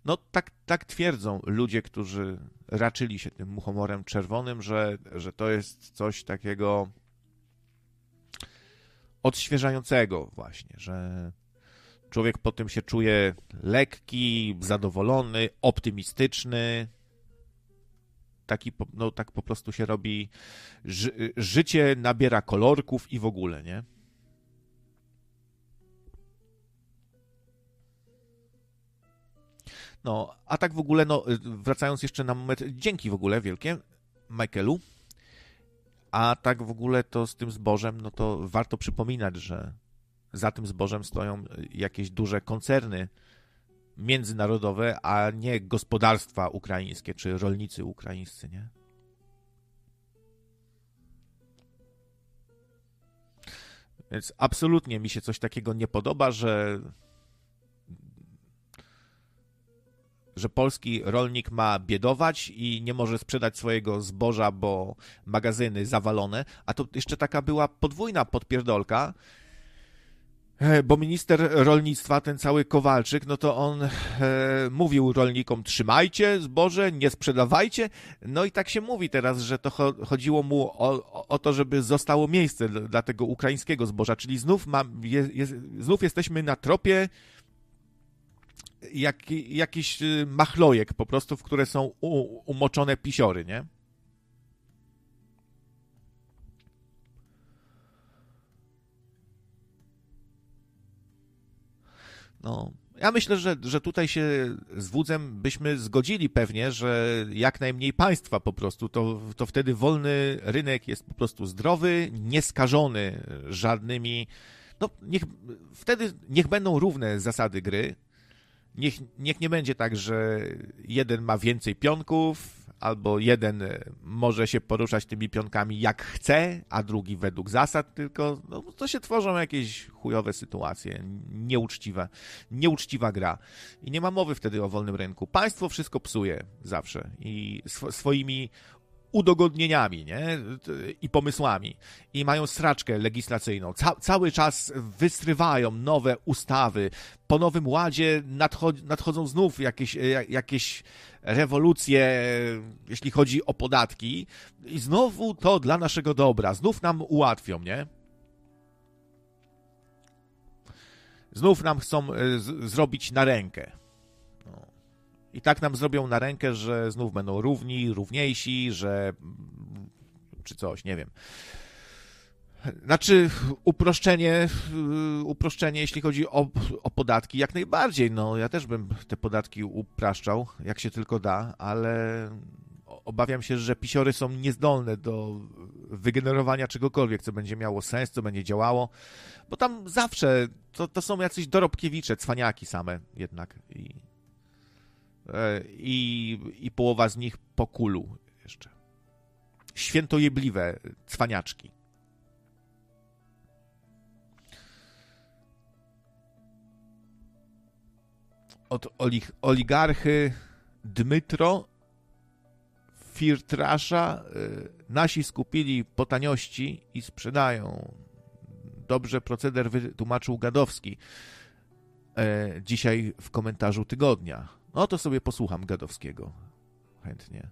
No tak, tak twierdzą ludzie, którzy raczyli się tym muchomorem czerwonym, że, że to jest coś takiego odświeżającego właśnie, że człowiek po tym się czuje lekki, zadowolony, optymistyczny. Taki, no, tak po prostu się robi, ży, życie nabiera kolorków i w ogóle, nie? No, a tak w ogóle, no, y, wracając jeszcze na moment, dzięki w ogóle wielkie Michaelu. A tak w ogóle to z tym zbożem, no to warto przypominać, że za tym zbożem stoją jakieś duże koncerny międzynarodowe, a nie gospodarstwa ukraińskie czy rolnicy ukraińscy, nie? Więc absolutnie mi się coś takiego nie podoba, że że polski rolnik ma biedować i nie może sprzedać swojego zboża, bo magazyny zawalone, a to jeszcze taka była podwójna podpierdolka, e, bo minister rolnictwa, ten cały Kowalczyk, no to on e, mówił rolnikom, trzymajcie zboże, nie sprzedawajcie. No i tak się mówi teraz, że to chodziło mu o, o to, żeby zostało miejsce dla, tego ukraińskiego zboża, czyli znów, ma, je, je, znów jesteśmy na tropie jak, jakiś y, machlojek po prostu, w które są u, umoczone pisiory, nie? No. Ja myślę, że, że tutaj się z Wudzem byśmy zgodzili pewnie, że jak najmniej państwa po prostu, to, to wtedy wolny rynek jest po prostu zdrowy, nieskażony żadnymi. No, niech, wtedy niech będą równe zasady gry, Niech, niech nie będzie tak, że jeden ma więcej pionków, albo jeden może się poruszać tymi pionkami jak chce, a drugi według zasad, tylko no, to się tworzą jakieś chujowe sytuacje, nieuczciwe, nieuczciwa gra. I nie ma mowy wtedy o wolnym rynku. Państwo wszystko psuje zawsze i sw swoimi udogodnieniami nie? i pomysłami. I mają straczkę legislacyjną. Ca cały czas wystrywają nowe ustawy. Po nowym ładzie nadchod nadchodzą znów jakieś, jakieś rewolucje, jeśli chodzi o podatki. I znowu to dla naszego dobra. Znów nam ułatwią, nie? Znów nam chcą e, zrobić na rękę. I tak nam zrobią na rękę, że znów będą równi, równiejsi, że czy coś, nie wiem. Znaczy, uproszczenie, uproszczenie, jeśli chodzi o, o podatki, jak najbardziej. No, ja też bym te podatki upraszczał, jak się tylko da, ale obawiam się, że pisiory są niezdolne do wygenerowania czegokolwiek, co będzie miało sens, co będzie działało, bo tam zawsze to, to są jacyś dorobkiewicze, cwaniaki same jednak. I i, i połowa z nich po kulu jeszcze. Świętojebliwe cwaniaczki. Od oligarchy Dmytro Firtrasza e, nasi skupili po taniości i sprzedają. Dobrze proceder wytłumaczył Gadowski e, dzisiaj w komentarzu tygodnia. No to sobie posłucham Gadowskiego. Chętnie.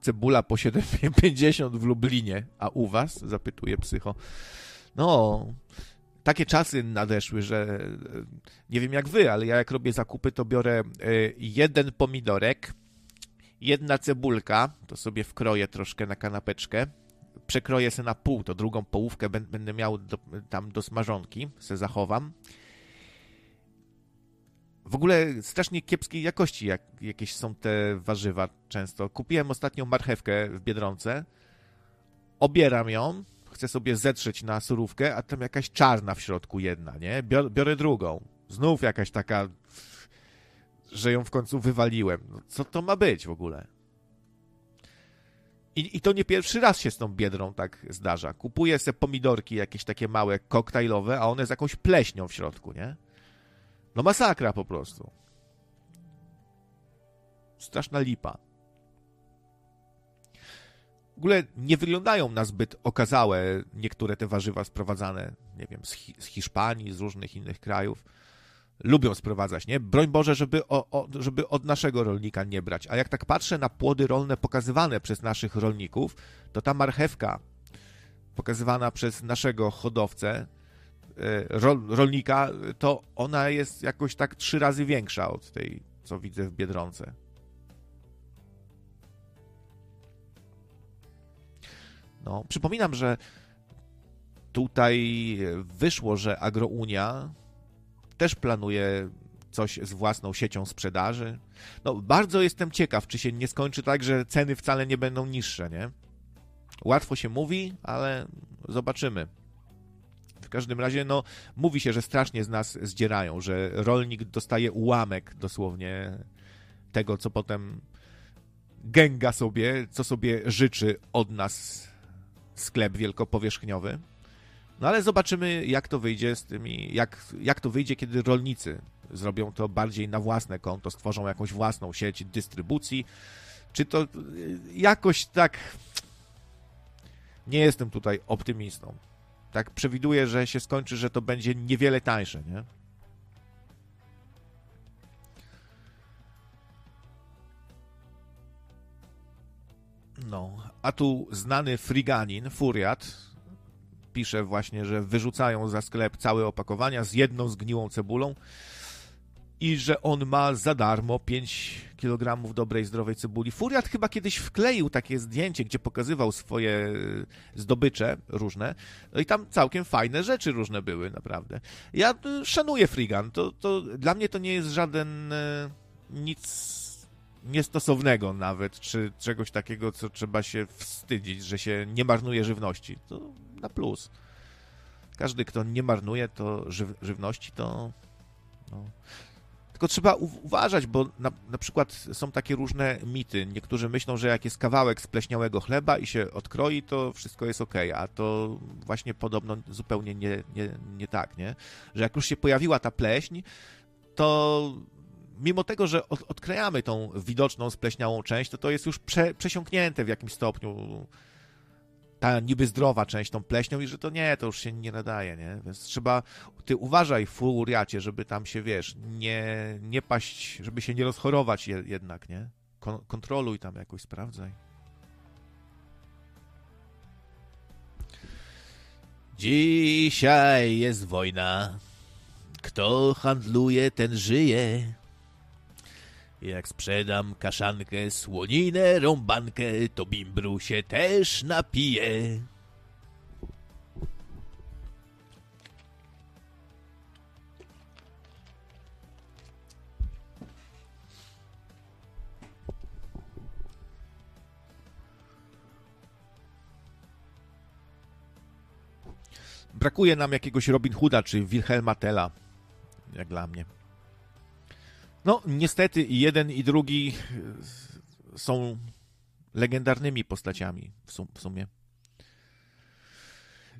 Cebula po 7,50 w Lublinie, a u was? Zapytuje psycho. No, takie czasy nadeszły, że nie wiem jak wy, ale ja jak robię zakupy, to biorę e, jeden pomidorek, jedna cebulka, to sobie wkroję troszkę na kanapeczkę, przekroję se na pół, to drugą połówkę będę miał do, tam do smażonki, se zachowam. W ogóle strasznie kiepskiej jakości jak, jakieś są te warzywa często. Kupiłem ostatnią marchewkę w Biedronce, obieram ją, chcę sobie zetrzeć na surówkę, a tam jakaś czarna w środku jedna, nie? Biorę, biorę drugą. Znów jakaś taka, że ją w końcu wywaliłem. No, co to ma być w ogóle? I, I, to nie pierwszy raz się z tą biedrą tak zdarza. Kupuje se pomidorki jakieś takie małe, koktajlowe, a one z jakąś pleśnią w środku, nie? No masakra po prostu. Straszna lipa. W ogóle nie wyglądają na zbyt okazałe niektóre te warzywa sprowadzane, nie wiem, z, Hi z Hiszpanii, z różnych innych krajów lubią sprowadzać, nie? Broń Boże, żeby, o, o, żeby od naszego rolnika nie brać. A jak tak patrzę na płody rolne pokazywane przez naszych rolników, to ta marchewka pokazywana przez naszego hodowcę, e, rol, rolnika, to ona jest jakoś tak trzy razy większa od tej, co widzę w Biedronce. No, przypominam, że tutaj wyszło, że Agrounia też planuje coś z własną siecią sprzedaży. No, bardzo jestem ciekaw, czy się nie skończy tak, że ceny wcale nie będą niższe, nie? Łatwo się mówi, ale zobaczymy. W każdym razie, no, mówi się, że strasznie z nas zdzierają, że rolnik dostaje ułamek dosłownie tego, co potem gęga sobie, co sobie życzy od nas sklep wielkopowierzchniowy. No ale zobaczymy, jak to wyjdzie z tymi, jak, jak to wyjdzie, kiedy rolnicy zrobią to bardziej na własne konto, stworzą jakąś własną sieć dystrybucji. Czy to y, jakoś tak. Nie jestem tutaj optymistą. Tak przewiduję, że się skończy, że to będzie niewiele tańsze, nie? No, a tu znany Friganin, Furiat, pisze właśnie, że wyrzucają za sklep całe opakowania z jedną zgniłą cebulą. i że on ma za darmo 5 kg dobrej, zdrowej cebuli. Furiat chyba kiedyś wkleił takie zdjęcie, gdzie pokazywał swoje e, zdobycze różne. No i tam całkiem fajne rzeczy różne były, naprawdę. Ja e, szanuję Frigan. To, to dla mnie to nie jest żaden e, nic niestosownego nawet, czy czegoś takiego, co trzeba się wstydzić, że się nie marnuje żywności. To na plus. Każdy, kto nie marnuje to żyw żywności, to no, tylko trzeba uważać, bo na, na, przykład są takie różne mity. Niektórzy myślą, że jak jest kawałek spleśniałego chleba i się odkroi, to wszystko jest ok, a to właśnie podobno zupełnie nie, nie, nie tak, nie? Że jak już się pojawiła ta pleśń, to mimo tego, że od, odkrajamy tą widoczną spleśniałą część, to to jest już prze, przesiąknięte w jakimś stopniu ta niby zdrowa część tą pleśnią i że to nie, to już się nie nadaje, nie? Więc trzeba, ty uważaj furiacie, żeby tam się, wiesz, nie, nie paść, żeby się nie rozchorować je, jednak, nie? Kon kontroluj tam jakoś, sprawdzaj. Dzisiaj jest wojna. Kto handluje, ten żyje. Jak sprzedam kaszankę, słoninę, rąbankę, to bimbru się też napije. Brakuje nam jakiegoś Robin Hooda czy Wilhelma Tella, jak dla mnie. No, niestety jeden i drugi e, są legendarnymi postaciami w sumie.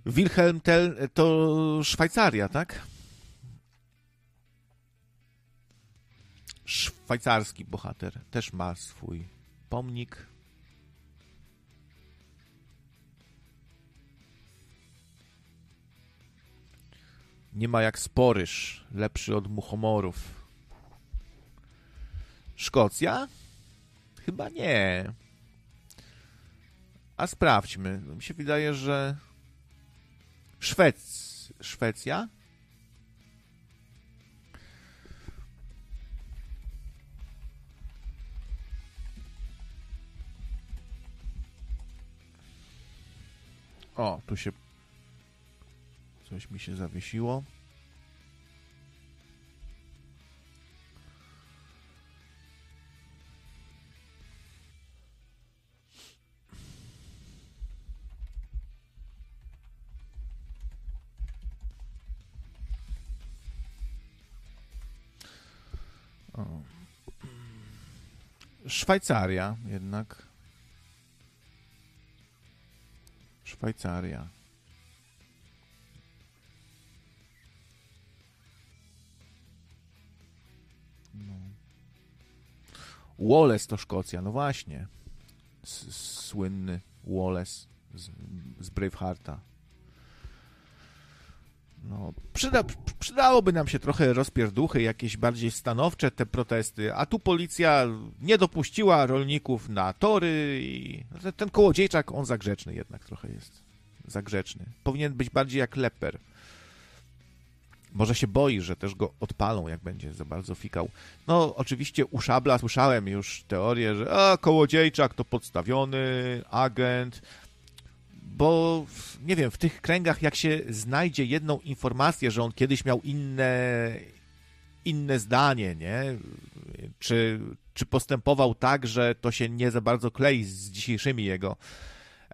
Wilhelm Tell to Szwajcaria, tak? Szwajcarski bohater też ma swój pomnik. Nie ma jak Sporyż, lepszy od muchomorów. Szkocja? Chyba nie. A sprawdźmy. Mi się wydaje, że Szwec... Szwecja? O, tu się coś mi się zawiesiło. Szwajcaria jednak. Szwajcaria. No. Wallace to Szkocja, no właśnie. S słynny Wallace z, z Bravehearta. No, przyda, przydałoby nam się trochę rozpierduchy, jakieś bardziej stanowcze te protesty, a tu policja nie dopuściła rolników na tory i ten kołodziejczak, on zagrzeczny jednak trochę jest. Zagrzeczny. Powinien być bardziej jak leper. Może się boi, że też go odpalą, jak będzie za bardzo fikał. No, oczywiście u Szabla słyszałem już teorię, że a, kołodziejczak to podstawiony agent, bo nie wiem, w tych kręgach, jak się znajdzie jedną informację, że on kiedyś miał inne, inne zdanie, nie? Czy, czy postępował tak, że to się nie za bardzo klei z dzisiejszymi jego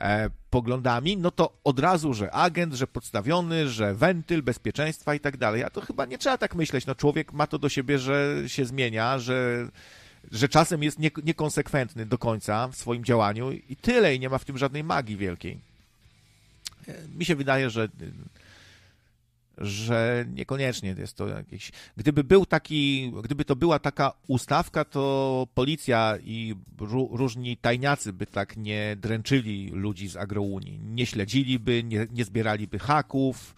e, poglądami, no to od razu, że agent, że podstawiony, że wentyl bezpieczeństwa i tak dalej. A to chyba nie trzeba tak myśleć. No człowiek ma to do siebie, że się zmienia, że że czasem jest niekonsekwentny do końca w swoim działaniu i tyle, i nie ma w tym żadnej magii wielkiej mi się wydaje, że że niekoniecznie jest to jakieś. Gdyby był taki, gdyby to była taka ustawka, to policja i różni tajniacy by tak nie dręczyli ludzi z agrounii. Nie śledziliby, nie, nie zbieraliby haków,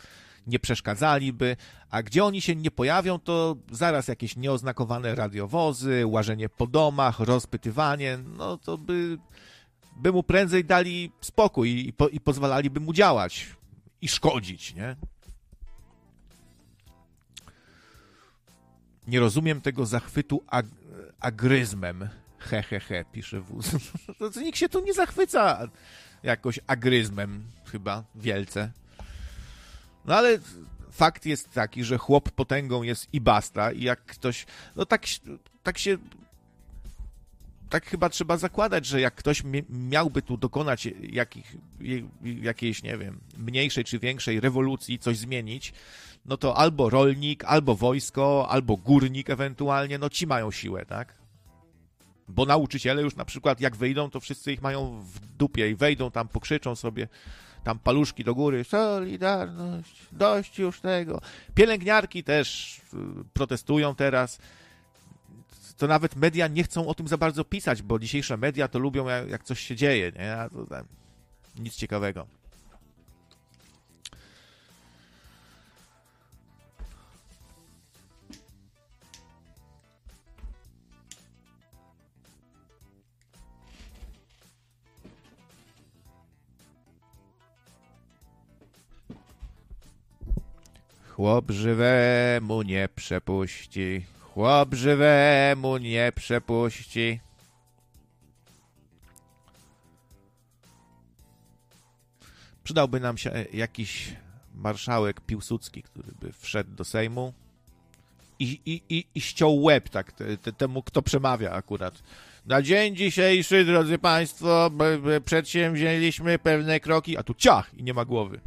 nie przeszkadzaliby, a gdzie oni się nie pojawią, to zaraz jakieś nieoznakowane radiowozy, łażenie po domach, rozpytywanie, no to by by mu prędzej dali spokój i, po, i mu działać i szkodzić, nie? Nie rozumiem tego zachwytu ag agryzmem. He, he, he, pisze wóz. To nikt się tu nie zachwyca jakoś agryzmem, chyba, wielce. No ale fakt jest taki, że chłop potęgą jest i basta i jak ktoś, no tak, tak się tak chyba trzeba zakładać, że jak ktoś miałby tu dokonać jakich, jakiejś, nie wiem, mniejszej czy większej rewolucji, coś zmienić, no to albo rolnik, albo wojsko, albo górnik ewentualnie, no ci mają siłę, tak? Bo nauczyciele już na przykład jak wyjdą, to wszyscy ich mają w dupie i wejdą tam, pokrzyczą sobie tam paluszki do góry, solidarność, dość już tego. Pielęgniarki też y, protestują teraz. To nawet media nie chcą o tym za bardzo pisać, bo dzisiejsze media to lubią jak, jak coś się dzieje, nie? A to, tam, nic ciekawego. Chłop żywemu nie przepuści, chłop żywemu nie przepuści. Przydałby nam się jakiś marszałek Piłsudski, który by wszedł do Sejmu i, i, i, i ściął łeb tak te, te, temu, kto przemawia akurat. Na dzień dzisiejszy, drodzy Państwo, przedsięwzięliśmy pewne kroki, a tu ciach i nie ma głowy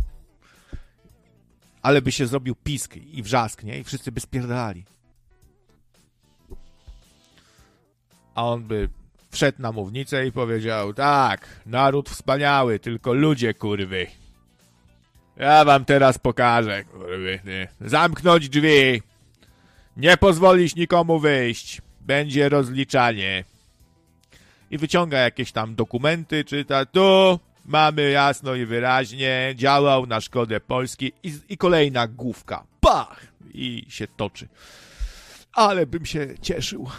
ale by się zrobił pisk i wrzask, nie? I wszyscy by spierdali. A on by wszedł na mównicę i powiedział, tak, naród wspaniały, tylko ludzie, kurwy. Ja wam teraz pokażę, kurwy. Zamknąć drzwi. Nie pozwolić nikomu wyjść. Będzie rozliczanie. I wyciąga jakieś tam dokumenty, czyta tu, Mamy jasno i wyraźnie, działał na szkodę Polski i, i kolejna główka. Pach! I się toczy. Ale bym się cieszył.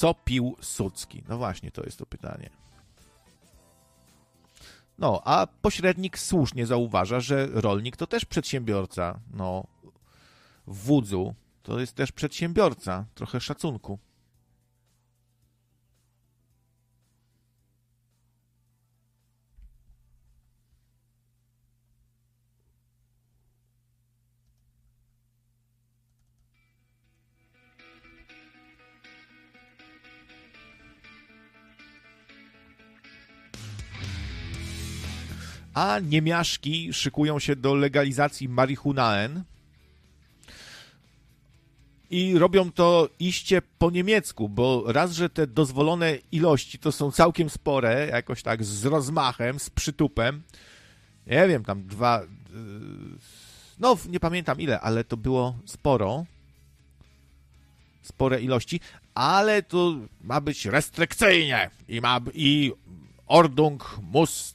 Co pił Sucki? No właśnie, to jest to pytanie. No, a pośrednik słusznie zauważa, że rolnik to też przedsiębiorca. No, w wódzu to jest też przedsiębiorca. Trochę szacunku. A niemiaszki szykują się do legalizacji marihunaen i robią to iście po niemiecku, bo raz, że te dozwolone ilości to są całkiem spore, jakoś tak z rozmachem, z przytupem, nie wiem, tam dwa, no nie pamiętam ile, ale to było sporo, spore ilości, ale to ma być restrykcyjnie i ma i Ordung muss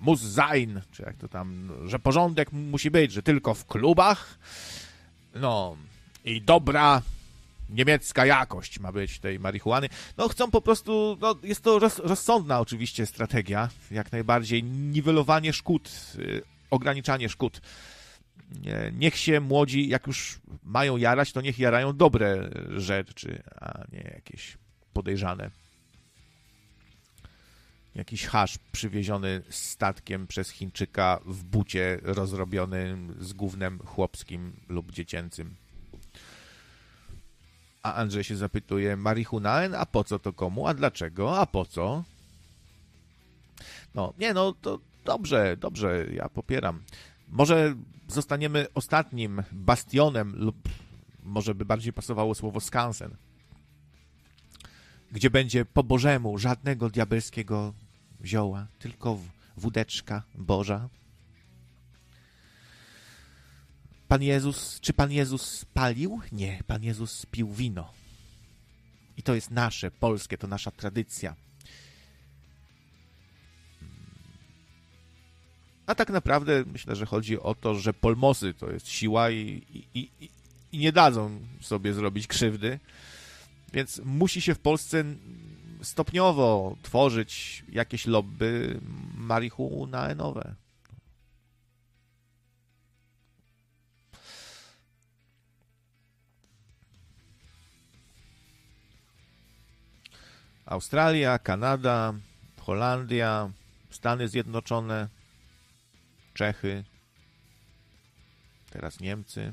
muss sein, czy jak to tam, że porządek musi być, że tylko w klubach, no i dobra niemiecka jakość ma być tej marihuany. No chcą po prostu, no jest to roz, rozsądna oczywiście strategia, jak najbardziej, niwelowanie szkód, y, ograniczanie szkód. Niech się młodzi, jak już mają jarać, to niech jarają dobre rzeczy, a nie jakieś podejrzane jakiś hasz przywieziony statkiem przez Chińczyka w bucie rozrobionym z gównem chłopskim lub dziecięcym. A Andrzej się zapytuje, marihunaen, a po co to komu, a dlaczego, a po co? No, nie no, to dobrze, dobrze, ja popieram. Może zostaniemy ostatnim bastionem lub może by bardziej pasowało słowo skansen gdzie będzie po Bożemu żadnego diabelskiego zioła, tylko wódeczka Boża. Pan Jezus, czy Pan Jezus palił? Nie, Pan Jezus pił wino. I to jest nasze, polskie, to nasza tradycja. A tak naprawdę myślę, że chodzi o to, że polmosy to jest siła i, i, i, i nie dadzą sobie zrobić krzywdy. Więc musi się w Polsce stopniowo tworzyć jakieś lobby marihuanaenowe. Australia, Kanada, Holandia, Stany Zjednoczone, Czechy, teraz Niemcy.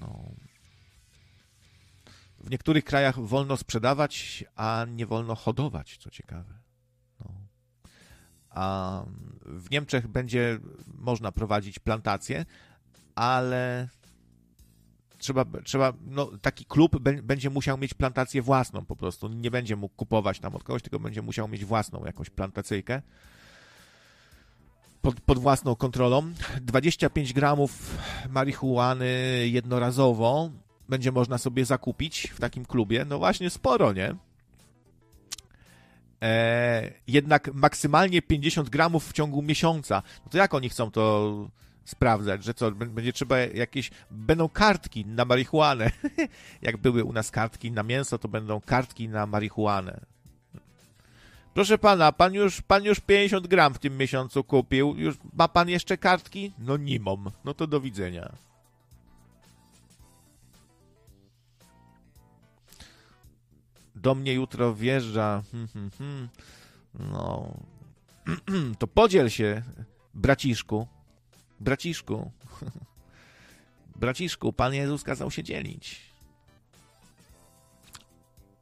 No. W niektórych krajach wolno sprzedawać, a nie wolno hodować, co ciekawe. No. A w Niemczech będzie można prowadzić plantacje, ale trzeba, trzeba no, taki klub będzie musiał mieć plantację własną po prostu. Nie będzie mógł kupować tam od kogoś, tylko będzie musiał mieć własną jakąś plantacyjkę pod, pod własną kontrolą. 25 gramów marihuany jednorazowo będzie można sobie zakupić w takim klubie. No właśnie sporo, nie? E, jednak maksymalnie 50 gramów w ciągu miesiąca. No to jak oni chcą to sprawdzać, że co, będzie trzeba jakieś, będą kartki na marihuanę. Jak były u nas kartki na mięso, to będą kartki na marihuanę. Proszę pana, pan już, pan już 50 gram w tym miesiącu kupił. Już ma pan jeszcze kartki? No nie mam. No to do widzenia. Do mnie jutro wjeżdża. Hmm, hmm, hmm. No. To podziel się, braciszku. Braciszku. Braciszku, Pan Jezus kazał się dzielić.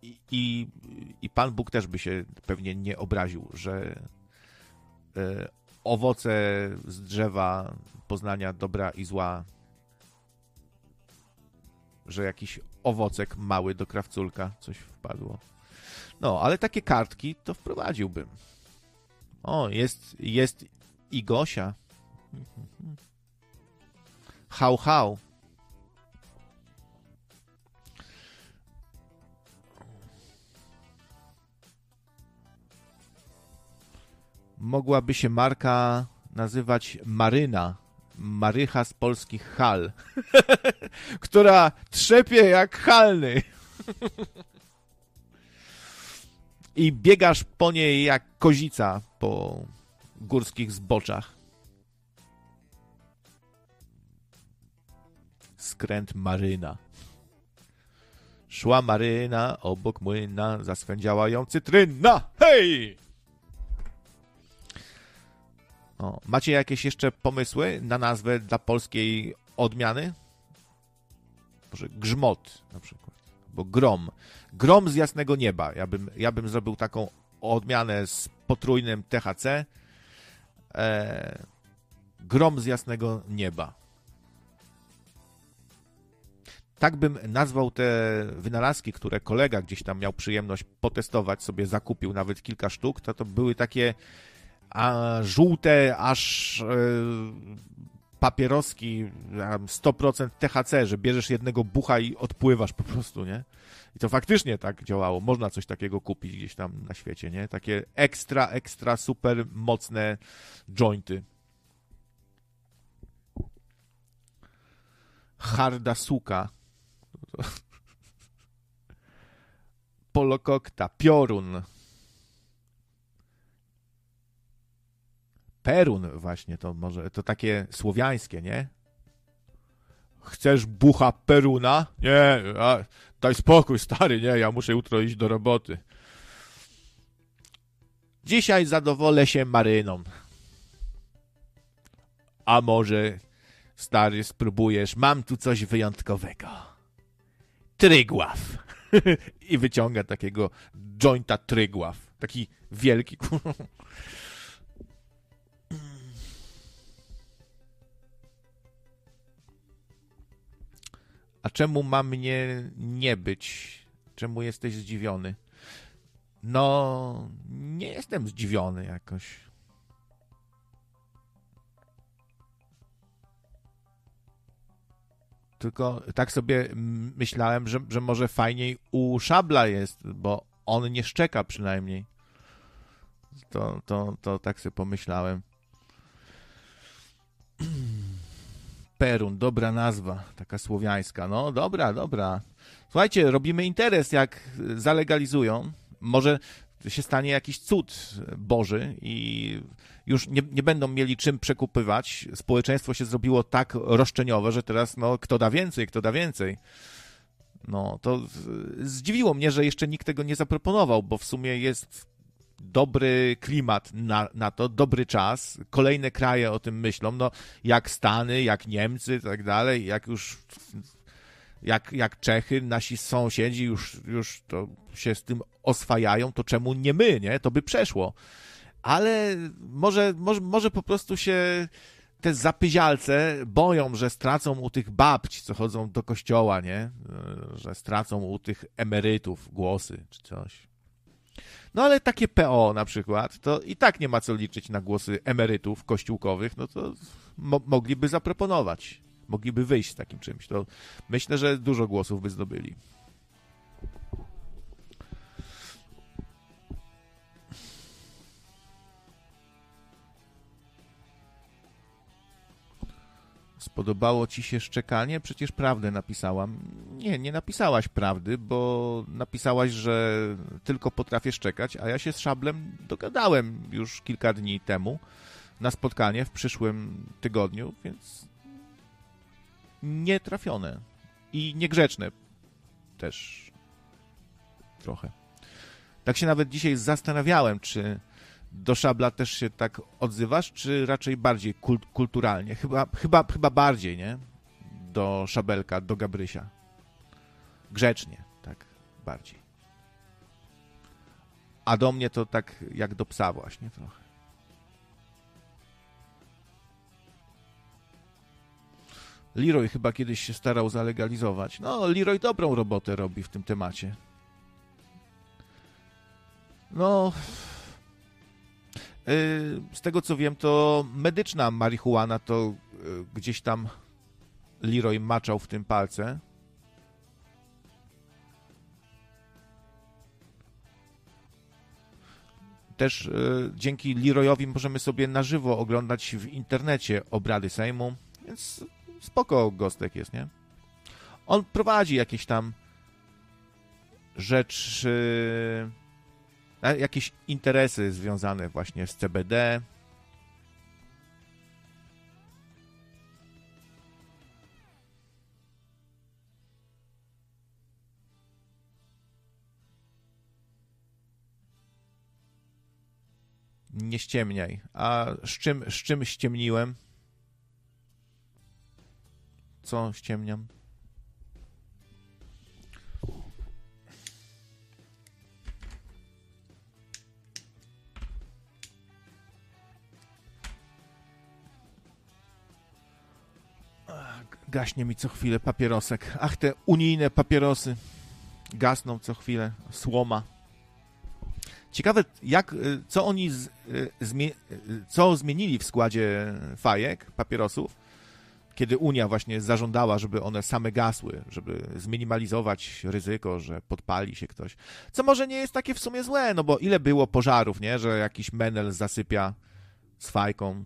I, i, I Pan Bóg też by się pewnie nie obraził, że e, owoce z drzewa poznania dobra i zła, że jakiś owocek mały do krawculka coś wpadło. No, ale takie kartki to wprowadziłbym. O, jest, jest i Gosia. Hał, hał. Mogłaby się marka nazywać Maryna. Marycha z polskich hal, która trzepie jak halny. I biegasz po niej jak kozica po górskich zboczach. skręt Maryna. Szła Maryna obok młyna, zaswędziała ją cytryna. Hej! O, macie jakieś jeszcze pomysły na nazwę dla polskiej odmiany? Może grzmot na przykład, bo grom. Grom z jasnego nieba. Ja bym, ja bym zrobił taką odmianę z potrójnym THC. E, grom z jasnego nieba tak bym nazwał te wynalazki, które kolega gdzieś tam miał przyjemność potestować, sobie zakupił nawet kilka sztuk, to to były takie a, żółte, aż e, papieroski 100% THC, że bierzesz jednego bucha i odpływasz po prostu, nie? I to faktycznie tak działało. Można coś takiego kupić gdzieś tam na świecie, nie? Takie ekstra, ekstra super mocne jointy. Harda suka. Polokokta, piorun. Perun właśnie, to może, to takie słowiańskie, nie? Chcesz bucha peruna? Nie, a, daj spokój, stary, nie, ja muszę jutro iść do roboty. Dzisiaj zadowolę się maryną. A może, stary, spróbujesz, mam tu coś wyjątkowego. Trygław. I wyciąga takiego jointa Trygław. Taki wielki. A czemu ma mnie nie być? Czemu jesteś zdziwiony? No, nie jestem zdziwiony jakoś. tylko tak sobie myślałem, że, że może fajniej u Szabla jest, bo on nie szczeka przynajmniej. To, to, to tak sobie pomyślałem. Perun, dobra nazwa, taka słowiańska. No dobra, dobra. Słuchajcie, robimy interes, jak zalegalizują. Może się stanie jakiś cud Boży i już nie, nie będą mieli czym przekupywać. Społeczeństwo się zrobiło tak roszczeniowe, że teraz no, kto da więcej, kto da więcej. No, to zdziwiło mnie, że jeszcze nikt tego nie zaproponował, bo w sumie jest dobry klimat na, na to, dobry czas. Kolejne kraje o tym myślą, no jak Stany, jak Niemcy, tak dalej, jak już jak, jak Czechy, nasi sąsiedzi już, już to się z tym oswajają, to czemu nie my, nie? To by przeszło. Ale może, może, może po prostu się te zapyzialce boją, że stracą u tych babci, co chodzą do kościoła, nie? Że stracą u tych emerytów głosy czy coś. No ale takie PO na przykład, to i tak nie ma co liczyć na głosy emerytów kościółkowych, no to mo mogliby zaproponować, mogliby wyjść z takim czymś. To myślę, że dużo głosów by zdobyli. Spodobało ci się szczekanie? Przecież prawdę napisałam. Nie, nie napisałaś prawdy, bo napisałaś, że tylko potrafię szczekać, a ja się z Szablem dogadałem już kilka dni temu na spotkanie w przyszłym tygodniu, więc nietrafione i niegrzeczne też trochę. Tak się nawet dzisiaj zastanawiałem, czy do Szabla też się tak odzywasz, czy raczej bardziej kult, kulturalnie? Chyba, chyba, chyba bardziej, nie? Do Szabelka, do Gabrysia. Grzecznie, tak, bardziej. A do mnie to tak jak do psa właśnie trochę. Leroy chyba kiedyś się starał zalegalizować. No, Leroy dobrą robotę robi w tym temacie. No, z tego co wiem, to medyczna marihuana to y, gdzieś tam Leroy maczał w tym palce. Też y, dzięki Leroyowi możemy sobie na żywo oglądać w internecie obrady Sejmu, więc spoko Gostek jest, nie? On prowadzi jakieś tam rzeczy jakieś interesy związane właśnie z CBD. Nie ściemniaj. A z czym, z czym ściemniłem? Co ściemniam? Gaśnie mi co chwilę papierosek. Ach, te unijne papierosy gasną co chwilę. Słoma. Ciekawe, jak, y, co oni z, y, y, co zmienili w składzie fajek, papierosów, kiedy Unia właśnie zażądała, żeby one same gasły, żeby zminimalizować ryzyko, że podpali się ktoś. Co może nie jest takie w sumie złe, no bo ile było pożarów, nie, że jakiś menel zasypia z fajką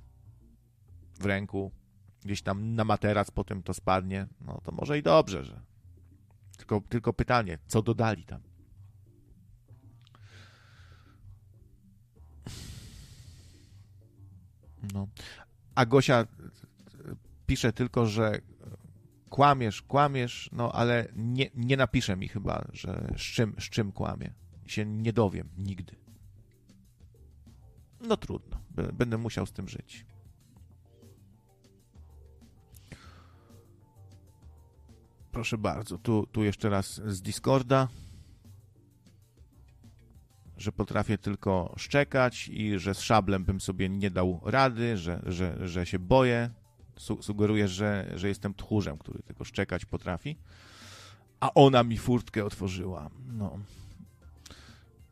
w ręku, gdzieś tam na materac potem to spadnie, no to może i dobrze, że. Tylko, tylko pytanie, co dodali tam? No. A Gosia pisze tylko, że kłamiesz, kłamiesz, no ale nie, nie napisze mi chyba, że z czym, z czym kłamie. Się nie dowiem nigdy. No trudno, będę musiał z tym żyć. Proszę bardzo, tu, tu jeszcze raz z Discorda, że potrafię tylko szczekać i że z szablem bym sobie nie dał rady, że, że, że się boję. Su sugeruję, że, że jestem tchórzem, który tylko szczekać potrafi. A ona mi furtkę otworzyła. No.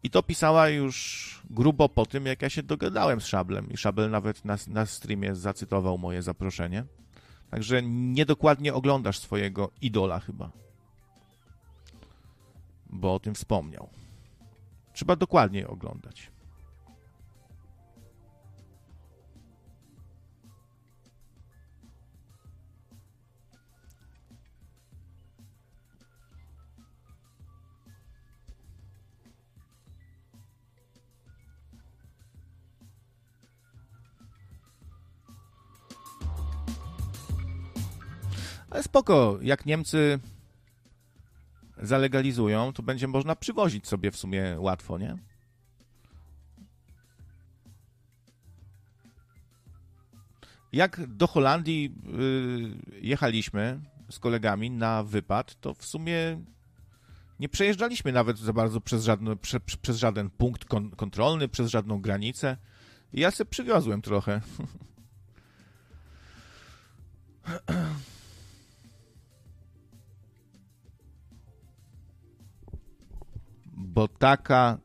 I to pisała już grubo po tym, jak ja się dogadałem z Szablem. I Szabel nawet na, na streamie zacytował moje zaproszenie. Także niedokładnie oglądasz swojego idola chyba. Bo o tym wspomniał. Trzeba dokładnie oglądać. Ale spoko, jak Niemcy zalegalizują, to będzie można przywozić sobie w sumie łatwo, nie? Jak do Holandii y, jechaliśmy z kolegami na wypad, to w sumie nie przejeżdżaliśmy nawet za bardzo przez, prze, przez żaden punkt kon, kontrolny, przez żadną granicę. Ja sobie przywiozłem trochę. Bo taka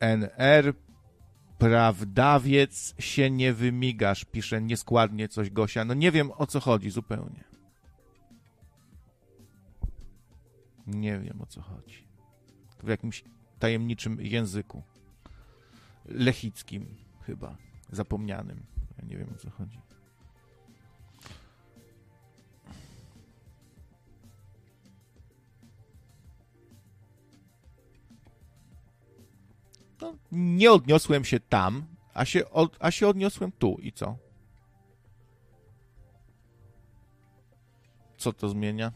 NR prawdawiec się nie wymigasz, pisze nieskładnie coś Gosia. No nie wiem o co chodzi zupełnie. Nie wiem o co chodzi. W jakimś tajemniczym języku. Lechickim chyba. Zapomnianym. Ja nie wiem o co chodzi. No, nie odniosłem się tam, a się, od, a się odniosłem tu. I co? Co to zmienia?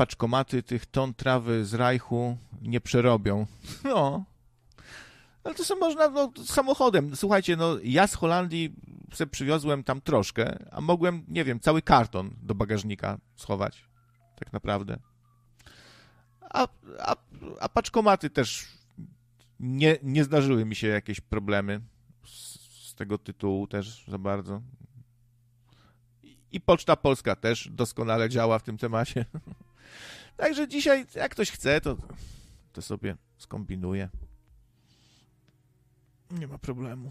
paczkomaty tych ton trawy z Rajchu nie przerobią. No. Ale to sobie można no, samochodem. Słuchajcie, no ja z Holandii sobie przywiozłem tam troszkę, a mogłem, nie wiem, cały karton do bagażnika schować. Tak naprawdę. A, a, a paczkomaty też nie, nie zdarzyły mi się jakieś problemy z, z tego tytułu też za bardzo. I Poczta Polska też doskonale działa w tym temacie. Także dzisiaj, jak ktoś chce, to, to sobie skombinuje. Nie ma problemu.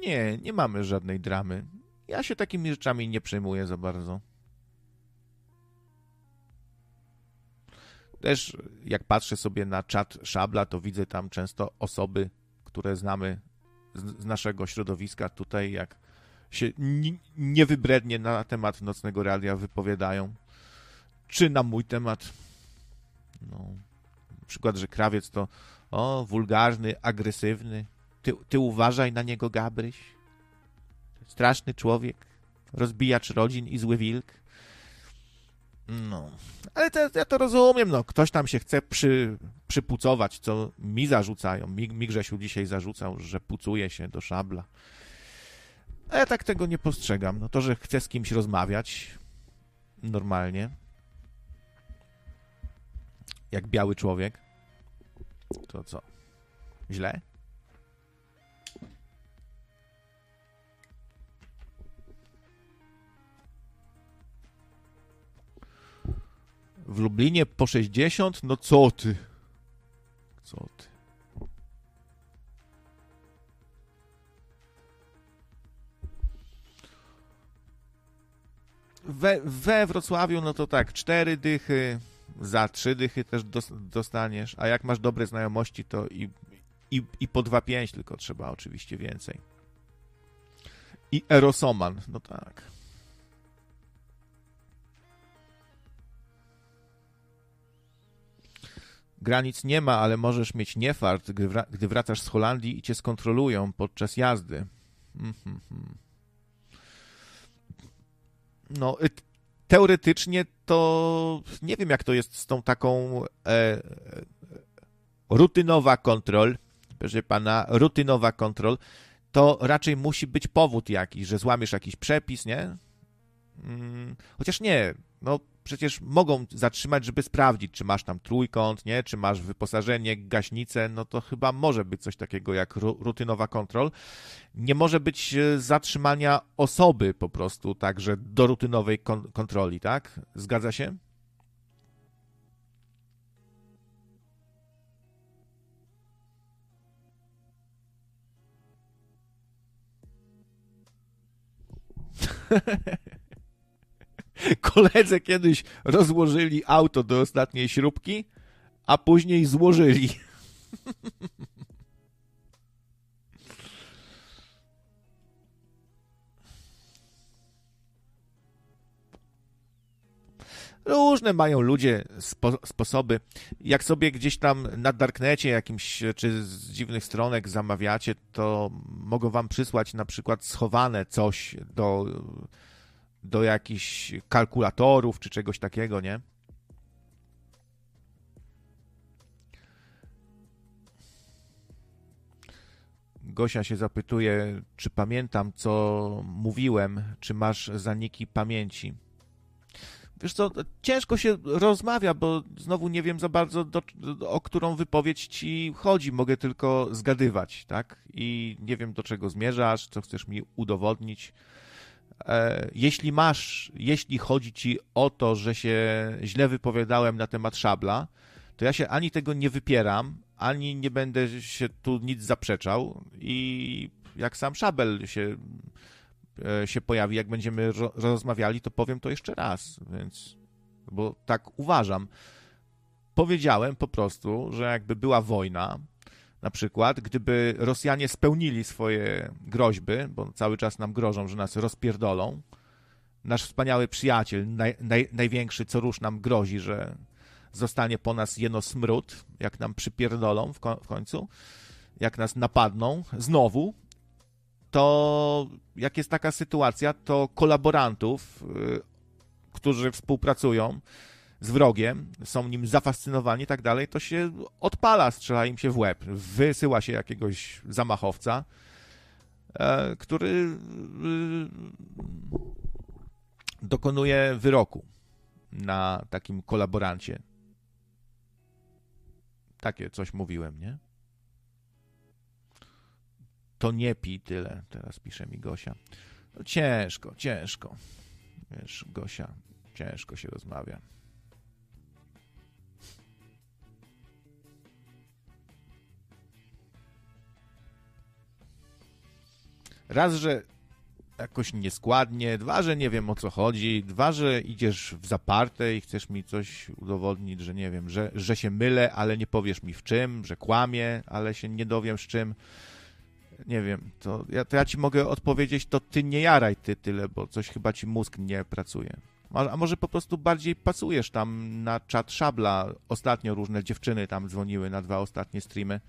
Nie, nie mamy żadnej dramy. Ja się takimi rzeczami nie przejmuję za bardzo. Też jak patrzę sobie na czat Szabla, to widzę tam często osoby, które znamy z, naszego środowiska tutaj, jak się niewybrednie na temat nocnego radia wypowiadają, czy na mój temat. No, przykład, że krawiec to o, wulgarny, agresywny. Ty, ty uważaj na niego, Gabryś. Straszny człowiek, rozbijacz rodzin i zły wilk. No, ale to, ja to rozumiem, no. Ktoś tam się chce przy, przypucować, co mi zarzucają. Mi, mi Grzesiu dzisiaj zarzucał, że pucuje się do szabla. A ja tak tego nie postrzegam. No to, że chce z kimś rozmawiać normalnie, jak biały człowiek, to co? Źle? W Lublinie po 60? No co ty? Co ty? We, we Wrocławiu, no to tak, cztery dychy, za trzy dychy też dostaniesz, a jak masz dobre znajomości, to i, i, i po 2,5 tylko trzeba oczywiście więcej. I Erosoman, no tak. Granic nie ma, ale możesz mieć niefart, gdy, wra gdy wracasz z Holandii i cię skontrolują podczas jazdy. Mm -hmm. No, teoretycznie to nie wiem, jak to jest z tą taką e, e, rutynowa kontrol, proszę pana, rutynowa kontrol, to raczej musi być powód jakiś, że złamiesz jakiś przepis, nie? Mm, chociaż nie, no przecież mogą zatrzymać, żeby sprawdzić, czy masz tam trójkąt, nie? czy masz wyposażenie, gaśnicę, no to chyba może być coś takiego jak rutynowa kontrol. Nie może być e, zatrzymania osoby po prostu także do rutynowej kon kontroli, tak? Zgadza się? Koledze kiedyś rozłożyli auto do ostatniej śrubki, a później złożyli. Różne mają ludzie spo, sposoby. Jak sobie gdzieś tam na darknecie jakimś, czy z dziwnych stronek zamawiacie, to mogą wam przysłać na przykład schowane coś do, do jakichś kalkulatorów, czy czegoś takiego, nie? Gosia się zapytuje, czy pamiętam, co mówiłem, czy masz zaniki pamięci. Wiesz co, ciężko się rozmawia, bo znowu nie wiem za bardzo, do, o którą wypowiedź ci chodzi. Mogę tylko zgadywać, tak? I nie wiem, do czego zmierzasz, co chcesz mi udowodnić. E, jeśli masz, jeśli chodzi ci o to, że się źle wypowiadałem na temat szabla, to ja się ani tego nie wypieram, ani nie będę się tu nic zaprzeczał i jak sam Szabel się, e, się pojawi, jak będziemy ro rozmawiali, to powiem to jeszcze raz, więc, bo tak uważam. Powiedziałem po prostu, że jakby była wojna, na przykład, gdyby Rosjanie spełnili swoje groźby, bo cały czas nam grożą, że nas rozpierdolą, nasz wspaniały przyjaciel, naj, naj, największy, co rusz nam grozi, że zostanie po nas jeno smród, jak nam przypierdolą w, w końcu, jak nas napadną znowu, to jak jest taka sytuacja, to kolaborantów, y, którzy współpracują z wrogiem, są nim zafascynowani i tak dalej, to się odpala, strzela im się w łeb, wysyła się jakiegoś zamachowca, e, który y, dokonuje wyroku na takim kolaborancie. Takie coś mówiłem, nie? To nie pi tyle, teraz pisze mi Gosia. No ciężko, ciężko. Wiesz, Gosia, ciężko się rozmawia. Raz, że jakoś nieskładnie, dwa, że nie wiem o co chodzi, dwa, że idziesz w zaparte i chcesz mi coś udowodnić, że nie wiem, że, że się mylę, ale nie powiesz mi w czym, że kłamie, ale się nie dowiem z czym. Nie wiem, to ja, to ja ci mogę odpowiedzieć, to ty nie jaraj ty tyle, bo coś chyba ci mózg nie pracuje. A, może po prostu bardziej pasujesz tam na czat szabla. Ostatnio różne dziewczyny tam dzwoniły na dwa ostatnie streamy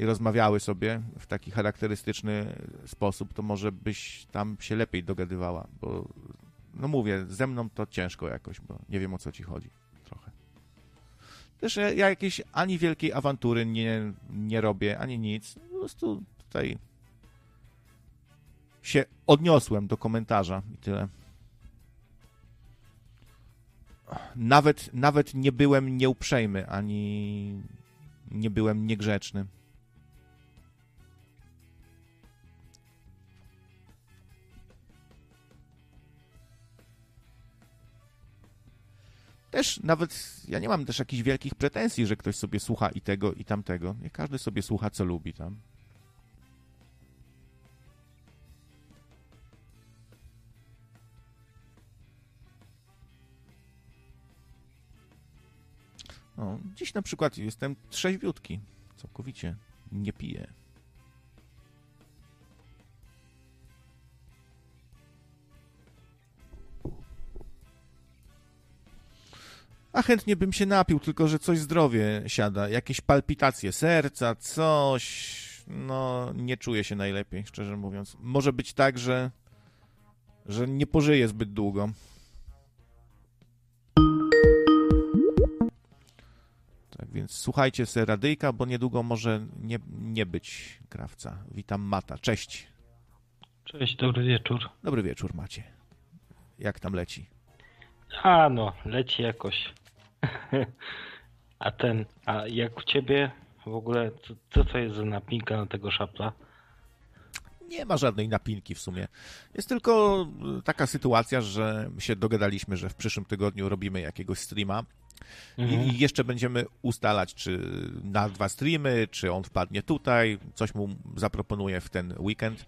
i rozmawiały sobie w taki charakterystyczny sposób, to może byś tam się lepiej dogadywała, bo no mówię, ze mną to ciężko jakoś, bo nie wiem o co ci chodzi trochę. Też ja, ja jakiejś ani wielkiej awantury nie, nie robię, ani nic. Po prostu tutaj się odniosłem do komentarza i tyle. Nawet, nawet nie byłem nieuprzejmy, ani nie byłem niegrzeczny. Też nawet ja nie mam też jakichś wielkich pretensji, że ktoś sobie słucha i tego, i tamtego. Nie każdy sobie słucha, co lubi tam. No, dziś na przykład jestem trzeźwiutki. Całkowicie. Nie piję. A chętnie bym się napił, tylko że coś zdrowie siada. Jakieś palpitacje serca, coś. No, nie czuję się najlepiej, szczerze mówiąc. Może być tak, że, że nie pożyję zbyt długo. Tak więc słuchajcie se radyjka, bo niedługo może nie, nie być krawca. Witam Mata. Cześć. Cześć, dobry wieczór. Dobry wieczór, Macie. Jak tam leci? A no, leci jakoś. a ten, a jak u ciebie w ogóle, co, co to jest za napinka na tego szapla? Nie ma żadnej napinki w sumie. Jest tylko taka sytuacja, że się dogadaliśmy, że w przyszłym tygodniu robimy jakiegoś streama Mhm. I jeszcze będziemy ustalać, czy na dwa streamy, czy on wpadnie tutaj, coś mu zaproponuję w ten weekend.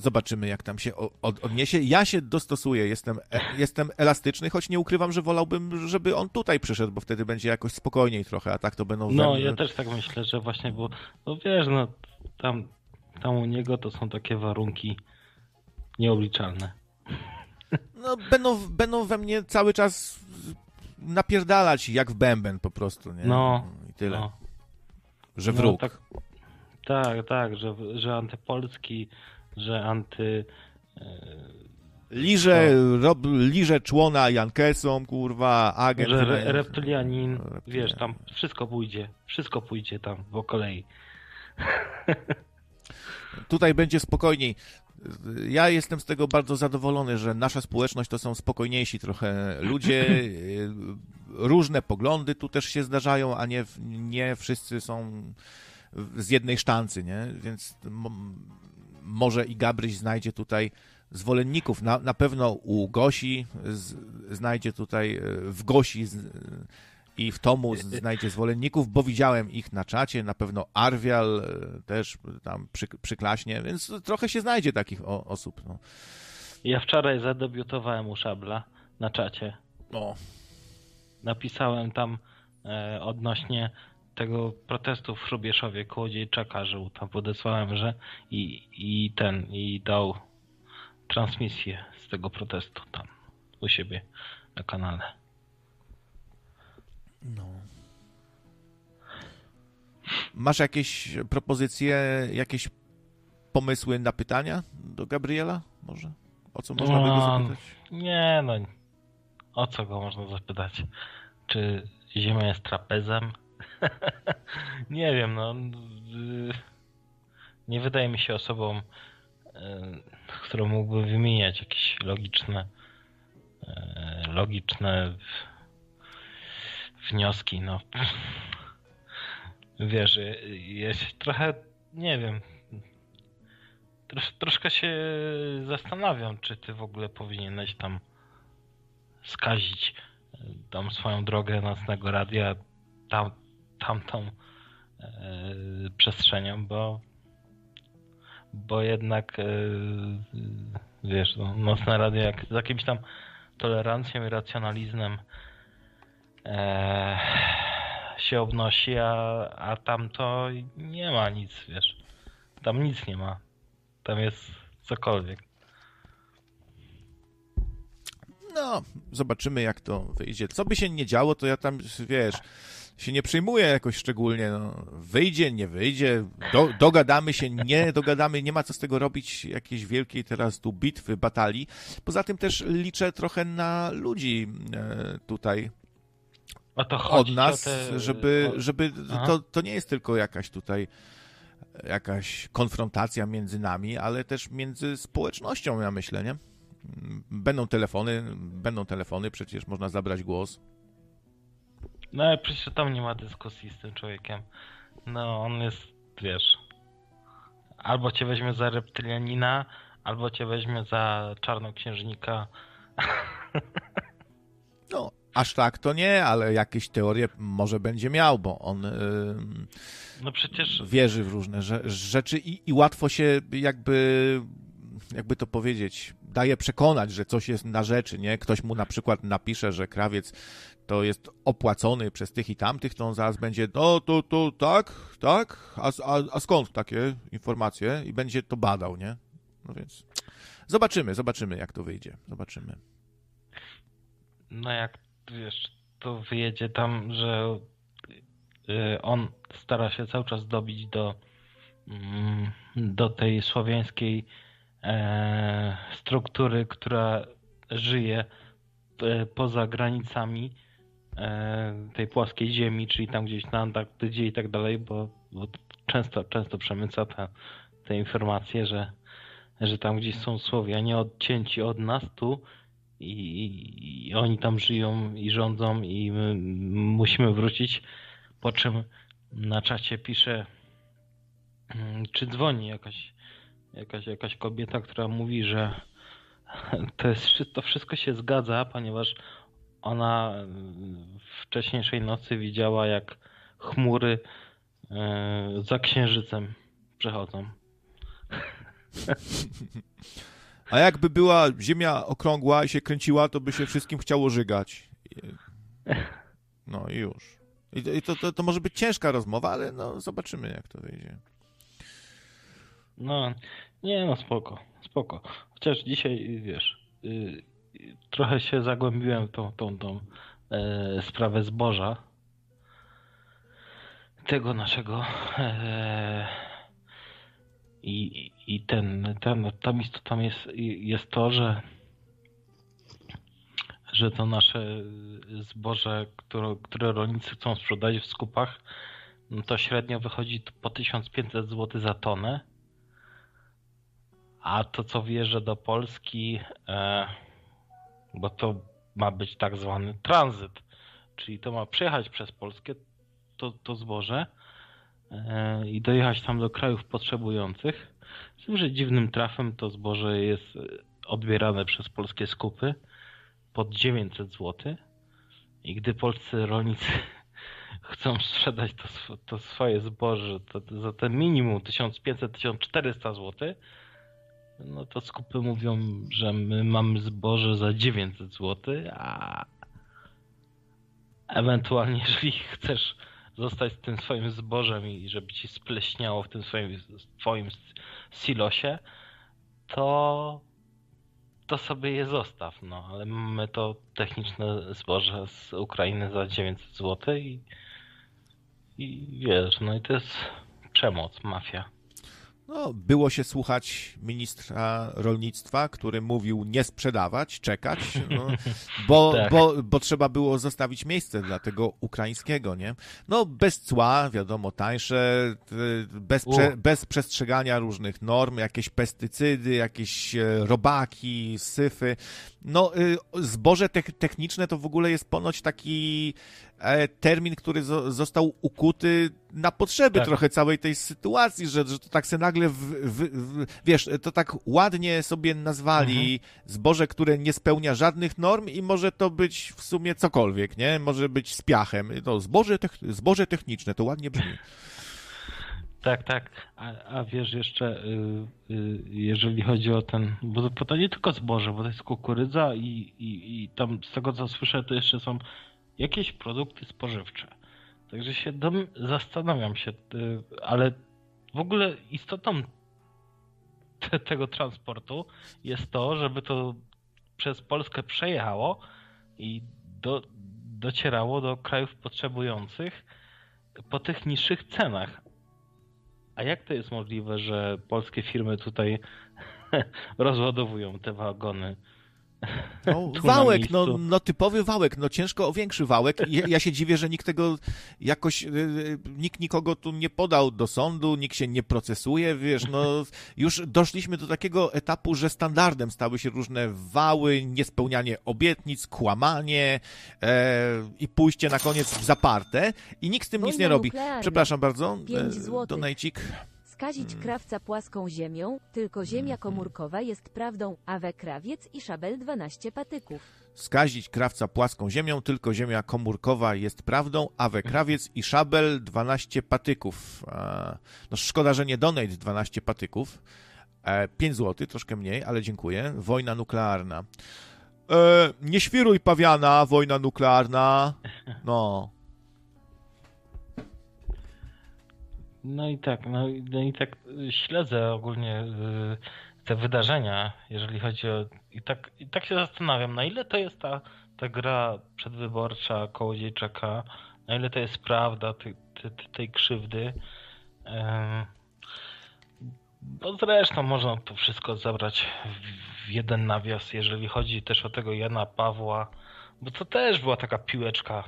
Zobaczymy, jak tam się od, odniesie. Ja się dostosuję, jestem, e, jestem elastyczny, choć nie ukrywam, że wolałbym, żeby on tutaj przyszedł, bo wtedy będzie jakoś spokojniej trochę, a tak to będą... No, ja też tak myślę, że właśnie, bo no wiesz, no tam, tam u niego to są takie warunki nieobliczalne. No, będą, będą we mnie cały czas napierdalać jak w bęben po prostu, nie? No, I tyle. No. Że No, wróg. tak, tak, tak, że, że antypolski, że anty... e, Liże, rob, liże człona Jankesom, kurwa, agent. Że re, reptylianin, Reptylianin. wiesz, tam wszystko pójdzie, wszystko pójdzie tam po kolei. Tutaj będzie spokojniej. Ja jestem z tego bardzo zadowolony, że nasza społeczność to są spokojniejsi trochę ludzie. Różne poglądy tu też się zdarzają, a nie, nie wszyscy są z jednej sztancy, nie? Więc mo- może i Gabryś znajdzie tutaj zwolenników. Na, na pewno u Gosi z, znajdzie tutaj, w Gosi z, i w Tomu znajdzie zwolenników, bo widziałem ich na czacie, na pewno Arwial e, też tam przy, przyklaśnie, więc trochę się znajdzie takich o, osób. No. Ja wczoraj zadebiutowałem u Szabla na czacie. O. Napisałem tam e, odnośnie tego protestu w Szrubieszowie koło Dziejczaka, że tam podesłałem, że i, i ten, i dał transmisję z tego protestu tam u siebie na kanale. No. Masz jakieś propozycje, jakieś pomysły na pytania do Gabriela? Może? O co można by go No, zapytać? Nie no, o co go można zapytać? Czy Ziemia jest trapezem? nie wiem, no. y, Nie wydaje mi się osobą, y, którą mógłby wymieniać jakieś logiczne, y, logiczne wnioski, no. Wiesz, y, się trochę, nie wiem, Trosz, troszkę się zastanawiam, czy ty w ogóle powinieneś tam skazić e, tam swoją drogę nocnego radia tam, tamtą e, przestrzenią, bo bo jednak e, wiesz, no, nocne radio jak z jakimś tam tolerancją i racjonalizmem e, się obnosi, a, a tam to nie ma nic, wiesz. Tam nic nie ma. Tam jest cokolwiek. No, zobaczymy jak to wyjdzie. Co by się nie działo, to ja tam, wiesz, się nie przejmuję jakoś szczególnie. No. Wyjdzie, nie wyjdzie, do, dogadamy się, nie dogadamy, nie ma co z tego robić jakiejś wielkiej teraz tu bitwy, batalii. Poza tym też liczę trochę na ludzi e, tutaj od chodzi. nas, te, żeby, żeby Aha. to, to nie jest tylko jakaś tutaj jakaś konfrontacja między nami, ale też między społecznością, ja myślę, nie? Będą telefony, będą telefony, przecież można zabrać głos. No ale przecież tam nie ma dyskusji z tym człowiekiem. No on jest, wiesz, albo cię weźmie za reptylianina, albo cię weźmie za czarnoksiężnika. No, aż tak to nie, ale jakieś teorie może będzie miał, bo on ym, No przecież wierzy w różne rze- rzeczy i, i łatwo się jakby, jakby to powiedzieć, daje przekonać, że coś jest na rzeczy, nie? Ktoś mu na przykład napisze, że krawiec to jest opłacony przez tych i tamtych, to on zaraz będzie, no to, to tak, tak, a, a, a skąd takie informacje? I będzie to badał, nie? No więc zobaczymy, zobaczymy jak to wyjdzie, zobaczymy. no jak wiesz, to wyjedzie tam, że y, on stara się cały czas dobić do, mm, do tej słowiańskiej e, struktury, która żyje e, poza granicami e, tej płaskiej ziemi, czyli tam gdzieś na Antarktydzie i tak dalej, bo, bo często, często przemyca te, te informacje, że, że tam gdzieś są Słowianie odcięci od nas tu i, i, oni tam żyją i rządzą i my musimy wrócić, po czym na czacie pisze mm, czy dzwoni jakaś, jakaś, jakaś kobieta, która mówi, że to, jest, to wszystko się zgadza, ponieważ ona mm, wcześniejszej nocy widziała jak chmury e, za księżycem przechodzą. A jakby była ziemia okrągła i się kręciła, to by się wszystkim chciało żygać. No i już. I to, to, to, może być ciężka rozmowa, ale no zobaczymy, jak to wyjdzie. No, nie no, spoko, spoko. Chociaż dzisiaj, wiesz, y, y, trochę się zagłębiłem w tą, tą, tą e, sprawę zboża tego naszego e, i, i ten, ten tam istotą jest, jest to, że że to nasze zboże, które, które rolnicy chcą sprzedać w skupach, no to średnio wychodzi po 1500 zł za tonę. A to, co wjeżdża do Polski, e, bo to ma być tak zwany tranzyt, czyli to ma przejechać przez Polskę to, to zboże i dojechać tam do krajów potrzebujących. Z tym, że dziwnym trafem to zboże jest odbierane przez polskie skupy pod 900 zł i gdy polscy rolnicy chcą sprzedać to, to swoje zboże to, to za ten minimum 1500-1400 zł, no to skupy mówią, że my mamy zboże za 900 zł, a ewentualnie jeżeli chcesz zostać z tym swoim zbożem i żeby ci spleśniało w tym swoim silosie, to to sobie je zostaw, no, ale mamy to techniczne zboże z Ukrainy za 900 zł i, i wiesz, no i to jest przemoc, mafia. No, było się słuchać ministra rolnictwa, który mówił nie sprzedawać, czekać, no, bo, tak. bo, bo trzeba było zostawić miejsce dla tego ukraińskiego, nie? No, bez cła, wiadomo, tańsze, bez, prze, bez przestrzegania różnych norm, jakieś pestycydy, jakieś e, robaki, syfy. No, y, zboże techniczne to w ogóle jest ponoć taki termin, który został ukuty na potrzeby tak. trochę całej tej sytuacji, że, że to tak se nagle, w, w, w, wiesz, to tak ładnie sobie nazwali mhm. zboże, które nie spełnia żadnych norm i może to być w sumie cokolwiek, nie? Może być z piachem. To zboże, zboże techniczne, to ładnie brzmi. Tak, tak. A, a wiesz jeszcze, y, y, jeżeli chodzi o ten, bo to, to nie tylko zboże, bo to jest kukurydza i, i, i tam z tego co słyszę, to jeszcze są jakieś produkty spożywcze. Także się dom, zastanawiam się, y, ale w ogóle istotą te, tego transportu jest to, żeby to przez Polskę przejechało i do, docierało do krajów potrzebujących po tych niższych cenach. A jak to jest możliwe, że polskie firmy tutaj rozładowują te wagony no, wałek, no, no typowy wałek, no ciężko o większy wałek. Ja, ja się dziwię, że nikt tego jakoś, y, y, nikt nikogo tu nie podał do sądu, nikt się nie procesuje, wiesz, no już doszliśmy do takiego etapu, że standardem stały się różne wały, niespełnianie obietnic, kłamanie e, i pójście na koniec w zaparte i nikt z tym nic nie robi. Przepraszam bardzo, e, donajcik. Skazić hmm. krawca płaską ziemią, tylko ziemia komórkowa jest prawdą, a we krawiec i szabel 12 patyków. Skazić krawca płaską ziemią, tylko ziemia komórkowa jest prawdą, a we krawiec i szabel 12 patyków. No szkoda, że nie donate 12 patyków. 5 e, zł, troszkę mniej, ale dziękuję. Wojna nuklearna. E, nie świruj pawiana, wojna nuklearna. No. No i tak, no, no i tak śledzę ogólnie y, te wydarzenia, jeżeli chodzi o. I tak, I tak się zastanawiam, na ile to jest ta, ta gra przedwyborcza Kołodziejczaka, na ile to jest prawda tej, tej, tej krzywdy. Bo zresztą można to wszystko zabrać w jeden nawias, jeżeli chodzi też o tego Jana Pawła, bo to też była taka piłeczka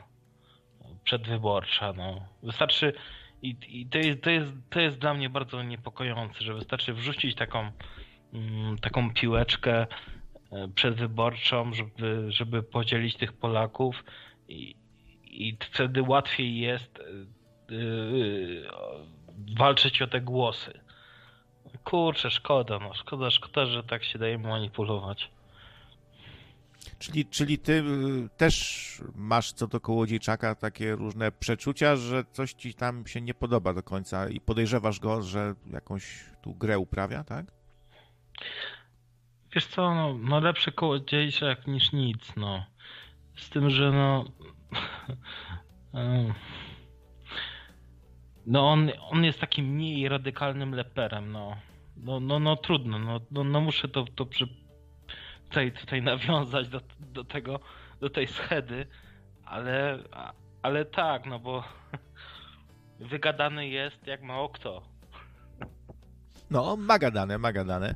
przedwyborcza. No. Wystarczy i, i to, jest, to, jest, to jest dla mnie bardzo niepokojące, że wystarczy wrzucić taką, mm, taką piłeczkę e, przedwyborczą, żeby, żeby podzielić tych Polaków i, i wtedy łatwiej jest yy, walczyć o te głosy. Kurczę, szkoda, no szkoda, szkoda, że tak się daje manipulować. Czyli, czyli ty y, też masz co do Kołodziejczaka takie różne przeczucia, że coś ci tam się nie podoba do końca i podejrzewasz go, że jakąś tu grę uprawia, tak? Wiesz co, no, no lepszy Kołodziejczak niż nic, no. Z tym, że no... No on, on jest takim mniej radykalnym leperem, no. No, no, no trudno, no, no, no muszę to, to przy, tutaj, tutaj nawiązać do, do tego, do tej schedy, Ale, ale tak, no bo wygadany jest jak mało kto. No, ma gadane, ma gadane.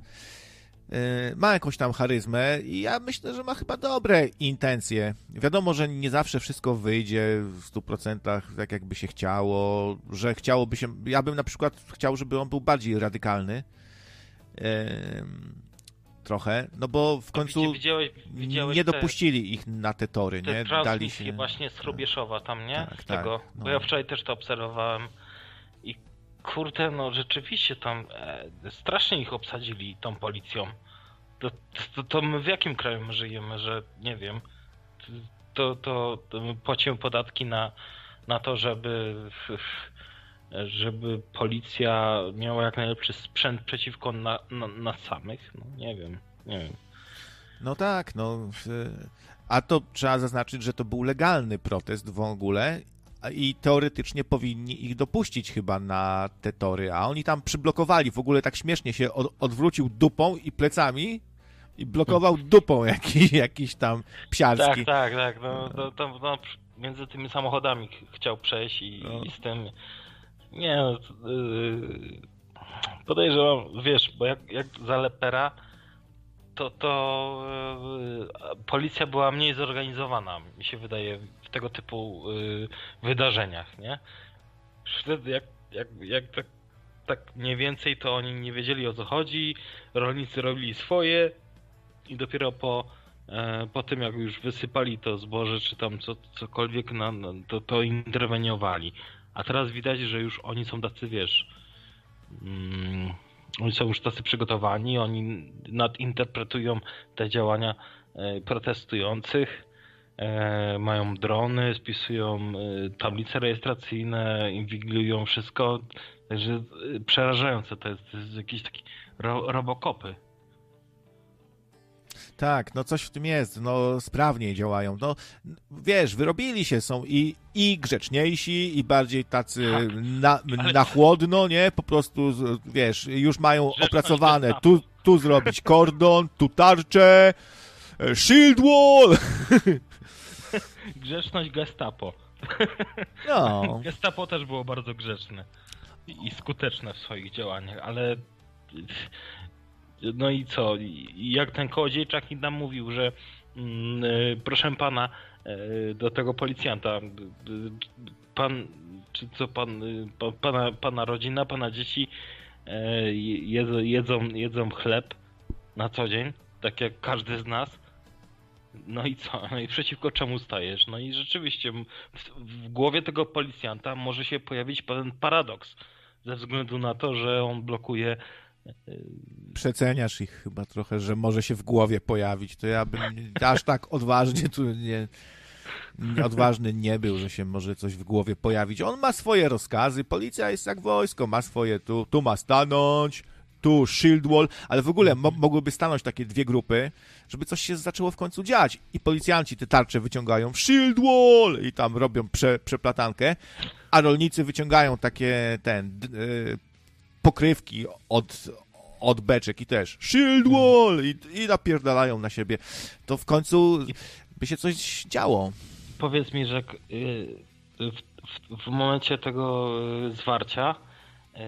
Yy, Ma jakąś tam charyzmę i ja myślę, że ma chyba dobre intencje. Wiadomo, że nie zawsze wszystko wyjdzie w 100% tak, jakby się chciało, że chciałoby się. Ja bym na przykład chciał, żeby on był bardziej radykalny. Yy, trochę, no bo w A końcu widziałeś, widziałeś nie te- dopuścili ich na te tory, Te nie? transmisje właśnie z Hrubieszowa tam, nie? Tak, z tego. tak, Bo no. ja wczoraj też to obserwowałem i kurde, no rzeczywiście tam e, strasznie ich obsadzili tą policją. To, to, to my w jakim kraju my żyjemy, że nie wiem, to, to, to my płacimy podatki na, na to, żeby żeby policja miała jak najlepszy sprzęt przeciwko na, na, nas samych. No nie wiem, nie wiem. No tak, no. y, A to trzeba zaznaczyć, że to był legalny protest w ogóle i teoretycznie powinni ich dopuścić chyba na te tory, a oni tam przyblokowali, w ogóle tak śmiesznie się od, odwrócił dupą i plecami i blokował dupą jakiś, jakiś tam psiarski. Tak, tak, tak. No, to, to, no, między tymi samochodami ch- chciał przejść i, No. i z tym. Nie no. Yy, podejrzewam, wiesz, bo jak, jak za lepera, to, to yy, policja była mniej zorganizowana, mi się wydaje, w tego typu yy, wydarzeniach, nie? Wtedy jak, jak, jak tak, tak mniej więcej to oni nie wiedzieli o co chodzi, rolnicy robili swoje i dopiero po E, po tym jak już wysypali to zboże, czy tam co, cokolwiek, na, to, to interweniowali. A teraz widać, że już oni są tacy, wiesz, mm, oni są już tacy przygotowani, oni nadinterpretują te działania e, protestujących, e, mają drony, spisują e, tablice rejestracyjne, inwigilują wszystko, także e, przerażające to jest, to jest jakieś takie ro, robokopy. Tak, no coś w tym jest, no sprawniej działają. No wiesz, wyrobili się, są i, i grzeczniejsi, i bardziej tacy Tak, na, ale- na chłodno, nie? Po prostu, wiesz, już mają Grzeczność opracowane, tu, tu zrobić kordon, tu tarczę, e, shield wall. Grzeczność gestapo. No, Gestapo też było bardzo grzeczne i skuteczne w swoich działaniach, ale no i co? Jak ten kołodziejczak nam mówił, że mm, e, proszę pana, e, do tego policjanta, pan, czy co pan, pa- pana, pana rodzina, pana dzieci e, jedzą, jedzą, jedzą chleb na co dzień, tak jak każdy z nas. No i co? No i przeciwko czemu stajesz? No i rzeczywiście w, w głowie tego policjanta może się pojawić pewien paradoks. Ze względu na to, że on blokuje. Przeceniasz ich chyba trochę, że może się w głowie pojawić. To ja bym aż tak odważnie tu nie, odważny nie był, że się może coś w głowie pojawić. On ma swoje rozkazy, policja jest jak wojsko, ma swoje tu, tu ma stanąć, tu shield wall, ale w ogóle mo mogłyby stanąć takie dwie grupy, żeby coś się zaczęło w końcu dziać. I policjanci te tarcze wyciągają w shield wall i tam robią prze przeplatankę, a rolnicy wyciągają takie ten d- y, pokrywki od, od beczek i też shield wall i, i napierdalają na siebie. To w końcu by się coś działo. Powiedz mi, że y, w, w, w momencie tego y, zwarcia y,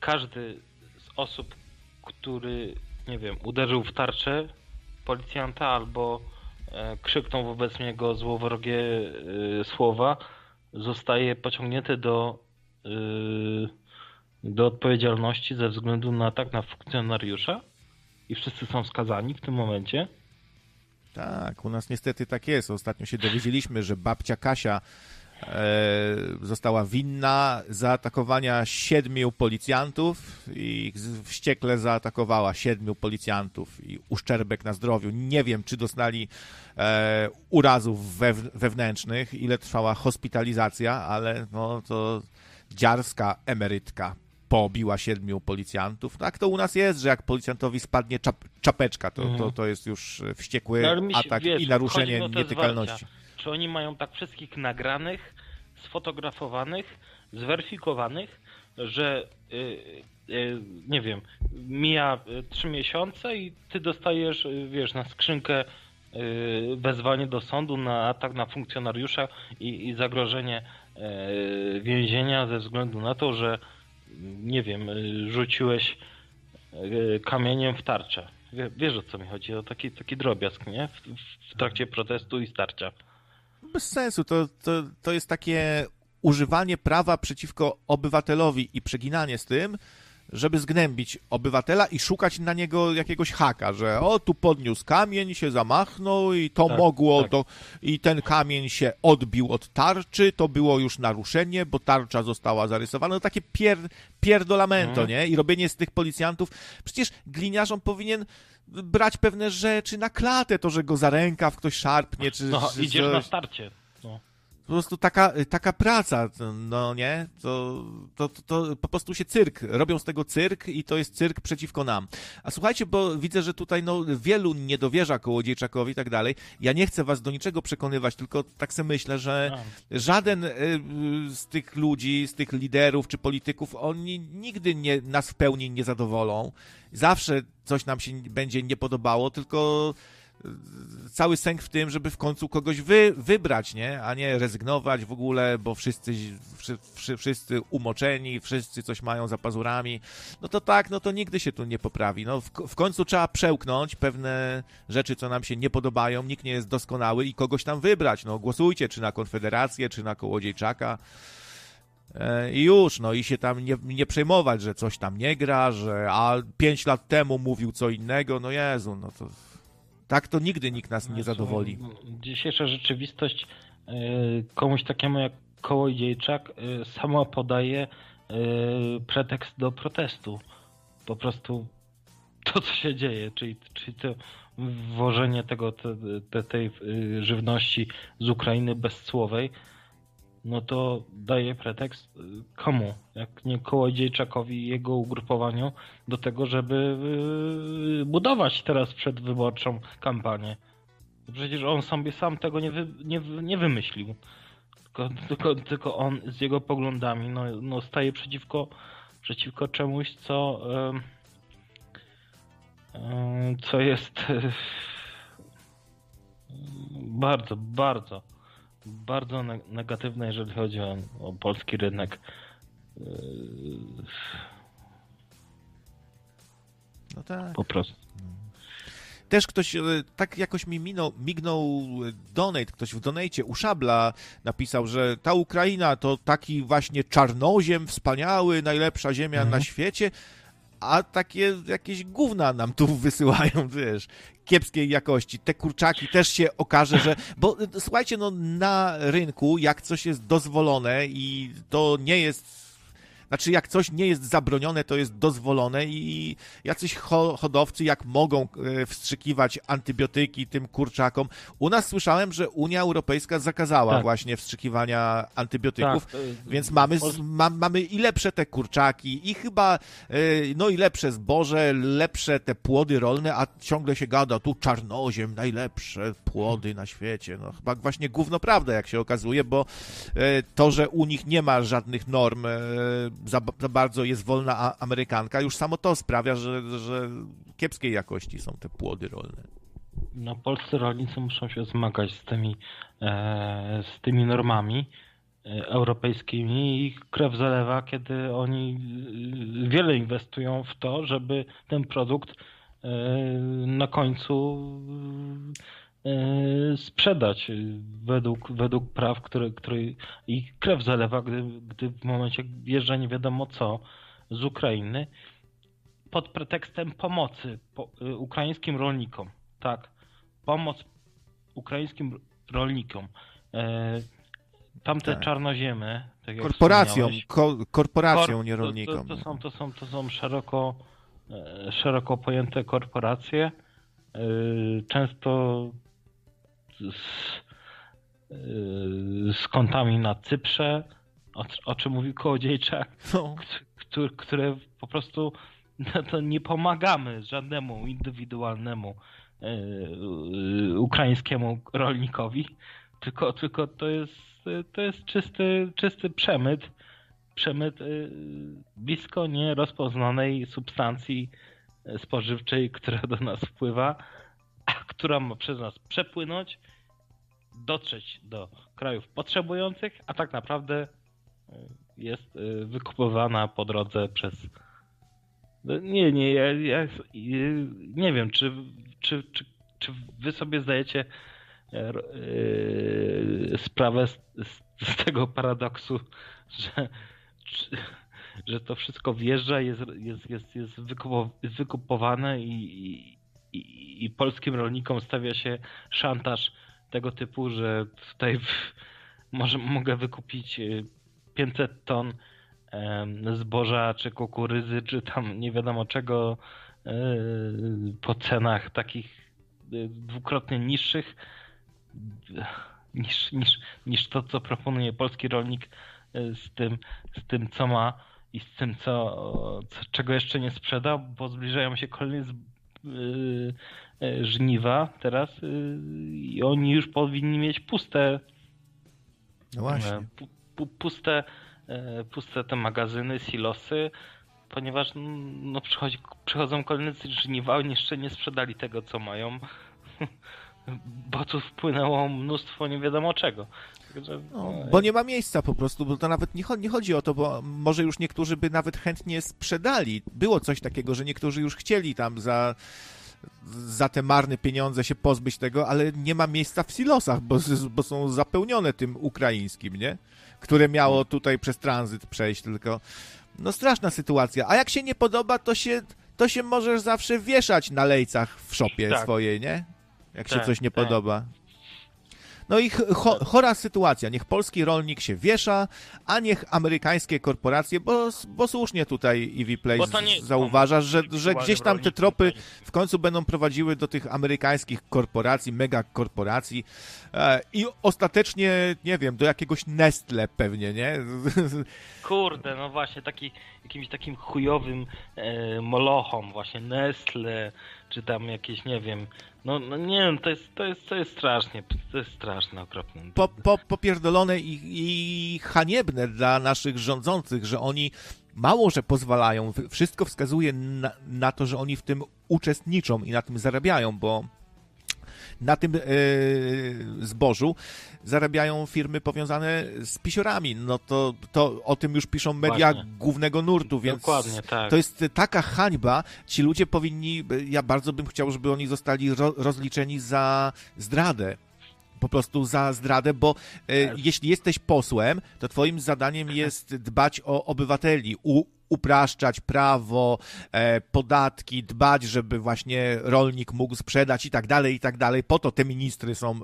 każdy z osób, który, nie wiem, uderzył w tarczę policjanta albo e, krzyknął wobec niego złowrogie słowa, zostaje pociągnięty do, do odpowiedzialności ze względu na atak na funkcjonariusza i wszyscy są skazani w tym momencie. Tak, u nas niestety tak jest. Ostatnio się dowiedzieliśmy, że babcia Kasia e, została winna zaatakowania siedmiu policjantów i wściekle zaatakowała siedmiu policjantów i uszczerbek na zdrowiu. Nie wiem, czy dostali e, urazów wew, wewnętrznych, ile trwała hospitalizacja, ale no to dziarska emerytka pobiła siedmiu policjantów. Tak to u nas jest, że jak policjantowi spadnie czap, czapeczka, to, to, Mhm. to jest już wściekły No, atak wiesz, i naruszenie nietykalności. Czy oni mają tak wszystkich nagranych, sfotografowanych, zweryfikowanych, że y, y, nie wiem, mija trzy miesiące i ty dostajesz, wiesz, na skrzynkę wezwanie do sądu na atak na funkcjonariusza i, i zagrożenie więzienia ze względu na to, że nie wiem, y, rzuciłeś y, kamieniem w tarczę. Wie- Wiesz o co mi chodzi, o taki, taki drobiazg, nie? W, w trakcie protestu i starcia. Bez sensu. To, to, to jest takie używanie prawa przeciwko obywatelowi i przeginanie z tym, żeby zgnębić obywatela i szukać na niego jakiegoś haka, że o, tu podniósł kamień, się zamachnął i to Tak, mogło, tak. to, i ten kamień się odbił od tarczy, to było już naruszenie, bo tarcza została zarysowana. No takie pier, pierdolamento, Mhm. nie? I robienie z tych policjantów. Przecież gliniarzom powinien brać pewne rzeczy na klatę, to, że go za rękaw ktoś szarpnie, czy, No, czy idziesz na coś. starcie. Po prostu taka, taka praca, no nie? To, to, to, to po prostu się cyrk. Robią z tego cyrk i to jest cyrk przeciwko nam. A słuchajcie, bo widzę, że tutaj no, wielu nie dowierza Kołodziejczakowi i tak dalej. Ja nie chcę was do niczego przekonywać, tylko tak sobie myślę, że A. żaden y, z tych ludzi, z tych liderów czy polityków, oni nigdy nie, nas w pełni nie zadowolą. Zawsze coś nam się będzie nie podobało, tylko cały sęk w tym, żeby w końcu kogoś wy, wybrać, nie? A nie rezygnować w ogóle, bo wszyscy, wszy, wszy, wszyscy umoczeni, wszyscy coś mają za pazurami. No to tak, no to nigdy się tu nie poprawi. No w, w końcu trzeba przełknąć pewne rzeczy, co nam się nie podobają. Nikt nie jest doskonały i kogoś tam wybrać. No głosujcie, czy na Konfederację, czy na Kołodziejczaka. E, I już, no i się tam nie, nie przejmować, że coś tam nie gra, że a pięć lat temu mówił co innego, no Jezu, no to tak to nigdy nikt nas nie zadowoli. Dzisiejsza rzeczywistość y, komuś takiemu jak Kołodziejczak y, sama podaje y, pretekst do protestu. Po prostu to, co się dzieje, czyli, czyli to wwożenie tego, te, te, tej żywności z Ukrainy bezcłowej, no to daje pretekst y, komu? Jak nie Kołodziejczakowi i jego ugrupowaniu do tego, żeby y, budować teraz przedwyborczą kampanię. Przecież on sobie sam tego nie, wy, nie, nie wymyślił. Tylko, tylko, tylko on z jego poglądami no, no staje przeciwko, przeciwko czemuś, co, em, em, co jest e, bardzo, bardzo, bardzo ne- negatywne, jeżeli chodzi o, o polski rynek. No tak. Po prostu. Też ktoś, e, tak jakoś mi minął, mignął e, donate, ktoś w donate u Szabla napisał, że ta Ukraina to taki właśnie czarnoziem wspaniały, najlepsza ziemia Mhm. na świecie, a takie jakieś gówna nam tu wysyłają, wiesz, kiepskiej jakości. Te kurczaki też się okaże, że... Bo e, słuchajcie, no na rynku, jak coś jest dozwolone i to nie jest... Znaczy, jak coś nie jest zabronione, to jest dozwolone i jacyś ho hodowcy, jak mogą e, wstrzykiwać antybiotyki tym kurczakom. U nas słyszałem, że Unia Europejska zakazała Tak. właśnie wstrzykiwania antybiotyków. Tak, Więc mamy, ma, mamy i lepsze te kurczaki, i chyba, e, no i lepsze zboże, lepsze te płody rolne, a ciągle się gada, tu czarnoziem, najlepsze płody na świecie. No chyba właśnie gówno prawda, jak się okazuje, bo e, to, że u nich nie ma żadnych norm, za, za bardzo jest wolna amerykanka, już samo to sprawia, że, że kiepskiej jakości są te płody rolne. No, polscy rolnicy muszą się zmagać z tymi, e, z tymi normami e, europejskimi i krew zalewa, kiedy oni e, wiele inwestują w to, żeby ten produkt e, na końcu sprzedać e, według, według praw, które, które ich krew zalewa, gdy, gdy w momencie wjeżdża nie wiadomo co z Ukrainy pod pretekstem pomocy po, y, ukraińskim rolnikom. Tak, pomoc ukraińskim rolnikom. E, tamte Tak. czarnoziemy, tak Korporacją, ko, korporacją, kor- nie rolnikom. To, to, to, są, to, są, to są szeroko, e, szeroko pojęte korporacje, e, często z, z kontami na Cyprze, o, o czym mówił Kołodziejczak, No. które, które po prostu no to nie pomagamy żadnemu indywidualnemu e, e, ukraińskiemu rolnikowi, tylko, tylko to jest to jest czysty, czysty przemyt, przemyt blisko nierozpoznanej substancji spożywczej, która do nas wpływa, a która ma przez nas przepłynąć, dotrzeć do krajów potrzebujących, a tak naprawdę y, jest y, wykupywana po drodze przez. No, Nie, nie, ja, ja y, nie wiem, czy, czy, czy, czy wy sobie zdajecie e, sprawę z, z, tego paradoksu, że, że to wszystko wjeżdża, jest, jest, jest, jest wykupo- wykupowane i, i, i polskim rolnikom stawia się szantaż tego typu, że tutaj może mogę wykupić y, 500 ton em, zboża, czy kukurydzy, czy tam nie wiadomo czego y, po cenach takich y, dwukrotnie niższych. Niż, niż, niż to, co proponuje polski rolnik y, z tym, z tym co ma i z tym, co, co czego jeszcze nie sprzeda, bo zbliżają się kolejne y, y, żniwa teraz y, i oni już powinni mieć puste No właśnie. E, pu, pu, puste, e, puste te magazyny, silosy, ponieważ no, przychodzi, przychodzą kolejne żniwa, oni jeszcze nie sprzedali tego, co mają, bo tu wpłynęło mnóstwo nie wiadomo czego. Także, No, e, bo nie ma miejsca po prostu, bo to nawet nie chodzi, nie chodzi o to, bo może już niektórzy by nawet chętnie sprzedali. Było coś takiego, że niektórzy już chcieli tam za, za te marne pieniądze się pozbyć tego, ale nie ma miejsca w silosach, bo, bo są zapełnione tym ukraińskim, nie? Które miało tutaj przez tranzyt przejść tylko. No straszna sytuacja. A jak się nie podoba, to się, to się możesz zawsze wieszać na lejcach w szopie Tak. swojej, nie? Jak się Tak, coś nie tak. podoba. No i ch- cho- chora sytuacja. Niech polski rolnik się wiesza, a niech amerykańskie korporacje, bo, bo słusznie tutaj EV Play zauważasz, że, że gdzieś tam te tropy nie- w końcu będą prowadziły do tych amerykańskich korporacji, megakorporacji e, i ostatecznie, nie wiem, do jakiegoś Nestle pewnie, nie? Kurde, no właśnie, taki, jakimś takim chujowym e, molochom, właśnie Nestle, czy tam jakieś, nie wiem, no, no nie wiem, to jest, to jest, to jest strasznie, to jest straszne, okropne. po, po, popierdolone i, i haniebne dla naszych rządzących, że oni mało, że pozwalają, wszystko wskazuje na, na to, że oni w tym uczestniczą i na tym zarabiają, bo na tym e, zbożu zarabiają firmy powiązane z pisiorami. No to, to o tym już piszą media Właśnie. głównego nurtu, więc Dokładnie, tak. to jest taka hańba. Ci ludzie powinni, ja bardzo bym chciał, żeby oni zostali ro, rozliczeni za zdradę. Po prostu za zdradę, bo e, Tak. jeśli jesteś posłem, to twoim zadaniem jest dbać o obywateli, u, upraszczać prawo, e, podatki, dbać, żeby właśnie rolnik mógł sprzedać i tak dalej, i tak dalej. Po to te ministry są e,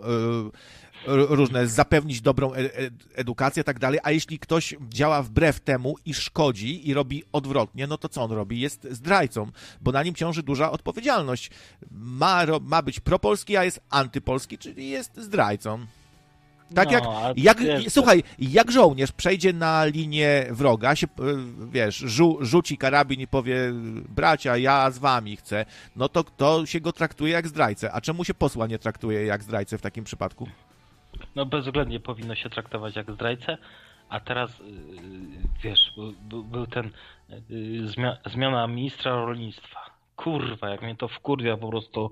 różne, zapewnić dobrą e- edukację i tak dalej, a jeśli ktoś działa wbrew temu i szkodzi i robi odwrotnie, no to co on robi? Jest zdrajcą, bo na nim ciąży duża odpowiedzialność. Ma, ma być propolski, a jest antypolski, czyli jest zdrajcą. Tak No, jak, jak słuchaj, jak żołnierz przejdzie na linię wroga, się, e, wiesz, rzu, rzuci karabin i powie, bracia, ja z wami chcę, no to, to się go traktuje jak zdrajcę. A czemu się posła nie traktuje jak zdrajcę w takim przypadku? No bezwzględnie powinno się traktować jak zdrajcę, a teraz yy, wiesz, był, był, ten zmia zmiana ministra rolnictwa. Kurwa, jak mnie to wkurwia po prostu,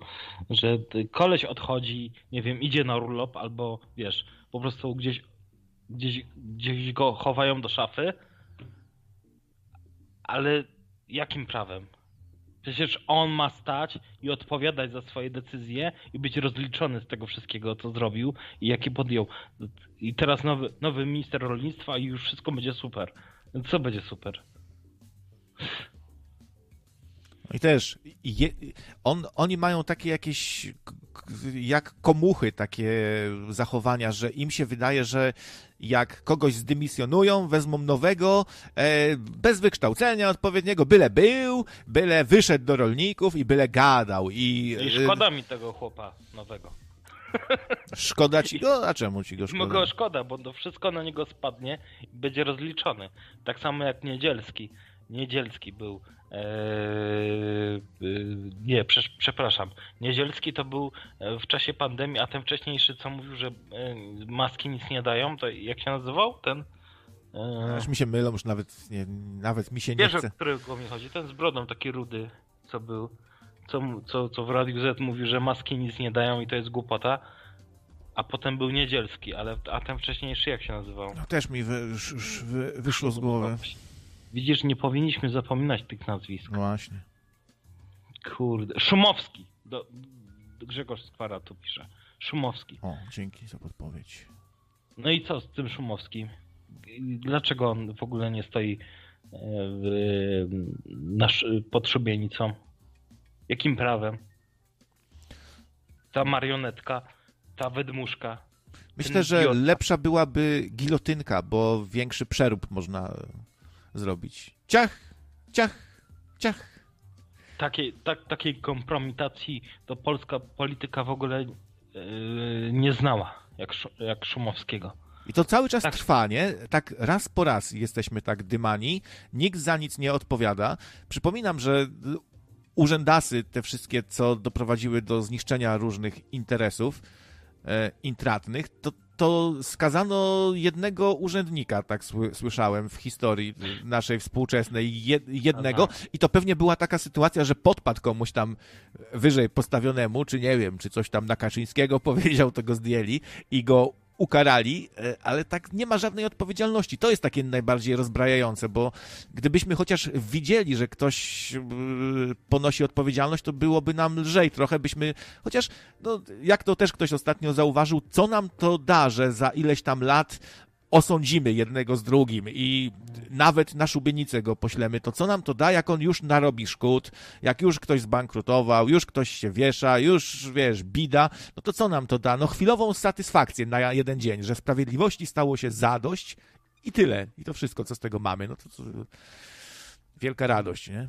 że koleś odchodzi, nie wiem, idzie na urlop albo wiesz, po prostu gdzieś, gdzieś, gdzieś go chowają do szafy, ale jakim prawem? Przecież on ma stać i odpowiadać za swoje decyzje i być rozliczony z tego wszystkiego, co zrobił i jakie podjął. I teraz nowy, nowy minister rolnictwa i już wszystko będzie super. Co będzie super? I też je, on, oni mają takie jakieś jak komuchy takie zachowania, że im się wydaje, że jak kogoś zdymisjonują, wezmą nowego, e, bez wykształcenia odpowiedniego, byle był, byle wyszedł do rolników i byle gadał. I, I e, szkoda mi tego chłopa nowego. szkoda ci go? A czemu ci go Szkoda. Go szkoda, bo to wszystko na niego spadnie i będzie rozliczony. Tak samo jak Niedzielski. Niedzielski był. Eee, yy, nie, prze, przepraszam. Niedzielski to był e, w czasie pandemii, a ten wcześniejszy, co mówił, że e, maski nic nie dają, to jak się nazywał? Ten. E, Aż mi się mylą, już nawet, nie, nawet mi się nie wiesz, o chce. którego mi chodzi? Ten z brodą taki rudy, co był. co, co, co w Radiu Z mówi, że maski nic nie dają i to jest głupota. A potem był Niedzielski, ale a ten wcześniejszy jak się nazywał? No, też mi wy, sz- sz- wy, wyszło z głowy. Widzisz, nie powinniśmy zapominać tych nazwisk. No właśnie. Kurde. Szumowski. Do, Grzegorz Skwara tu pisze. Szumowski. O, dzięki za podpowiedź. No i co z tym Szumowskim? Dlaczego on w ogóle nie stoi e, w, na, pod szubienicą? Jakim prawem? Ta marionetka, ta wydmuszka. Myślę, że lepsza byłaby gilotynka, bo większy przerób można zrobić. Ciach, ciach, ciach. Takiej, tak, takiej kompromitacji to polska polityka w ogóle e, nie znała, jak, jak Szumowskiego. I to cały czas Tak. trwa, nie? Tak raz po raz jesteśmy tak dymani, nikt za nic nie odpowiada. Przypominam, że urzędasy, te wszystkie, co doprowadziły do zniszczenia różnych interesów e, intratnych, to, to skazano jednego urzędnika, tak sły, słyszałem w historii naszej współczesnej, jed, jednego. I to pewnie była taka sytuacja, że podpadł komuś tam wyżej postawionemu, czy nie wiem, czy coś tam na Kaczyńskiego powiedział, to go zdjęli i go ukarali, e, ale tak nie ma żadnej odpowiedzialności. To jest takie najbardziej rozbrajające, bo gdybyśmy chociaż widzieli, że ktoś e, ponosi odpowiedzialność, to byłoby nam lżej trochę, byśmy chociaż, no, jak to też ktoś ostatnio zauważył, co nam to da, że za ileś tam lat osądzimy jednego z drugim i nawet na szubienicę go poślemy, to co nam to da, jak on już narobi szkód, jak już ktoś zbankrutował, już ktoś się wiesza, już, wiesz, bida, no to co nam to da? No chwilową satysfakcję na jeden dzień, że sprawiedliwości stało się zadość i tyle. I to wszystko, co z tego mamy. No to, to wielka radość, nie?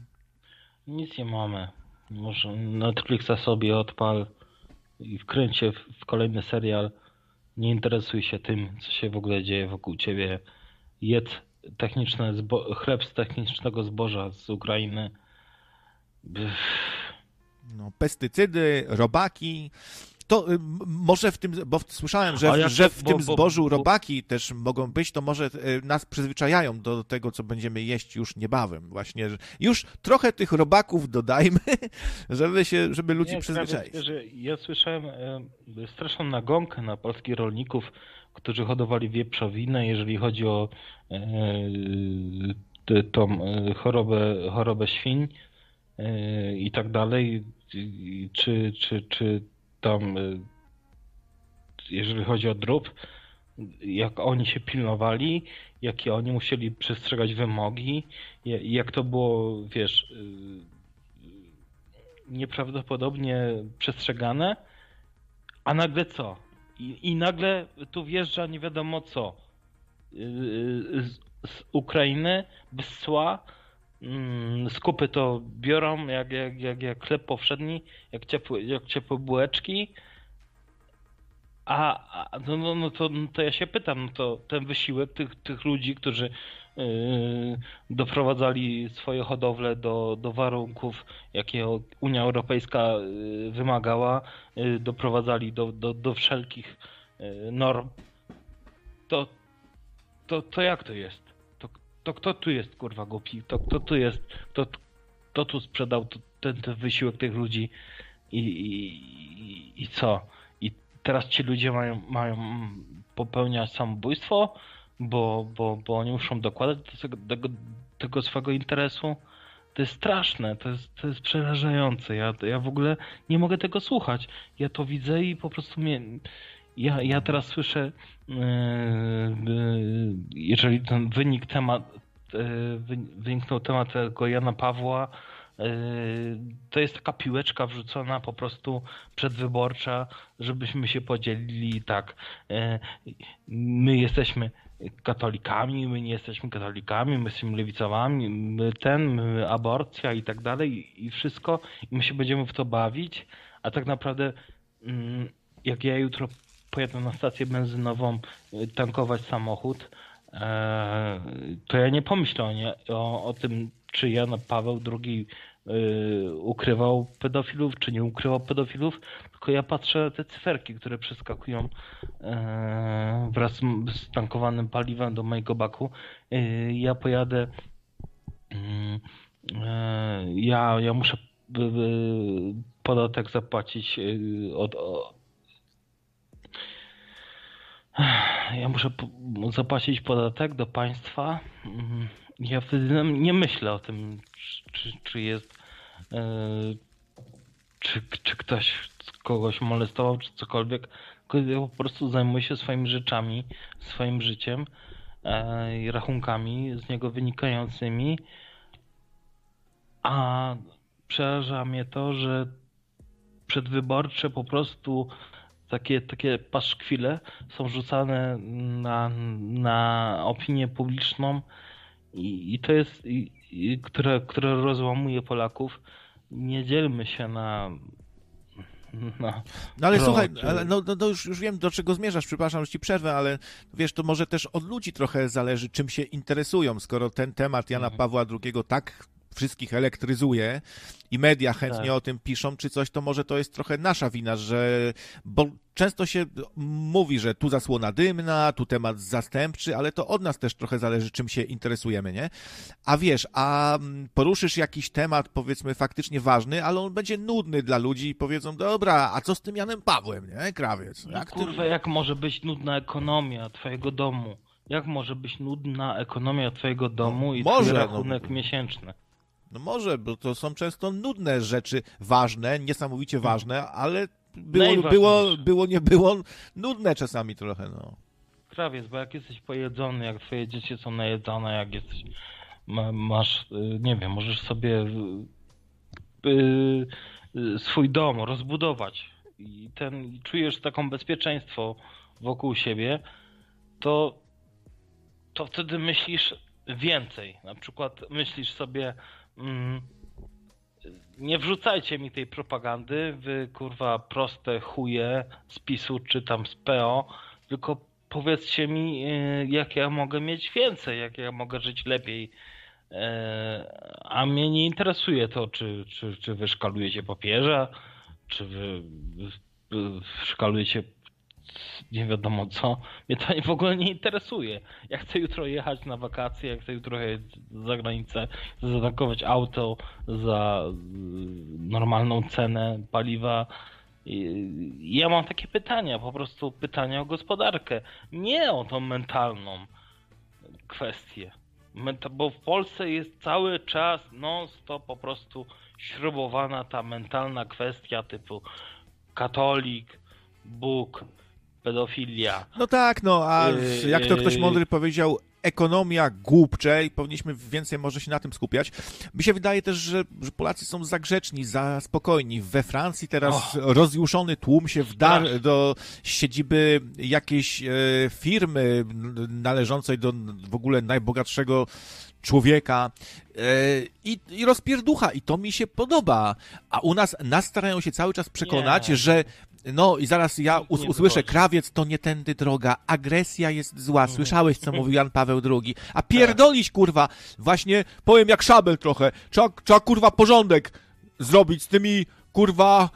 Nic nie mamy. Może Netflixa sobie odpal i wkręć się w, kolejny serial. Nie interesuj się tym, co się w ogóle dzieje wokół ciebie. Jedz techniczne zbo- chleb z technicznego zboża z Ukrainy. Pff, No, pestycydy, robaki. To y, może w tym, bo w- słyszałem, że, A jak że to- w bo- tym bo- zbożu bo- robaki też mogą być, to może y, nas przyzwyczajają do tego, co będziemy jeść już niebawem. Właśnie, że już trochę tych robaków dodajmy, żeby się, żeby ludzi Nie, przyzwyczaić. prawie, że ja słyszałem e, straszną nagonkę na polskich rolników, którzy hodowali wieprzowinę, jeżeli chodzi o e, tą chorobę, chorobę świń e, i tak dalej. Czy, czy, czy tam, e, jeżeli chodzi o drób, jak oni się pilnowali, jakie oni musieli przestrzegać wymogi, ja- jak to było, wiesz, y, nieprawdopodobnie przestrzegane, a nagle co? I, i nagle tu wjeżdża nie wiadomo co. Z, z Ukrainy bez cła. Mm, Skupy to biorą jak, jak, jak, jak chleb powszedni, jak ciepłe, jak ciepłe bułeczki. A, a no, no, no, to, no to ja się pytam, no to ten wysiłek tych, tych ludzi, którzy yy, doprowadzali swoje hodowle do, do warunków, jakie Unia Europejska yy, wymagała, yy, doprowadzali do, do, do wszelkich yy, norm, to, to, to jak to jest? To, to kto tu jest kurwa głupi? To kto tu jest? Kto, kto tu sprzedał to, ten, ten wysiłek tych ludzi i, i, i- co? I teraz ci ludzie mają, mają popełniać samobójstwo, bo, bo, bo oni muszą dokładać do tego, tego, swego interesu. To jest straszne, to jest, to jest przerażające. Ja, ja w ogóle nie mogę tego słuchać. Ja to widzę i po prostu mnie. Ja, ja teraz słyszę, yy, yy, jeżeli ten wynik temat, wy- wyniknął temat tego Jana Pawła, to jest taka piłeczka wrzucona po prostu przedwyborcza, żebyśmy się podzielili tak. My jesteśmy katolikami, my nie jesteśmy katolikami, my jesteśmy lewicowami, my ten, my aborcja i tak dalej i wszystko i my się będziemy w to bawić, a tak naprawdę mm, jak ja jutro pojadę na stację benzynową y, tankować samochód, e, to ja nie pomyślę o, nie, o, o tym, czy Jan Paweł II y, ukrywał pedofilów, czy nie ukrywał pedofilów, tylko ja patrzę na te cyferki, które przeskakują e, wraz z tankowanym paliwem do mojego baku. Y, Ja pojadę, mm, e, ja, ja muszę podatek zapłacić od, ja muszę zapłacić podatek do państwa. Mhm. Ja wtedy nie myślę o tym, czy, czy jest, e, czy, czy ktoś kogoś molestował, czy cokolwiek. Ja po prostu zajmuję się swoimi rzeczami, swoim życiem e, i rachunkami z niego wynikającymi. A przeraża mnie to, że przedwyborcze po prostu takie, takie paszkwile są rzucane na, na opinię publiczną i, i to jest, i, i, które, które rozłamuje Polaków. Nie dzielmy się na no, no ale słuchaj, ale no, no, no, już, już wiem, do czego zmierzasz, przepraszam, że ci przerwę, ale wiesz, to może też od ludzi trochę zależy, czym się interesują, skoro ten temat Jana mhm. Pawła II tak wszystkich elektryzuje i media chętnie tak. o tym piszą, czy coś, to może to jest trochę nasza wina, że, bo często się mówi, że tu zasłona dymna, tu temat zastępczy, ale to od nas też trochę zależy, czym się interesujemy, nie? A wiesz, a mm, poruszysz jakiś temat, powiedzmy, faktycznie ważny, ale on będzie nudny dla ludzi i powiedzą, dobra, a co z tym Janem Pawłem, nie? Krawiec. No jak kurwa, ty... jak może być nudna ekonomia twojego domu? Jak może być nudna ekonomia twojego domu no, i może, twój no. rachunek no. miesięczny? No może, bo to są często nudne rzeczy, ważne, niesamowicie hmm. ważne, ale było, było, było, nie było, nudne czasami trochę, no. Krawiec, bo jak jesteś pojedzony, jak twoje dzieci są najedzone, jak jesteś, masz, y, nie wiem, możesz sobie y, y, swój dom rozbudować i ten, czujesz taką bezpieczeństwo wokół siebie, to, to wtedy myślisz więcej. Na przykład myślisz sobie. Nie wrzucajcie mi tej propagandy, wy kurwa proste chuje z PiSu czy tam z PO, tylko powiedzcie mi, y, jak ja mogę mieć więcej, jak ja mogę żyć lepiej. E, a mnie nie interesuje to, czy, czy, czy wy szkalujecie papieża, czy wy szkalujecie nie wiadomo co. Mnie to w ogóle nie interesuje. Ja chcę jutro jechać na wakacje, ja chcę jutro jechać za granicę, chcę zatankować auto za y, normalną cenę paliwa. Ja mam takie pytania, po prostu pytania o gospodarkę, nie o tą mentalną kwestię. Bo w Polsce jest cały czas non-stop po prostu śrubowana ta mentalna kwestia typu katolik, Bóg, pedofilia. No tak, no, a yy, jak to ktoś yy. mądry powiedział, ekonomia głupcze i powinniśmy więcej może się na tym skupiać. Mi się wydaje też, że, że Polacy są za grzeczni, za spokojni. We Francji teraz oh. rozjuszony tłum się wdarł do siedziby jakiejś e, firmy należącej do w ogóle najbogatszego człowieka e, i, i rozpierducha i to mi się podoba. A u nas nas starają się cały czas przekonać, Nie. że no i zaraz ja us usłyszę, krawiec to nie tędy droga, agresja jest zła, mhm. słyszałeś co mówił Jan Paweł II, a pierdolić kurwa, właśnie powiem jak szabel trochę, trzeba, trzeba kurwa porządek zrobić z tymi kurwa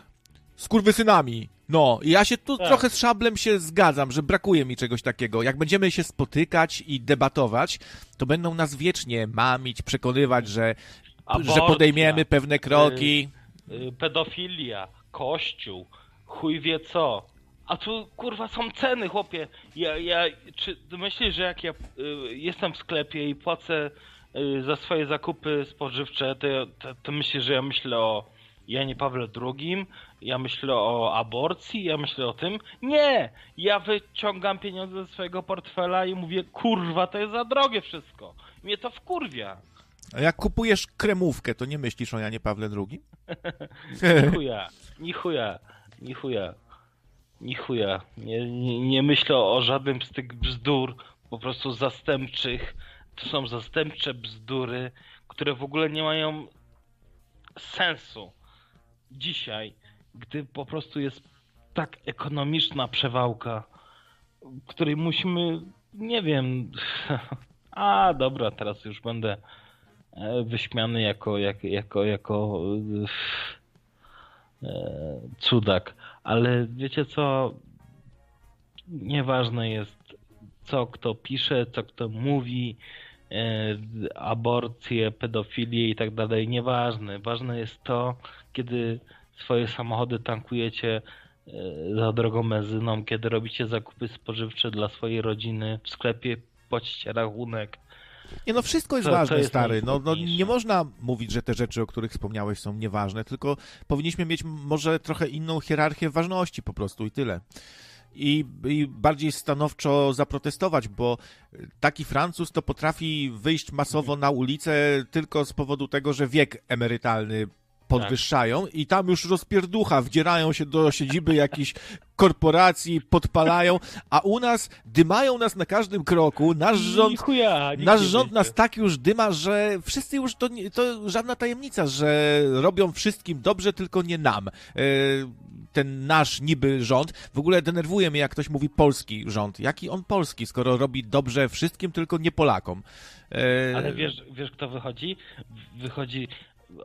skurwysynami. No, i ja się tu tak. trochę z szablem się zgadzam, że brakuje mi czegoś takiego. Jak będziemy się spotykać i debatować, to będą nas wiecznie mamić, przekonywać, że, Aborcja, że podejmiemy pewne kroki. Yy, pedofilia, kościół, chuj wie co. A tu kurwa są ceny, chłopie. Ja, ja, czy myślisz, że jak ja y, jestem w sklepie i płacę y, za swoje zakupy spożywcze, to, to, to myślisz, że ja myślę o Janie Pawle II, ja myślę o aborcji, ja myślę o tym. Nie! Ja wyciągam pieniądze ze swojego portfela i mówię, kurwa, to jest za drogie wszystko. Mnie to wkurwia. A jak kupujesz kremówkę, to nie myślisz o Janie Pawle II? ni chuja, ni chuja. Chuja. Nie, nie, nie myślę o żadnym z tych bzdur, po prostu zastępczych. To są zastępcze bzdury, które w ogóle nie mają sensu dzisiaj, gdy po prostu jest tak ekonomiczna przewałka, której musimy, nie wiem, a dobra, teraz już będę e, wyśmiany jako, jako, jako, jako E, cudak, ale wiecie co? Nieważne jest, co kto pisze, co kto mówi, e, aborcje, pedofilię i tak dalej. Nieważne. Ważne jest to, kiedy swoje samochody tankujecie e, za drogą benzyną, kiedy robicie zakupy spożywcze dla swojej rodziny w sklepie, płacicie rachunek. Nie no, wszystko jest To- to ważne, jest stary. No, no, nie można mówić, że te rzeczy, o których wspomniałeś, są nieważne, tylko powinniśmy mieć może trochę inną hierarchię ważności po prostu i tyle. I, I bardziej stanowczo zaprotestować, bo taki Francuz to potrafi wyjść masowo na ulicę tylko z powodu tego, że wiek emerytalny podwyższają i tam już rozpierducha, wdzierają się do siedziby jakichś korporacji, podpalają, a u nas dymają nas na każdym kroku, nasz rząd chuja, Nasz rząd nas tak już dyma, że wszyscy już to, to żadna tajemnica, że robią wszystkim dobrze, tylko nie nam. E, Ten nasz niby rząd. W ogóle denerwuje mnie, jak ktoś mówi polski rząd. Jaki on polski, skoro robi dobrze wszystkim, tylko nie Polakom. E, Ale wiesz, wiesz kto wychodzi? Wychodzi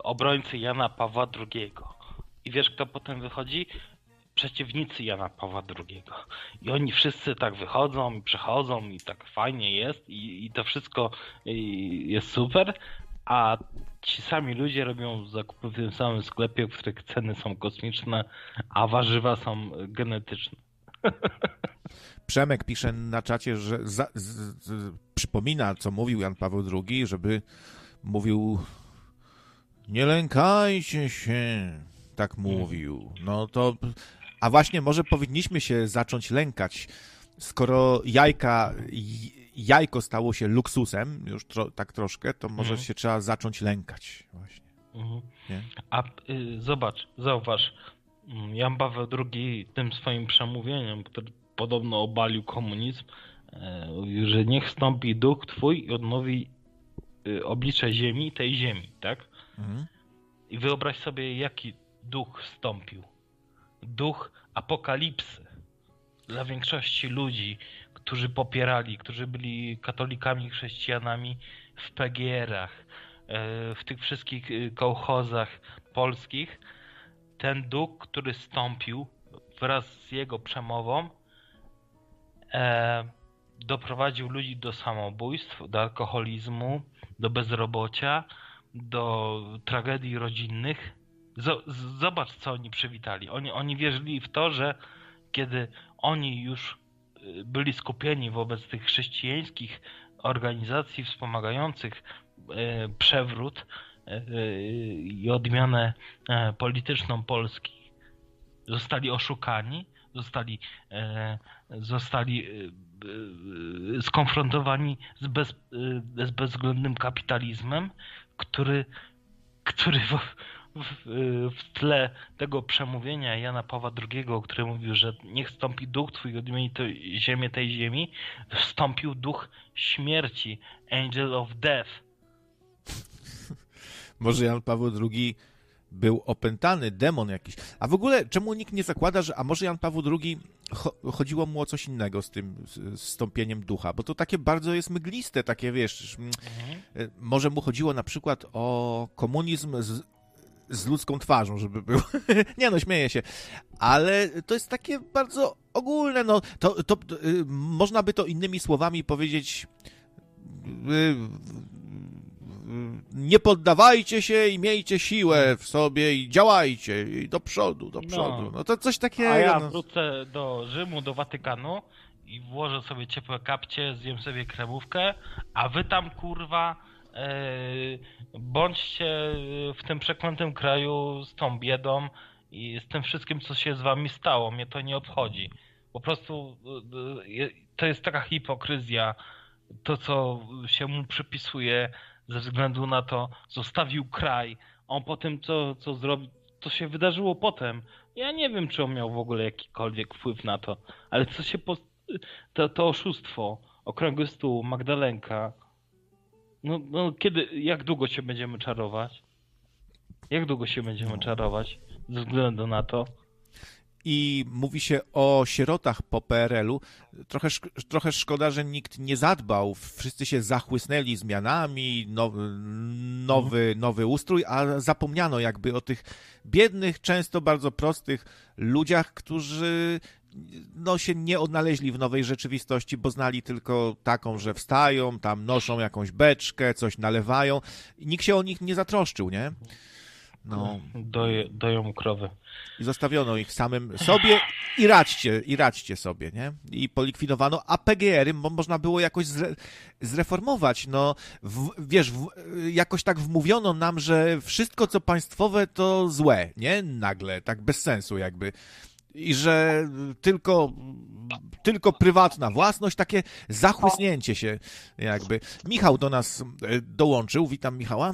obrońcy Jana Pawła II. I wiesz kto potem wychodzi? Przeciwnicy Jana Pawła II. I oni wszyscy tak wychodzą i przechodzą i tak fajnie jest i, i to wszystko jest super, a ci sami ludzie robią zakupy w tym samym sklepie, w których ceny są kosmiczne, a warzywa są genetyczne. Przemek pisze na czacie, że za, z, z, przypomina, co mówił Jan Paweł II, żeby mówił nie lękajcie się, tak mówił. No to, a właśnie może powinniśmy się zacząć lękać, skoro jajka, jajko stało się luksusem, już tro, tak troszkę, to może Mhm. się trzeba zacząć lękać właśnie. Mhm. Nie? A y, zobacz, zauważ, mm, Jan Paweł II tym swoim przemówieniem, który podobno obalił komunizm, mówił, że niech stąpi duch twój i odnowi y, oblicze ziemi, tej ziemi, tak? Mhm. I wyobraź sobie, jaki duch wstąpił. Duch apokalipsy. Dla większości ludzi, którzy popierali, którzy byli katolikami, chrześcijanami w PGR-ach, e, w tych wszystkich e, kołchozach polskich, ten duch, który stąpił wraz z jego przemową, e, doprowadził ludzi do samobójstw, do alkoholizmu, do bezrobocia, do tragedii rodzinnych. Zobacz, co oni przywitali. Oni, oni wierzyli w to, że kiedy oni już y, byli skupieni wobec tych chrześcijańskich organizacji wspomagających e, przewrót e, i odmianę e, polityczną Polski, zostali oszukani, zostali, e, zostali skonfrontowani z, bez, z bezwzględnym kapitalizmem, który, który w, w, w tle tego przemówienia Jana Pawła II, który mówił, że niech stąpi duch twój odmieni to ziemię tej ziemi, wstąpił duch śmierci, angel of death. Może Jan Paweł II był opętany, demon jakiś. A w ogóle czemu nikt nie zakłada, że a może Jan Paweł II cho- chodziło mu o coś innego z tym stąpieniem ducha, bo to takie bardzo jest mgliste, takie wiesz, e, może mu chodziło na przykład o komunizm z, z ludzką twarzą, żeby był. nie no, śmieję się. Ale to jest takie bardzo ogólne, no to, to y, można by to innymi słowami powiedzieć y, nie poddawajcie się i miejcie siłę w sobie i działajcie i do przodu, do No. przodu. No to coś takiego. A ja no. wrócę do Rzymu, do Watykanu i włożę sobie ciepłe kapcie, zjem sobie kremówkę, a wy tam kurwa e, bądźcie w tym przeklętym kraju z tą biedą i z tym wszystkim, co się z wami stało. Mnie to nie obchodzi. Po prostu e, to jest taka hipokryzja. To, co się mu przypisuje ze względu na to, zostawił kraj. On po tym, co, co zrobił, to się wydarzyło potem. Ja nie wiem, czy on miał w ogóle jakikolwiek wpływ na to, ale co się po... to, to oszustwo, okrągły stół, Magdalenka. No, no kiedy, jak długo się będziemy czarować? Jak długo się będziemy czarować ze względu na to? I mówi się o sierotach po PRL-u. Trochę, trochę szkoda, że nikt nie zadbał. Wszyscy się zachłysnęli zmianami, nowy, nowy, nowy ustrój, a zapomniano jakby o tych biednych, często bardzo prostych ludziach, którzy no, się nie odnaleźli w nowej rzeczywistości, bo znali tylko taką, że wstają, tam noszą jakąś beczkę, coś nalewają i nikt się o nich nie zatroszczył, nie? No. Doje, doją krowy. I zostawiono ich samym sobie i radźcie, i radźcie sobie, nie? I polikwidowano, a PGR-y mo- można było jakoś zre, zreformować, no, w, wiesz, w, jakoś tak wmówiono nam, że wszystko, co państwowe, to złe, nie? Nagle, tak bez sensu jakby. I że tylko, tylko prywatna własność, takie zachłysnięcie się jakby. Michał do nas e, dołączył, witam Michała.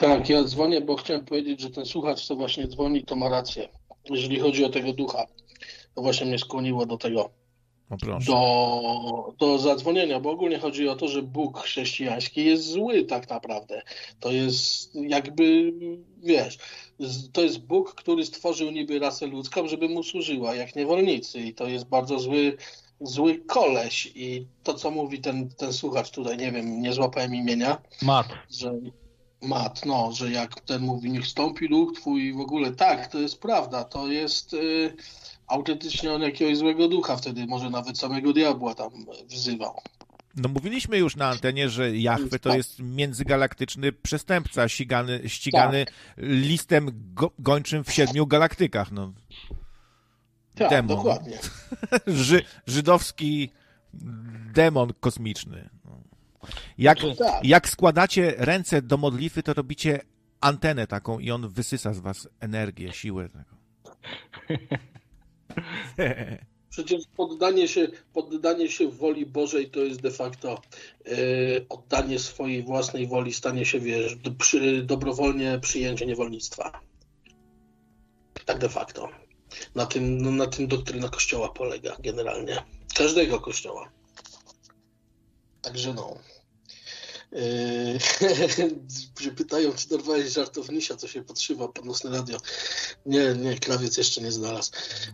Tak, ja dzwonię, bo chciałem powiedzieć, że ten słuchacz, co właśnie dzwoni, to ma rację. Jeżeli chodzi o tego ducha, to właśnie mnie skłoniło do tego, do, do zadzwonienia, bo ogólnie chodzi o to, że Bóg chrześcijański jest zły tak naprawdę. To jest jakby, wiesz, to jest Bóg, który stworzył niby rasę ludzką, żeby mu służyła, jak niewolnicy i to jest bardzo zły, zły koleś i to, co mówi ten, ten słuchacz tutaj, nie wiem, nie złapałem imienia, Mat. że Mat, no, że jak ten mówi, niech stąpi duch twój i w ogóle, tak, to jest prawda, to jest y, autentycznie on jakiegoś złego ducha wtedy, może nawet samego diabła tam wzywał. No mówiliśmy już na antenie, że Jahwe to Tak. jest międzygalaktyczny przestępca ścigany, ścigany listem go, gończym w siedmiu galaktykach. No. Tak, Demon. dokładnie. Ży, żydowski demon kosmiczny. No. Jak, Tak. jak składacie ręce do modlitwy, to robicie antenę taką i on wysysa z was energię, siłę. Taką. Przecież poddanie się, poddanie się woli Bożej to jest de facto y, oddanie swojej własnej woli, stanie się, wiesz, do, przy, dobrowolnie przyjęcie niewolnictwa. Tak de facto. Na tym, no, na tym doktryna Kościoła polega generalnie. Każdego Kościoła. Także no. Yy, pytają, czy dorwałeś żartownisia, co się podszywa pod nocne radio. Nie, nie, krawiec jeszcze nie znalazł.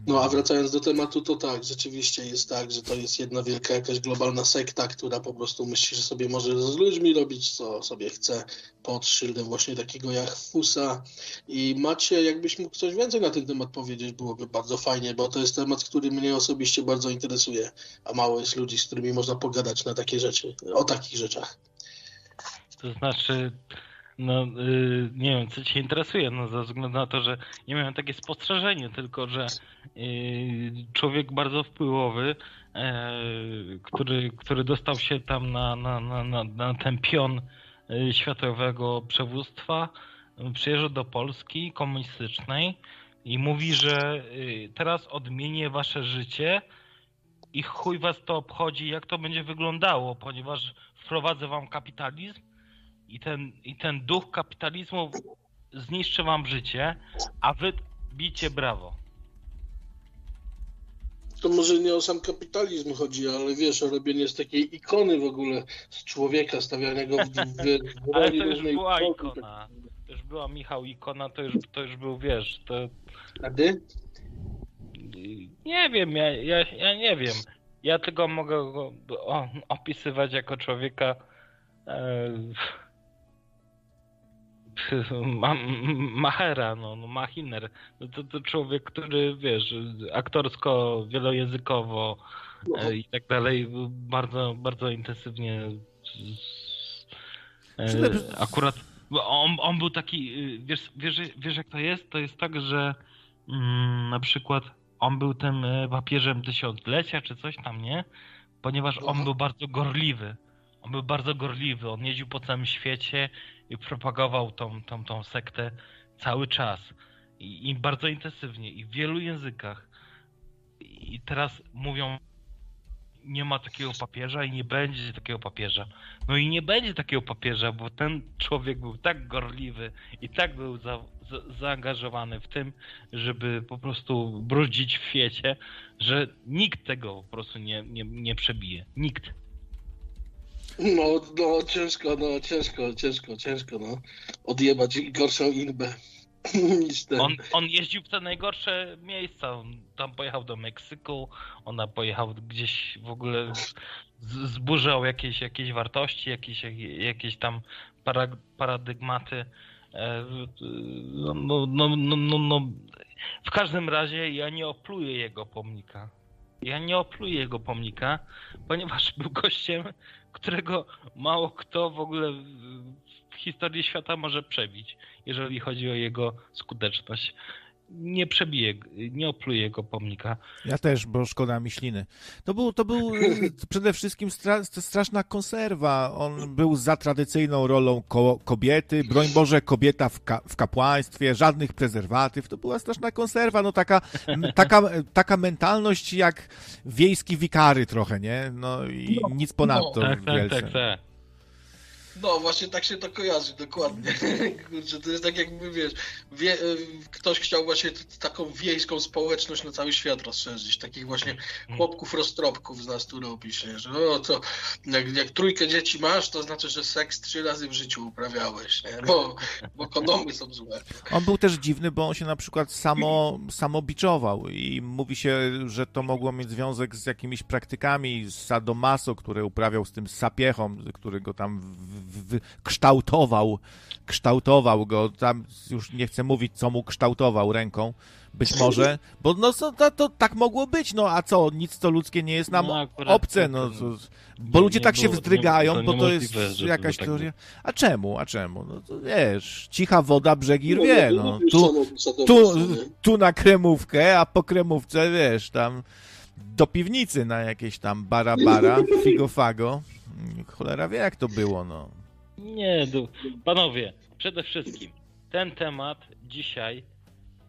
No a wracając do tematu, to tak, rzeczywiście jest tak, że to jest jedna wielka jakaś globalna sekta, która po prostu myśli, że sobie może z ludźmi robić, co sobie chce, pod szyldem właśnie takiego jak Fusa. I macie, jakbyś mógł coś więcej na ten temat powiedzieć, byłoby bardzo fajnie, bo to jest temat, który mnie osobiście bardzo interesuje, a mało jest ludzi, z którymi można pogadać na takie rzeczy, o takich rzeczach. To znaczy, no y, nie wiem, co cię interesuje, no ze względu na to, że nie miałem takie spostrzeżenie, tylko że y, człowiek bardzo wpływowy, e, który, który dostał się tam na, na, na, na, na ten pion y, światowego przywództwa, y, przyjeżdża do Polski komunistycznej i mówi, że y, teraz odmienię wasze życie i chuj was to obchodzi, jak to będzie wyglądało, ponieważ wprowadzę wam kapitalizm i ten, i ten duch kapitalizmu zniszczy wam życie, a wy bicie brawo. To może nie o sam kapitalizm chodzi, ale wiesz, o robienie z takiej ikony w ogóle z człowieka, stawianego w, w, w Ale to już była ikona. To już była Michał ikona, to już, to już był, wiesz, to A ty? nie wiem, ja, ja, ja nie wiem. Ja tylko mogę go opisywać jako człowieka e, ma, Machera, no, no Machiner. No to, to człowiek, który wiesz, aktorsko, wielojęzykowo e, i tak dalej, bardzo, bardzo intensywnie e, akurat on, on był taki, y, wiesz, wiesz, wiesz jak to jest? To jest tak, że mm, na przykład on był tym e, papieżem tysiąclecia czy coś tam, nie? Ponieważ on Mhm. był bardzo gorliwy. On był bardzo gorliwy. On jeździł po całym świecie i propagował tą, tą, tą sektę cały czas. I, I bardzo intensywnie. I w wielu językach. I teraz mówią, nie ma takiego papieża i nie będzie takiego papieża. No i nie będzie takiego papieża, bo ten człowiek był tak gorliwy i tak był za, za, zaangażowany w tym, żeby po prostu brudzić w świecie, że nikt tego po prostu nie, nie, nie przebije. Nikt. No, no, ciężko, no, ciężko, ciężko, ciężko, no. Odjebać gorszą inbę niż ten. On, on jeździł w te najgorsze miejsca. On tam pojechał do Meksyku, ona pojechał gdzieś w ogóle z- zburzał jakieś, jakieś wartości, jakieś, jakieś tam para, paradygmaty. E, No, no, no, no, no, no. W każdym razie ja nie opluję jego pomnika. ja nie opluję jego pomnika, ponieważ był gościem, którego mało kto w ogóle w historii świata może przebić, jeżeli chodzi o jego skuteczność nie przebije, nie opluje jego pomnika. Ja też, bo szkoda mi śliny. To był, to był przede wszystkim stra, straszna konserwa. On był za tradycyjną rolą ko kobiety. Broń Boże, kobieta w, ka w kapłaństwie, żadnych prezerwatyw. To była straszna konserwa. No taka, taka, taka mentalność jak wiejski wikary trochę, nie? No i no, nic ponadto. No, tak, tak, tak, tak. No, właśnie tak się to kojarzy, dokładnie. Kurczę, to jest tak jakby, wiesz, wie, e, ktoś chciał właśnie taką wiejską społeczność na cały świat rozszerzyć. Takich właśnie mhm. chłopków roztropków z nas tu robisz, nie? że no to jak, jak, trójkę dzieci masz, to znaczy, że seks trzy razy w życiu uprawiałeś, nie? Bo, bo kondomy są złe. On był też dziwny, bo on się na przykład samo, samo biczował i mówi się, że to mogło mieć związek z jakimiś praktykami sadomaso, które uprawiał z tym sapiechą, który go tam w, w, kształtował, kształtował go, tam już nie chcę mówić, co mu kształtował ręką, być może, bo no to, to, to tak mogło być, no a co, nic to ludzkie nie jest nam no, obce, no, to, bo nie, ludzie nie tak było, się wzdrygają, to bo to jest jakaś tak teoria. A czemu, a czemu? No to wiesz, cicha woda brzegi no, rwie, no. Tu, tu, tu na kremówkę, a po kremówce, wiesz, tam do piwnicy na jakieś tam bara bara, figo fago. Cholera wie, jak to było, no. Nie, panowie, przede wszystkim ten temat dzisiaj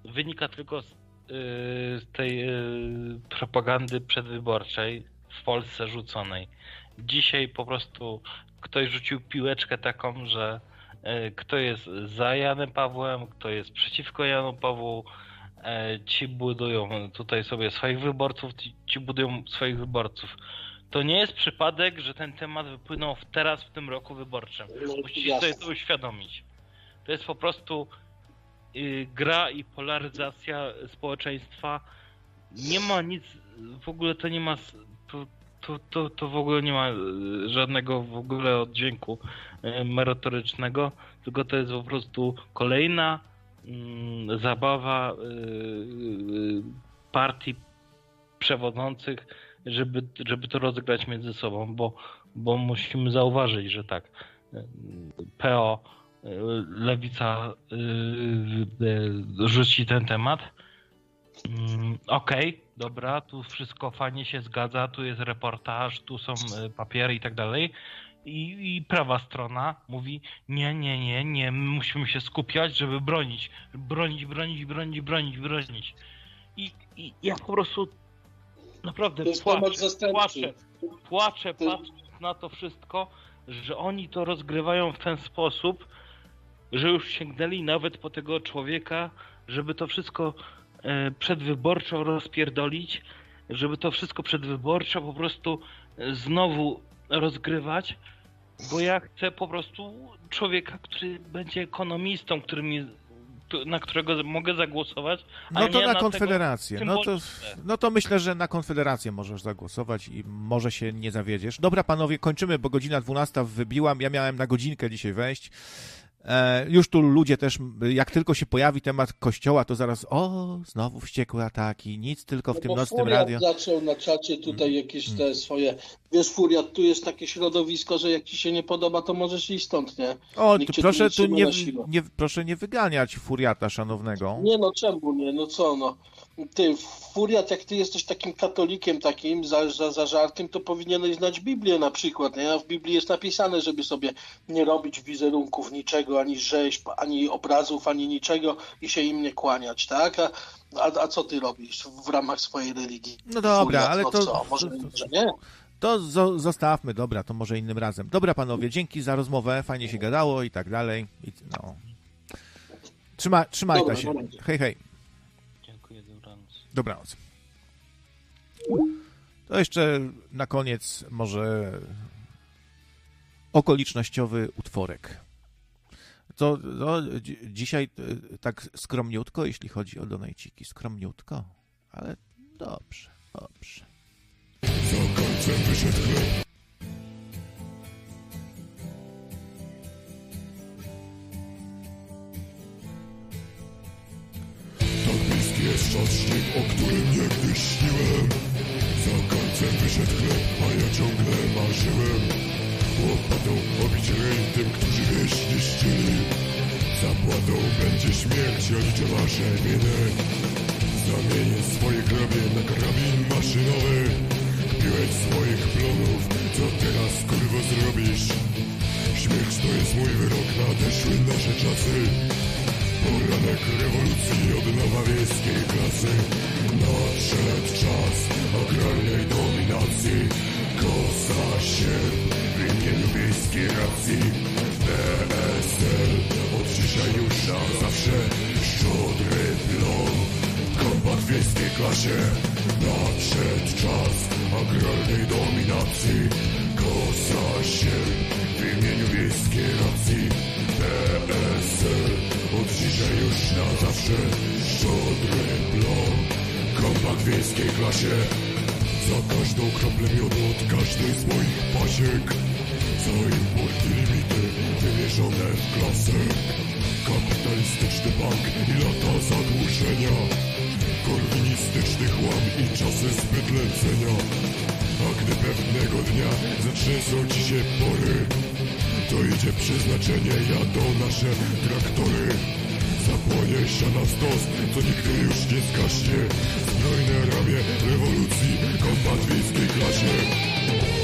wynika tylko z, yy, tej yy, propagandy przedwyborczej w Polsce rzuconej. Dzisiaj po prostu ktoś rzucił piłeczkę taką, że yy, kto jest za Janem Pawłem, kto jest przeciwko Janu Pawłu, yy, ci budują tutaj sobie swoich wyborców, ci, ci budują swoich wyborców to nie jest przypadek, że ten temat wypłynął teraz w tym roku wyborczym. Musicie sobie to uświadomić. To jest po prostu y, gra i polaryzacja społeczeństwa. Nie ma nic, w ogóle to nie ma, to, to, to, to w ogóle nie ma y, żadnego w ogóle oddźwięku y, merytorycznego, tylko to jest po prostu kolejna mm, zabawa partii przewodzących żeby, żeby to rozegrać między sobą, bo, bo musimy zauważyć, że tak, PO, Lewica y, rzuci ten temat. Mm, okej, okay, dobra, tu wszystko fajnie się zgadza, tu jest reportaż, tu są y, papiery i tak dalej. I, I, prawa strona mówi: Nie, nie, nie, nie, my musimy się skupiać, żeby bronić. Bronić, bronić, bronić, bronić, bronić. I, i ja po prostu Naprawdę to jest płaczę, płaczę, płaczę patrząc na to wszystko, że oni to rozgrywają w ten sposób, że już sięgnęli nawet po tego człowieka, żeby to wszystko e, przedwyborczo rozpierdolić, żeby to wszystko przedwyborczo po prostu e, znowu rozgrywać, bo ja chcę po prostu człowieka, który będzie ekonomistą, który mi na którego mogę zagłosować. No to na, na Konfederację. No to, no to myślę, że na Konfederację możesz zagłosować i może się nie zawiedziesz. Dobra, panowie, kończymy, bo godzina 12 wybiłam. Ja miałem na godzinkę dzisiaj wejść. E, już tu ludzie też, jak tylko się pojawi temat kościoła, to zaraz, o, znowu wściekłe ataki, nic tylko w no tym nocnym radio. zaczął na czacie tutaj mm. jakieś te swoje, wiesz Furiat, tu jest takie środowisko, że jak ci się nie podoba, to możesz iść stąd, nie? O, proszę tu nie, nie, proszę nie wyganiać Furiata szanownego. Nie no, czemu nie, no co no ty, Furiat, jak ty jesteś takim katolikiem takim, za, za, za żartem, to powinieneś znać Biblię na przykład, nie? A w Biblii jest napisane, żeby sobie nie robić wizerunków niczego, ani rzeźb, ani obrazów, ani niczego i się im nie kłaniać, tak? A, a, a co ty robisz w ramach swojej religii? No dobra, Furiat, ale no to... Co? Może, to, nie? To zostawmy, dobra, to może innym razem. Dobra, panowie, dzięki za rozmowę, fajnie się gadało i tak dalej. I, no. Trzyma, trzymajcie dobra, się. Hej, hej. Dobranoc. To jeszcze na koniec może okolicznościowy utworek. To, to dzisiaj e, tak skromniutko, jeśli chodzi o donajciki. Skromniutko, ale dobrze, dobrze. Za wyszedł jest czas śnieg, o którym nigdy śniłem Za końcem wyszedł chleb, a ja ciągle marzyłem. Łopatą obić rej tym, którzy wieś niszczyli Zapłatą będzie śmierć, ja liczę wasze winy Zamienię swoje grabie na karabin maszynowy. Piłeś swoich plonów, co teraz kurwo zrobisz? Śmierć to jest mój wyrok, nadeszły nasze czasy Poranek rewolucji od nowa wiejskiej klasy. Nadszedł czas agrarnej dominacji. Kosa sierp w imieniu wiejskiej racji. PSL od dzisiaj już na zawsze szczodry plon. Kombat w wiejskiej klasie. Nadszedł czas agrarnej dominacji. Kosa sierp w imieniu wiejskiej racji. PSL od dzisiaj już na zawsze szczodry plon. Kombat w wiejskiej klasie. Za każdą kroplę miodu od każdej z moich pasiek Za importy limity wymierzone w klasę Kapitalistyczny bank i lata zadłużenia Korwinistyczny chłam i czasy zbyt lecenia A gdy pewnego dnia zatrzęsą ci się pory To idzie przeznaczenie, jadą nasze traktory. Zapłonie siana stos, co nigdy już nie zgaśnie. Zbrojne ramię rewolucji, kombat w klasie